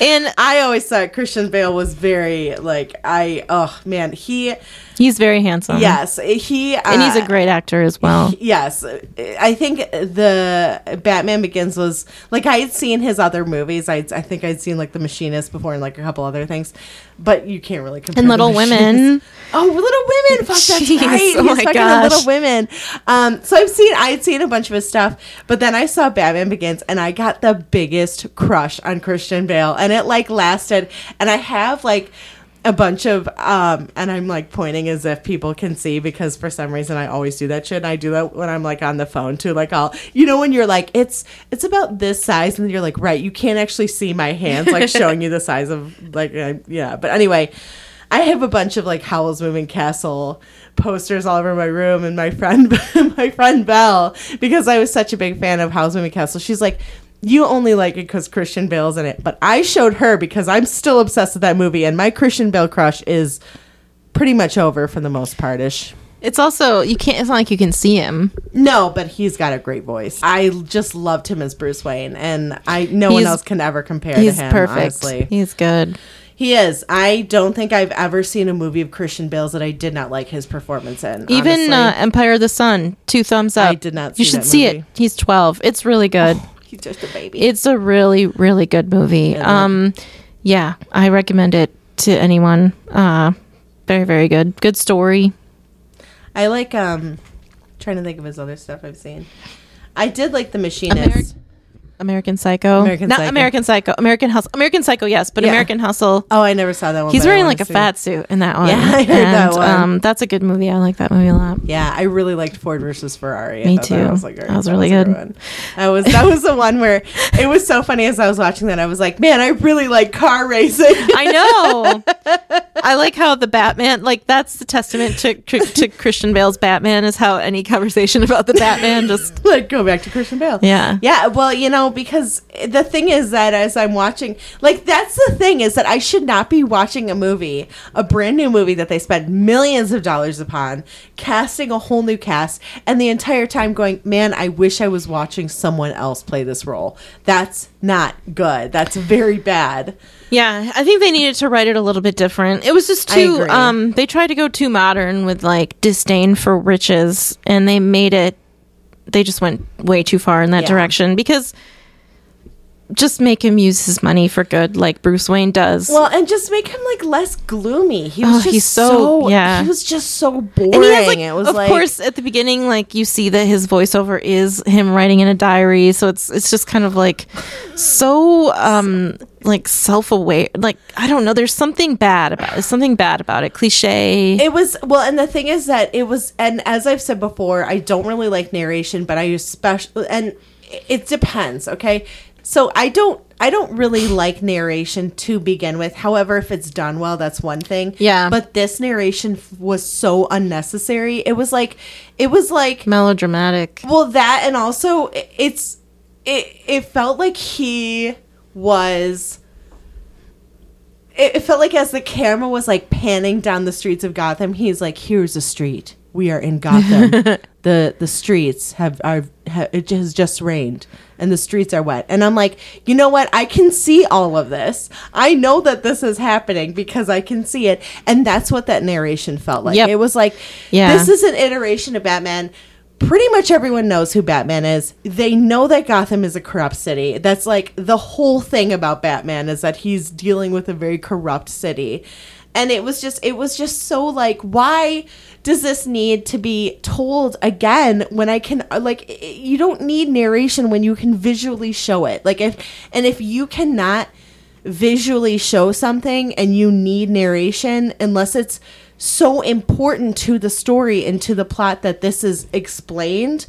And I always thought Christian Bale was very like I oh man, he he's very handsome. yes, he uh, And he's a great actor as well. Yes, I think the Batman Begins was like I had seen his other movies. I I think I'd seen like The Machinist before and like a couple other things, but you can't really compare. And Little. Women. Oh, Little Women! Fuck, that's Jeez, right. oh He's my fucking gosh. Little Women. Um, so I've seen I had seen a bunch of his stuff, but then I saw Batman Begins, and I got the biggest crush on Christian Bale, and it like lasted. And I have like a bunch of um and I'm like pointing as if people can see because for some reason I always do that shit. And I do that when I'm like on the phone too. Like I'll you know when you're like it's it's about this size and you're like right you can't actually see my hands like showing you the size of like uh, yeah. But anyway, I have a bunch of like Howl's Moving Castle posters all over my room and my friend my friend Belle because I was such a big fan of Howl's Moving Castle. She's like you only like it because Christian Bale's in it, but I showed her because I'm still obsessed with that movie, and my Christian Bale crush is pretty much over for the most part ish. It's also you can't. It's not like you can see him. No, but he's got a great voice. I just loved him as Bruce Wayne, and I no one else can ever compare He's to him. perfect. Honestly, He's good. He is. I don't think I've ever seen a movie of Christian Bale's that I did not like his performance in. Even uh, Empire of the Sun, two thumbs up. I did not You should see it. He's twelve. It's really good. he's just a baby. It's a really, really good movie. It? Um, yeah, I recommend it to anyone. Uh, very, very good. Good story. I like um trying to think of his other stuff I've seen. I did like the machinist. Ameri- American Psycho. American Not Psycho. American Psycho. American Hustle. American Psycho, yes, but Yeah. American Hustle. oh, I never saw that one. He's wearing like a fat suit in that one. Yeah, I heard that one. Um, that's a good movie. I like that movie a lot. Yeah, I really liked Ford versus Ferrari. Me too. That was, like, That was really a good. That was that was the one where it was so funny as I was watching that. I was like, man, I really like car racing. I know. I like how the Batman, like that's the testament to to Christian Bale's Batman, is how any conversation about the Batman just like go back to Christian Bale. yeah. Yeah, well, you know, because the thing is that as I'm watching, like, that's the thing is that I should not be watching a movie, a brand new movie that they spent millions of dollars upon, casting a whole new cast, and the entire time going, man, I wish I was watching someone else play this role. That's not good. That's very bad. Yeah, I think they needed to write it a little bit different. It was just too um they tried to go too modern with like disdain for riches and they made it they just went way too far in that Yeah. direction because just make him use his money for good like Bruce Wayne does. Well, and just make him like less gloomy. He was Oh, just so- so, yeah. He was just so boring. and he has like, it was of like, course, at the beginning, like you see that his voiceover is him writing in a diary, so it's it's just kind of like so um like self aware. Like I don't know, there's something bad about it. Something bad about it. Cliche. It was well, and the thing is that it was, and as I've said before, I don't really like narration, but I especially, and it depends. Okay, so I don't, I don't really like narration to begin with. However, if it's done well, that's one thing. Yeah. But this narration f- was so unnecessary. It was like, it was like, melodramatic. well, that, and also it's, it, it felt like he was it, it felt like as the camera was like panning down the streets of Gotham, he's like, "Here's a street. We are in Gotham. the the streets have are ha, it has just rained, and the streets are wet." And I'm like, you know what? I can see all of this. I know that this is happening because I can see it, and that's what that narration felt like. Yep. It was like, Yeah. this is an iteration of Batman. Pretty much everyone knows who Batman is. They know that Gotham is a corrupt city. That's like the whole thing about Batman is that he's dealing with a very corrupt city. And it was just it was just so like why does this need to be told again when I can like you don't need narration when you can visually show it. Like if and if you cannot visually show something and you need narration unless it's so important to the story and to the plot that this is explained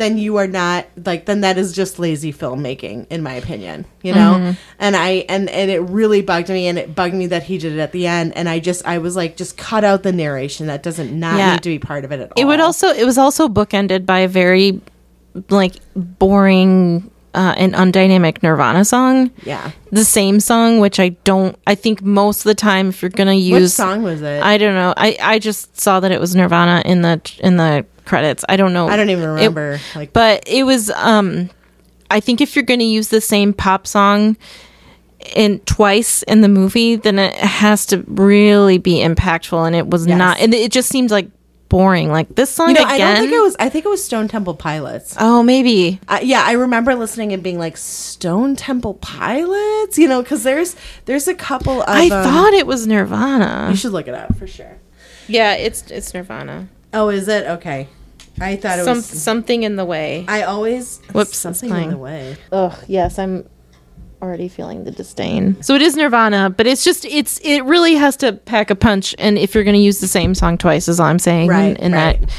then you are not like then that is just lazy filmmaking in my opinion you know? Mm-hmm. And i and and it really bugged me and it bugged me that he did it at the end and i just i was like just cut out the narration. That doesn't not Yeah. need to be part of it at all It would also it was also bookended by a very like boring uh, and undynamic Nirvana song. yeah The same song, which I don't. I think most of the time, if you're gonna which use, song was it I don't know. I I just saw that it was Nirvana in the in the credits. I don't know. I don't even It- remember like but it was. Um, I think if you're gonna use the same pop song in twice in the movie, then it has to really be impactful, and it was Yes. not. And it just seems like boring. Like this song you know again. i don't think it was i think it was stone temple pilots Oh, maybe. I yeah, I remember listening and being like Stone Temple Pilots, you know, because there's there's a couple of. I um, thought it was Nirvana. you should look it up for sure. Yeah, it's it's Nirvana. Oh, is it okay? I thought it Some was. something in the way. I always Whoops, something in the way. Ugh, yes, I'm already feeling the disdain. So it is Nirvana, but it's just it's it really has to pack a punch. And if you're going to use the same song twice, is all I'm saying. Right, and right. that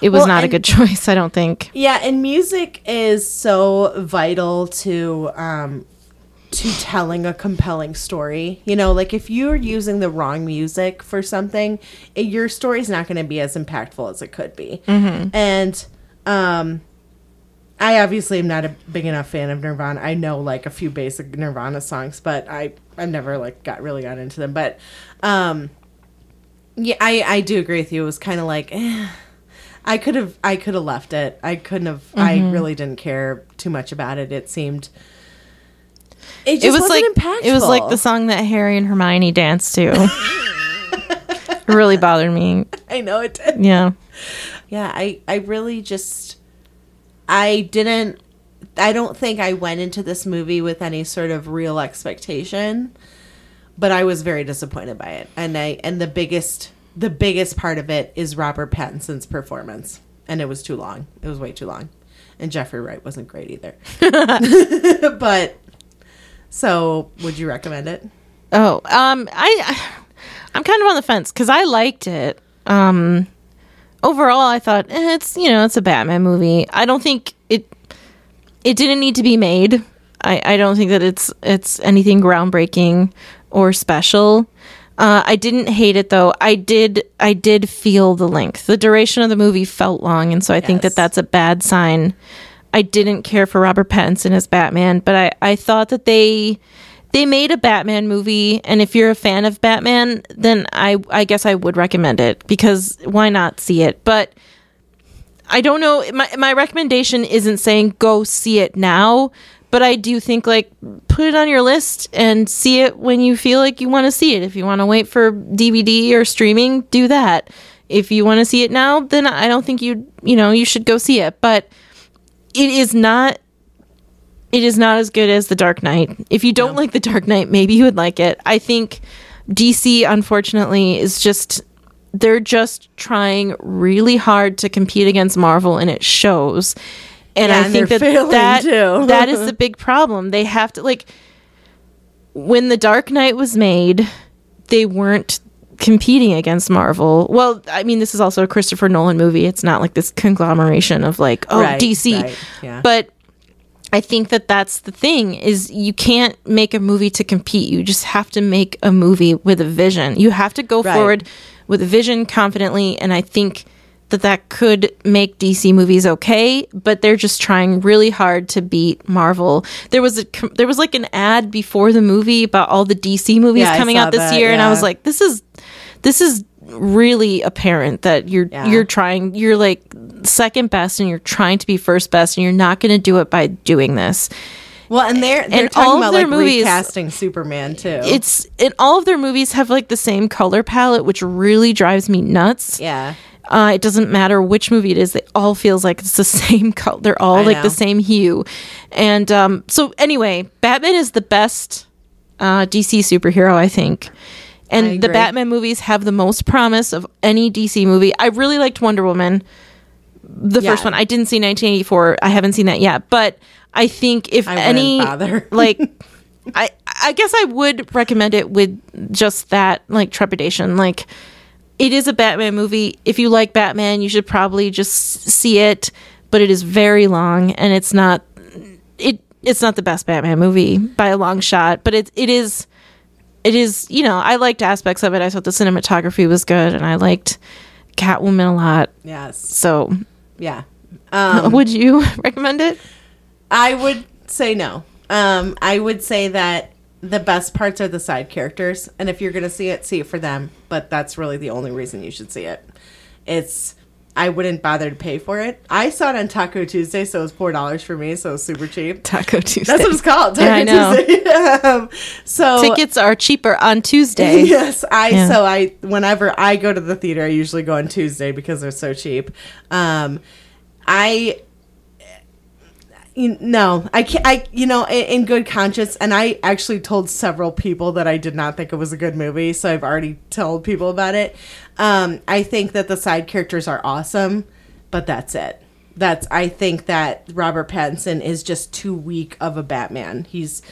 it was Well, not a good choice. I don't think. Yeah, and music is so vital to um to telling a compelling story. You know, like if you're using the wrong music for something, it, your story's not going to be as impactful as it could be. And um I obviously am not a big enough fan of Nirvana. I know like a few basic Nirvana songs, but I I've never like got really got into them. But um yeah, I I do agree with you. It was kind of like eh, I could have I could have left it. I couldn't have. I really didn't care too much about it. It seemed. It just It was wasn't like impactful. it was like the song that Harry and Hermione danced to. it really bothered me. I know it did. Yeah. Yeah, I I really just I didn't. I don't think I went into this movie with any sort of real expectation, but I was very disappointed by it. And I and the biggest the biggest part of it is Robert Pattinson's performance, and it was too long. It was way too long, and Jeffrey Wright wasn't great either. but so, would you recommend it? Oh, um, I, I'm kind of on the fence because I liked it. Um, overall, I thought eh, it's you know it's a Batman movie. I don't think it it didn't need to be made. I, I don't think that it's it's anything groundbreaking or special. Uh, I didn't hate it though. I did I did feel the length. The duration of the movie felt long, and so I think that that's a bad sign. I didn't care for Robert Pattinson as Batman, but I, I thought that they they made a Batman movie, and if you're a fan of Batman, then I I guess I would recommend it because why not see it? But I don't know. My my recommendation isn't saying go see it now, but I do think like put it on your list and see it when you feel like you want to see it. If you want to wait for DVD or streaming, do that. If you want to see it now, then I don't think you you know you should go see it. But it is not it is not as good as the dark knight. If you don't like the dark knight maybe you would like it. I think dc unfortunately is just they're just trying really hard to compete against marvel and it shows. And Yeah, i and think that that, that is the big problem. They have to like when the dark knight was made they weren't competing against marvel. Well i mean this is also a christopher nolan movie. It's not like this conglomeration of like oh Right, dc right, yeah. but I think that that's the thing is you can't make a movie to compete. You just have to make a movie with a vision. You have to go Right. forward with a vision confidently and I think that that could make DC movies okay, but they're just trying really hard to beat Marvel. There was a there was like an ad before the movie about all the DC movies Yeah, coming out this that, year, and I was like, this is this is really apparent that you're Yeah. you're trying you're like second best and you're trying to be first best and you're not going to do it by doing this. Well, and they're they're And talking all of about their like movies- recasting Superman too. It's and all of their movies have like the same color palette, which really drives me nuts. yeah. Uh, it doesn't matter which movie it is; it all feels like it's the same color. They're all I like know. the same hue. And um, so, anyway, Batman is the best uh, DC superhero, I think. And the. Batman movies have the most promise of any DC movie. I really liked Wonder Woman, the Yeah. first one. I didn't see 1984. I haven't seen that yet, but I think if I any like I I guess I would recommend it with just that like trepidation. Like it is a Batman movie. If you like Batman, you should probably just see it, but it is very long and it's not it it's not the best Batman movie by a long shot, but it it is it is, you know, I liked aspects of it. I thought the cinematography was good and I liked Catwoman a lot. Yes. So, Yeah. Um, would you recommend it? I would say no. Um, I would say that the best parts are the side characters, and if you're going to see it, see it for them. But that's really the only reason you should see it. It's I wouldn't bother to pay for it. I saw it on Taco Tuesday, so it was four dollars for me, so it was super cheap. Taco Tuesday. That's what it's called. Taco Yeah, I know. Tuesday. um, so Tickets are cheaper on Tuesday. yes, I Yeah. so I whenever I go to the theater, I usually go on Tuesday because they're so cheap. Um, I you, no, I can't. I you know in, in good conscience, and I actually told several people that I did not think it was a good movie, so I've already told people about it. Um, I think that the side characters are awesome, but that's it. That's I think that Robert Pattinson is just too weak of a Batman. He's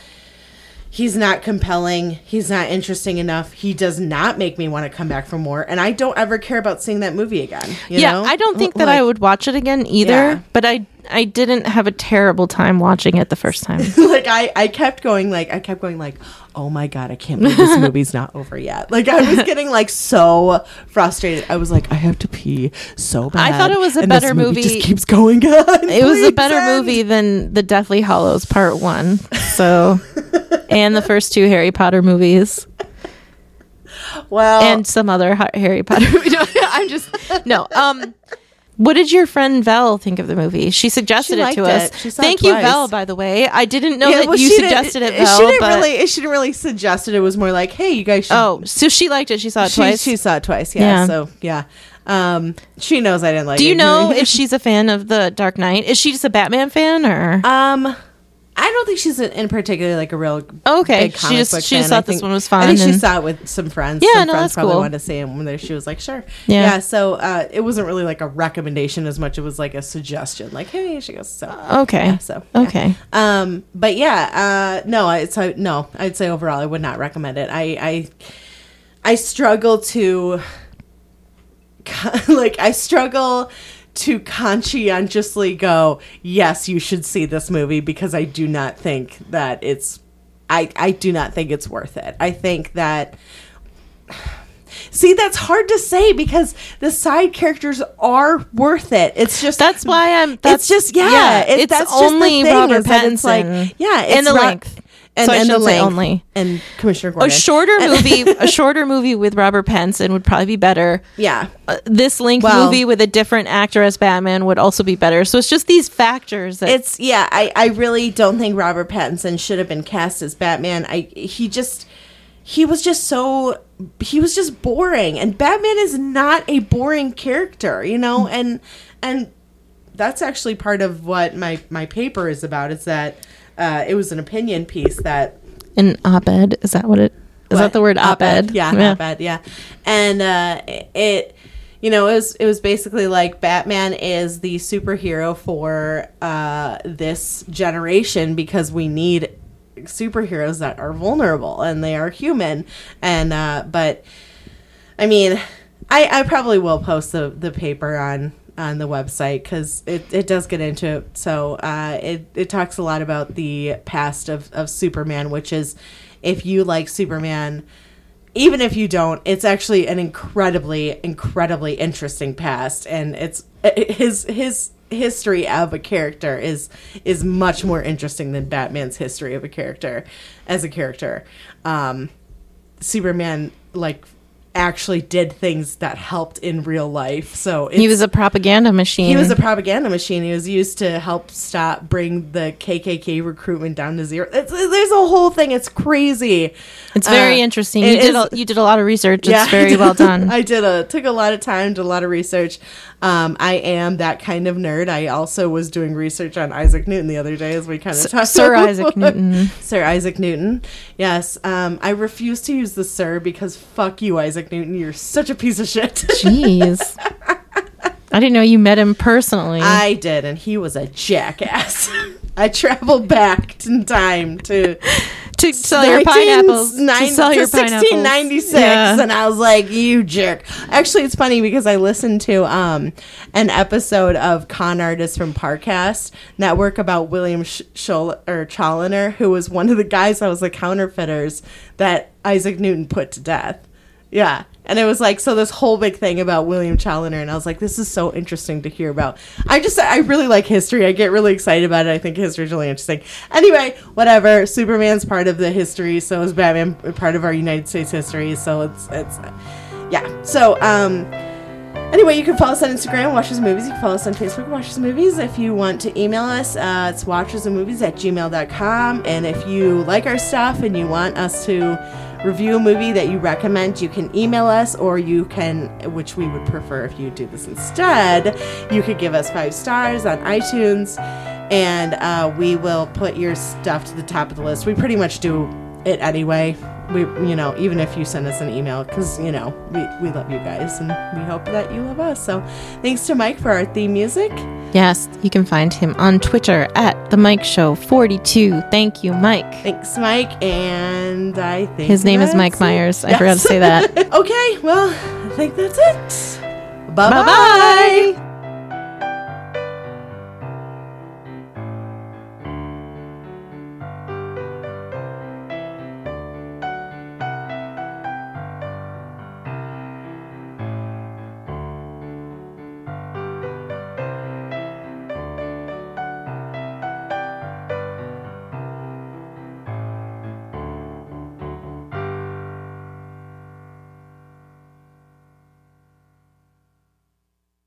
he's not compelling. He's not interesting enough. He does not make me want to come back for more. And I don't ever care about seeing that movie again. you yeah, know? I don't think that I would watch it again either. Yeah. But I I didn't have a terrible time watching it the first time. like I, I kept going like I kept going like oh my god I can't believe this movie's not over yet like I was getting like so frustrated I was like I have to pee so bad I thought it was a better movie movie. just keeps going on It was a better end. movie than the Deathly Hallows Part One. So, and the first two Harry Potter movies, well and some other Harry Potter. I'm just no. Um, what did your friend Vel think of the movie? She suggested She it to us. it. She saw it Thank you, Vel. By the way, I didn't know yeah, that well, you suggested it, she didn't but really she didn't really suggest it it was more like hey you guys should oh, so she liked it. She saw it she, twice. she saw it twice yeah, Yeah. so yeah um she knows I didn't like it. Do it you know if she's a fan of the Dark Knight? Is she just a Batman fan or? Um, I don't think she's in, particular like a real Okay, big she just- she just thought this one was fine. I think fun she saw it with some friends. Yeah, some no, friends that's probably cool. wanted to see him when she was like, sure, Yeah. yeah. so uh, it wasn't really like a recommendation as much. It was like a suggestion, like, hey, she goes so. okay. Yeah, so yeah. Okay. Um, but yeah, uh, no, I so no, I'd say overall I would not recommend it. I I I struggle to like I struggle to conscientiously go, yes, you should see this movie because I do not think that it's I I do not think it's worth it. I think that See, that's hard to say because the side characters are worth it. It's just That's why I'm. That's it's just yeah. yeah, it- it's that's just the only thing, Robert It's like yeah, it's and the Ro- length. And, So I and the length, only. and Commissioner Gordon. A shorter movie, a shorter movie with Robert Pattinson would probably be better. yeah, Uh, this length Well- movie with a different actor as Batman would also be better. So it's just these factors that it's yeah. I I really don't think Robert Pattinson should have been cast as Batman. I he just he was just so he was just boring, and Batman is not a boring character, you know, Hmm. and and that's actually part of what my my paper is about. Is that uh, it was an opinion piece that an op-ed is that what it is What? that the word op-ed? Yeah, op-ed. Yeah, and uh, it, you know, it was it was basically like Batman is the superhero for uh, this generation because we need superheroes that are vulnerable and they are human, and uh, but I mean, I I probably will post the the paper on on the website because it, it does get into it. So uh, it it talks a lot about the past of of Superman, which is if you like Superman even if you don't, it's actually an incredibly, incredibly interesting past, and it's his his history of a character is is much more interesting than Batman's history of a character as a character. Um, Superman like actually did things that helped in real life. So he was a propaganda machine. He was a propaganda machine. He was used to help stop bring the KKK recruitment down to zero. It's, there's a whole thing. It's crazy. It's very Uh, interesting. You did a, you did a lot of research. Yeah, It's very I well done. I did a took a lot of time, did a lot of research. Um, I am that kind of nerd. I also was doing research on Isaac Newton the other day, as we kind of talked. Sir about. Isaac Newton. Sir Isaac Newton. Yes. Um, I refuse to use the sir because fuck you, Isaac Newton. You're such a piece of shit. Jeez. I didn't know you met him personally. I did, and he was a jackass. I traveled back in time to to sell your pineapples. nine- to sell your to pineapples. 1696 Yeah. and i was like you jerk actually it's funny because i listened to um an episode of con artists from parcast network about william Sh- Schol- or Chaloner who was one of the guys that was the counterfeiters that isaac newton put to death yeah and it was like so this whole big thing about william Chaloner and i was like this is so interesting to hear about. I just i really like history. I get really excited about it. I think history is really interesting. Anyway whatever. Superman's part of the history. So is batman part of our united states history. So it's it's yeah. So um Anyway, you can follow us on Instagram, Watches Movies. You can follow us on Facebook, Watches Movies. If you want to email us, uh, it's watchesandmovies at gmail.com. And if you like our stuff and you want us to review a movie that you recommend, you can email us or you can, which we would prefer if you do this instead, you could give us five stars on iTunes and uh, we will put your stuff to the top of the list. We pretty much do it anyway. We, you know, even if you send us an email, because you know we, we love you guys and we hope that you love us. So, thanks to Mike for our theme music. Yes, you can find him on Twitter at the Mike Show 42. Thank you, Mike. Thanks, Mike, and I think His name is Mike it. Myers. I forgot to say that. okay, well, I think that's it. Bye Bye bye. bye.